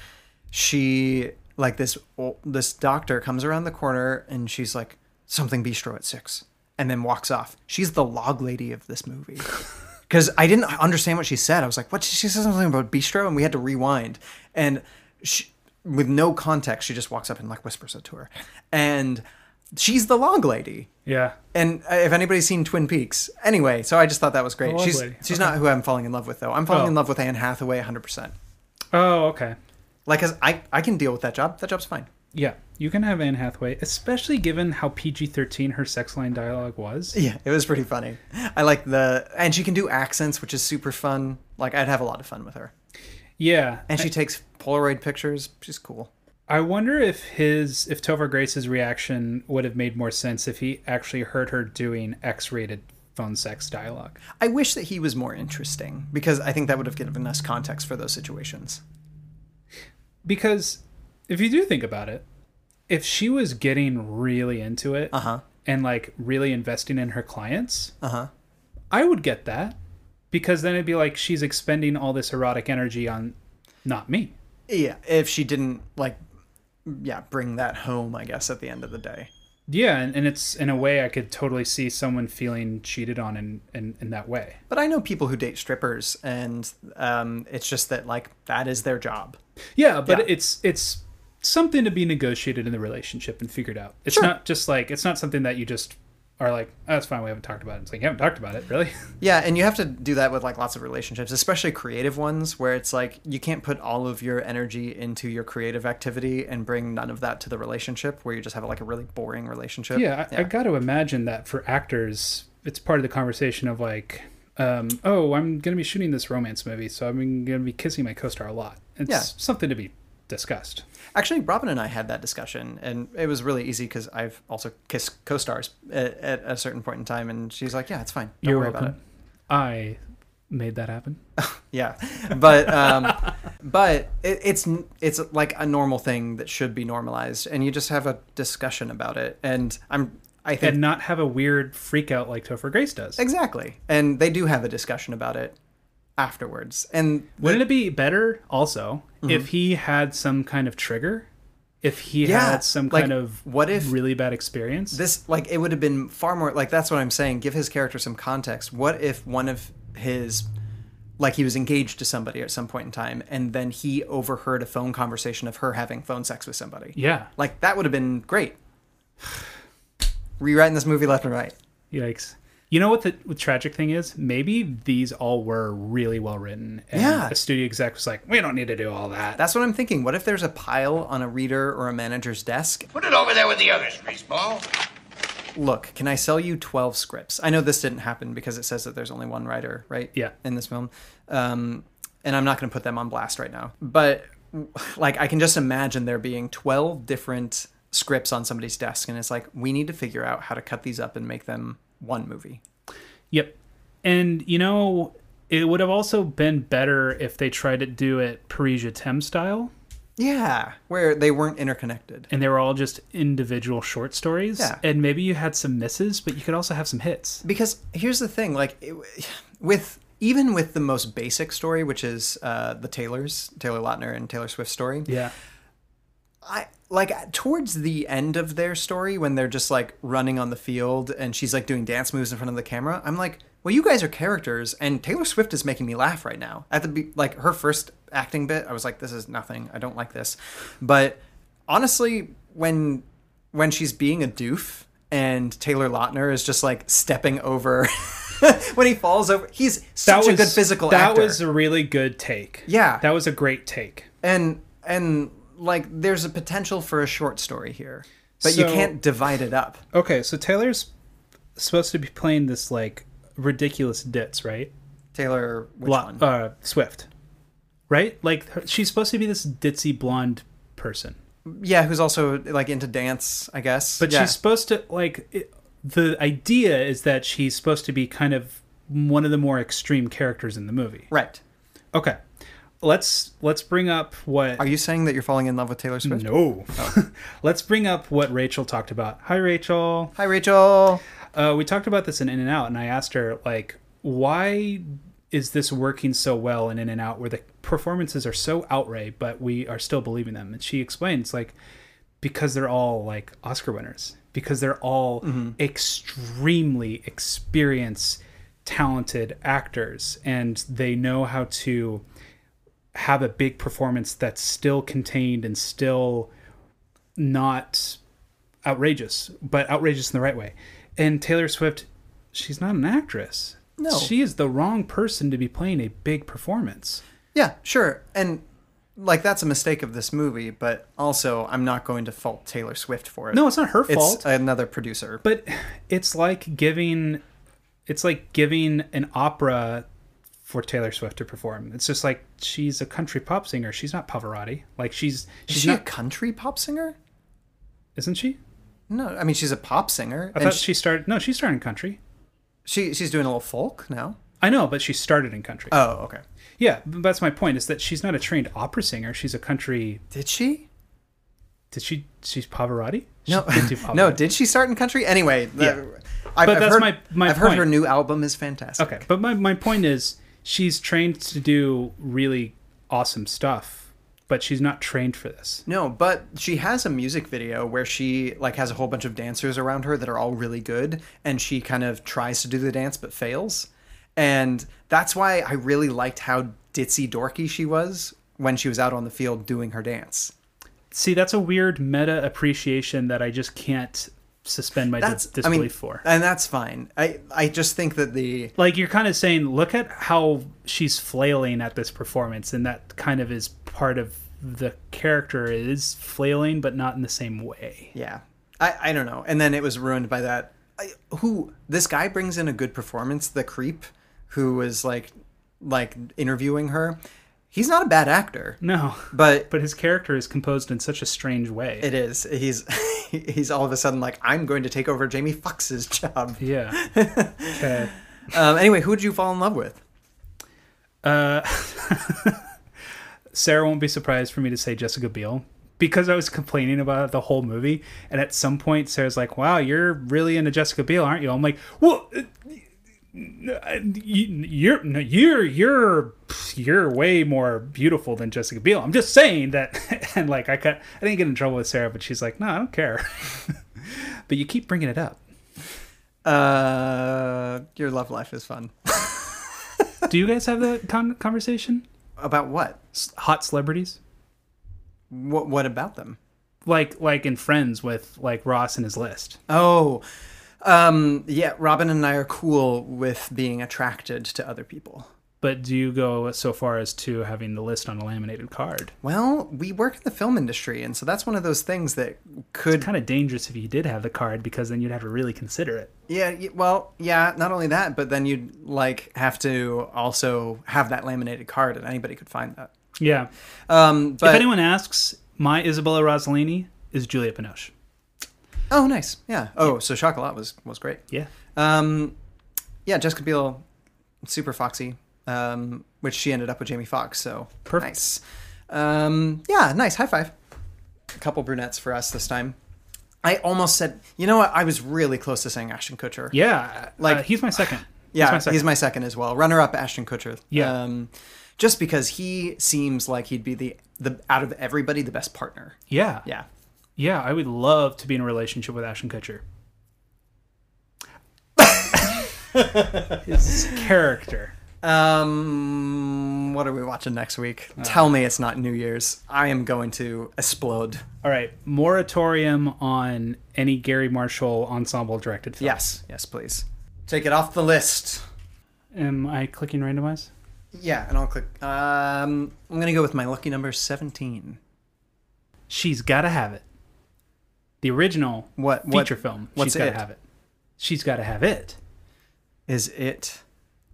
she like this this doctor comes around the corner and she's like something bistro at 6 and then walks off. She's the log lady of this movie. Cuz I didn't understand what she said. I was like, "What she said something about bistro?" and we had to rewind. And she, with no context, she just walks up and like whispers it to her. And she's the log lady. Yeah. And uh, if anybody's seen Twin Peaks, anyway, so I just thought that was great. She's lady. she's Okay. not who I'm falling in love with though. I'm falling Oh. in love with Anne Hathaway 100%. Oh, okay. Like, cause I I can deal with that job. That job's fine. Yeah, you can have Anne Hathaway, especially given how PG 13 her sex line dialogue was. Yeah, it was pretty funny. I like the and she can do accents, which is super fun. Like, I'd have a lot of fun with her. Yeah, and she takes Polaroid pictures. She's cool. I wonder if his if Topher Grace's reaction would have made more sense if he actually heard her doing X-rated phone sex dialogue. I wish that he was more interesting because I think that would have given us context for those situations. Because if you do think about it, if she was getting really into it uh-huh. and like really investing in her clients, uh-huh. I would get that. Because then it'd be like she's expending all this erotic energy on not me. Yeah, if she didn't like yeah, bring that home, I guess, at the end of the day. Yeah, and, and it's in a way I could totally see someone feeling cheated on in, in, in that way. But I know people who date strippers and um, it's just that like that is their job. Yeah, but Yeah. it's it's something to be negotiated in the relationship and figured out. It's Sure. not just like it's not something that you just are like, oh, that's fine, we haven't talked about it. It's like you haven't talked about it, really? Yeah, and you have to do that with like lots of relationships, especially creative ones where it's like you can't put all of your energy into your creative activity and bring none of that to the relationship where you just have like a really boring relationship. Yeah, I, I got to imagine that for actors, it's part of the conversation of like, um, oh, I'm going to be shooting this romance movie, so I'm going to be kissing my co-star a lot. It's Yeah. something to be discussed. Actually, Robin and I had that discussion, and it was really easy because I've also kissed co-stars at, at a certain point in time, and she's like, "Yeah, it's fine. Don't You're worry welcome. about it." I made that happen. Yeah, but um, but it, it's it's like a normal thing that should be normalized, and you just have a discussion about it. And I'm I think and not have a weird freak out like Topher Grace does. exactly, and they do have a discussion about it afterwards. And Wouldn't it be better also Mhm. if he had some kind of trigger? If he Yeah, had some like, kind of what if really bad experience? this like it would have been far more like that's what I'm saying. Give his character some context. What if one of his like he was engaged to somebody at some point in time, and then he overheard a phone conversation of her having phone sex with somebody. Yeah. like that would have been great. Rewriting this movie left and right. Yikes. You know what the, what tragic thing is? Maybe these all were really well written. And Yeah. A studio exec was like, we don't need to do all that. That's what I'm thinking. What if there's a pile on a reader or a manager's desk? Put it over there with the others, baseball. Look, can I sell you 12 scripts? I know this didn't happen because it says that there's only one writer, right? Yeah. In this film. Um, and I'm not going to put them on blast right now. But, like, I can just imagine there being 12 different scripts on somebody's desk. And it's like, we need to figure out how to cut these up and make them one movie. Yep. And, you know, it would have also been better if they tried to do it Paris, je t'aime style. Yeah. Where they weren't interconnected. And they were all just individual short stories. Yeah. And maybe you had some misses, but you could also have some hits. because here's the thing like it, with even with the most basic story which is uh, the taylors taylor lautner and taylor swift story Yeah. i like towards the end of their story when they're just like running on the field and she's like doing dance moves in front of the camera i'm like well you guys are characters and taylor swift is making me laugh right now at the be- like her first acting bit i was like this is nothing i don't like this but honestly when when she's being a doof and Taylor Lautner is just like stepping over when he falls over. He's such a good physical actor. that actor. was a really good take. Yeah. That was a great take. and and like there's a potential for a short story here, but you can't divide it up. Okay, so Taylor's supposed to be playing this like ridiculous ditz, right? Taylor, which La- one? Uh, Swift, right? Like her, she's supposed to be this ditzy blonde person, Yeah, who's also like into dance, I guess. but yeah. she's supposed to like. It, the idea is that she's supposed to be kind of one of the more extreme characters in the movie. right. Okay, let's let's bring up what. Are you saying that you're falling in love with Taylor Swift? No. let's bring up what Rachel talked about. Hi, Rachel. Hi, Rachel. Uh, we talked about this in In and Out, and I asked her like, why is this working so well in In and Out, where the performances are so outright, but we are still believing them? And she explains like, because they're all like Oscar winners, because they're all extremely experienced, talented actors, and they know how to have a big performance that's still contained and still not outrageous, but outrageous in the right way. And Taylor Swift, she's not an actress. No. She is the wrong person to be playing a big performance. Yeah, sure. And like that's a mistake of this movie, but also I'm not going to fault Taylor Swift for it. No, it's not her It's fault. another producer. But it's like giving it's like giving an opera for Taylor Swift to perform. It's just like she's a country pop singer. She's not Pavarotti. Like she's Is she's she not a country pop singer? Isn't she? No, I mean she's a pop singer. I thought she, she started No, she started in country. she she's doing a little folk now. I know, but she started in country. Oh, okay. Yeah, but that's my point is that she's not a trained opera singer. She's a country Did she? Did she she's Pavarotti? She No, did Pavarotti. no. Did she start in country? Anyway, the- Yeah. I've, But I've that's heard, my- my I've heard her new album is fantastic. Okay, but my, my point is she's trained to do really awesome stuff, but she's not trained for this. No, but she has a music video where she like has a whole bunch of dancers around her that are all really good, and she kind of tries to do the dance but fails, and that's why I really liked how ditzy dorky she was when she was out on the field doing her dance. See, that's a weird meta appreciation that I just can't suspend my That's dis- I mean, disbelief for. and that's fine. I I just think that the Like you're kind of saying, look at how she's flailing at this performance, and that kind of is part of the character is flailing, but not in the same way. Yeah. I, I don't know. And then it was ruined by that. I, who this guy brings in a good performance. The creep, who was like, like interviewing her. He's not a bad actor. No, but but his character is composed in such a strange way. it is. He's he's all of a sudden like, I'm going to take over Jamie Foxx's job. Yeah. Okay. Um, anyway, who did you fall in love with? Uh, Sarah won't be surprised for me to say Jessica Biel because I was complaining about it the whole movie, and at some point Sarah's like, "Wow, you're really into Jessica Biel, aren't you?" I'm like, "Well." You- You're you're you're you're way more beautiful than Jessica Biel. I'm just saying that, and like I cut, I didn't get in trouble with Sarah, but she's like, no, I don't care. but you keep bringing it up. Uh, your love life is fun. Do you guys have that con- conversation About what? Hot celebrities? What what about them? Like like in Friends with like Ross and his list. Oh, um, yeah. Robin and I are cool with being attracted to other people. But do you go so far as to having the list on a laminated card? Well, we work in the film industry, and so that's one of those things that could Kind of dangerous if you did have the card because then you'd have to really consider it. Yeah, well, yeah, not only that, but then you'd like have to also have that laminated card and anybody could find that. Yeah. Um but if anyone asks, my Isabella Rossellini is Juliette Binoche. Oh, nice. Yeah. Oh, so Chocolat was was great. Yeah. Um yeah, Jessica Biel super foxy. Um which she ended up with Jamie Foxx, so Perfect. nice. Um yeah, nice. High five. A couple brunettes for us this time. I almost said, you know what? I was really close to saying Ashton Kutcher. Yeah, Like- like he's my second. Yeah, he's he's my my, second. second as well. Runner up Ashton Kutcher. Yeah. Um, just because he seems like he'd be the the out of everybody the best partner. Yeah. Yeah. Yeah, I would love to be in a relationship with Ashton Kutcher. His character. Um, what are we watching next week? Tell me it's not New Year's. I am going to explode. All right, moratorium on any Garry Marshall ensemble directed film. Yes, yes, please. Take it off the list. Am I clicking randomize? Yeah, and I'll click. Um, I'm gonna go with my lucky number seventeen. She's got to have it. The original What- what- feature film. what's She's got to have it. She's got to have it. Is it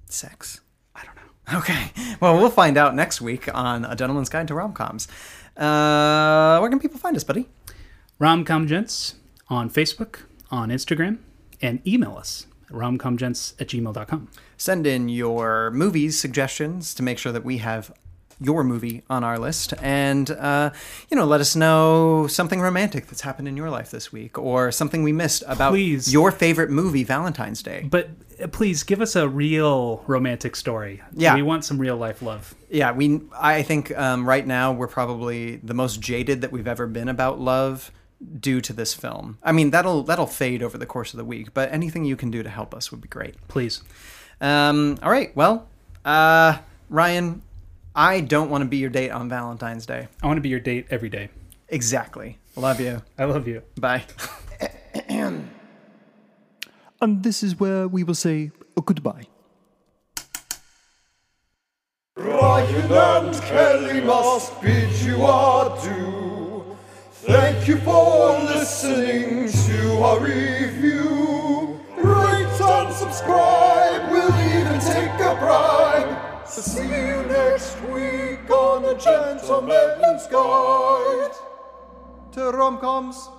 sex? I don't know. Okay. Well, we'll find out next week on A Gentleman's Guide to Rom-Coms. Uh, where can people find us, buddy? Romcomgents on Facebook, on Instagram, and email us at romcomgents at gmail.com. Send in your movies suggestions to make sure that we have your movie on our list and uh, you know let us know something romantic that's happened in your life this week or something we missed about Please. your favorite movie valentine's day But uh, please give us a real romantic story. Yeah. We want some real life love. yeah we i think um, right now we're probably the most jaded that we've ever been about love due to this film i mean that'll that'll fade over the course of the week but anything you can do to help us would be great Please. um, all right well uh, ryan i don't want to be your date on valentine's day I want to be your date every day. exactly love you I love you. bye And this is where we will say uh, goodbye. Ryan and Kelly must bid you adieu. Thank you for listening to our review. Rate and subscribe, we'll even take a bribe. See you next week on a gentleman's guide to rom-coms.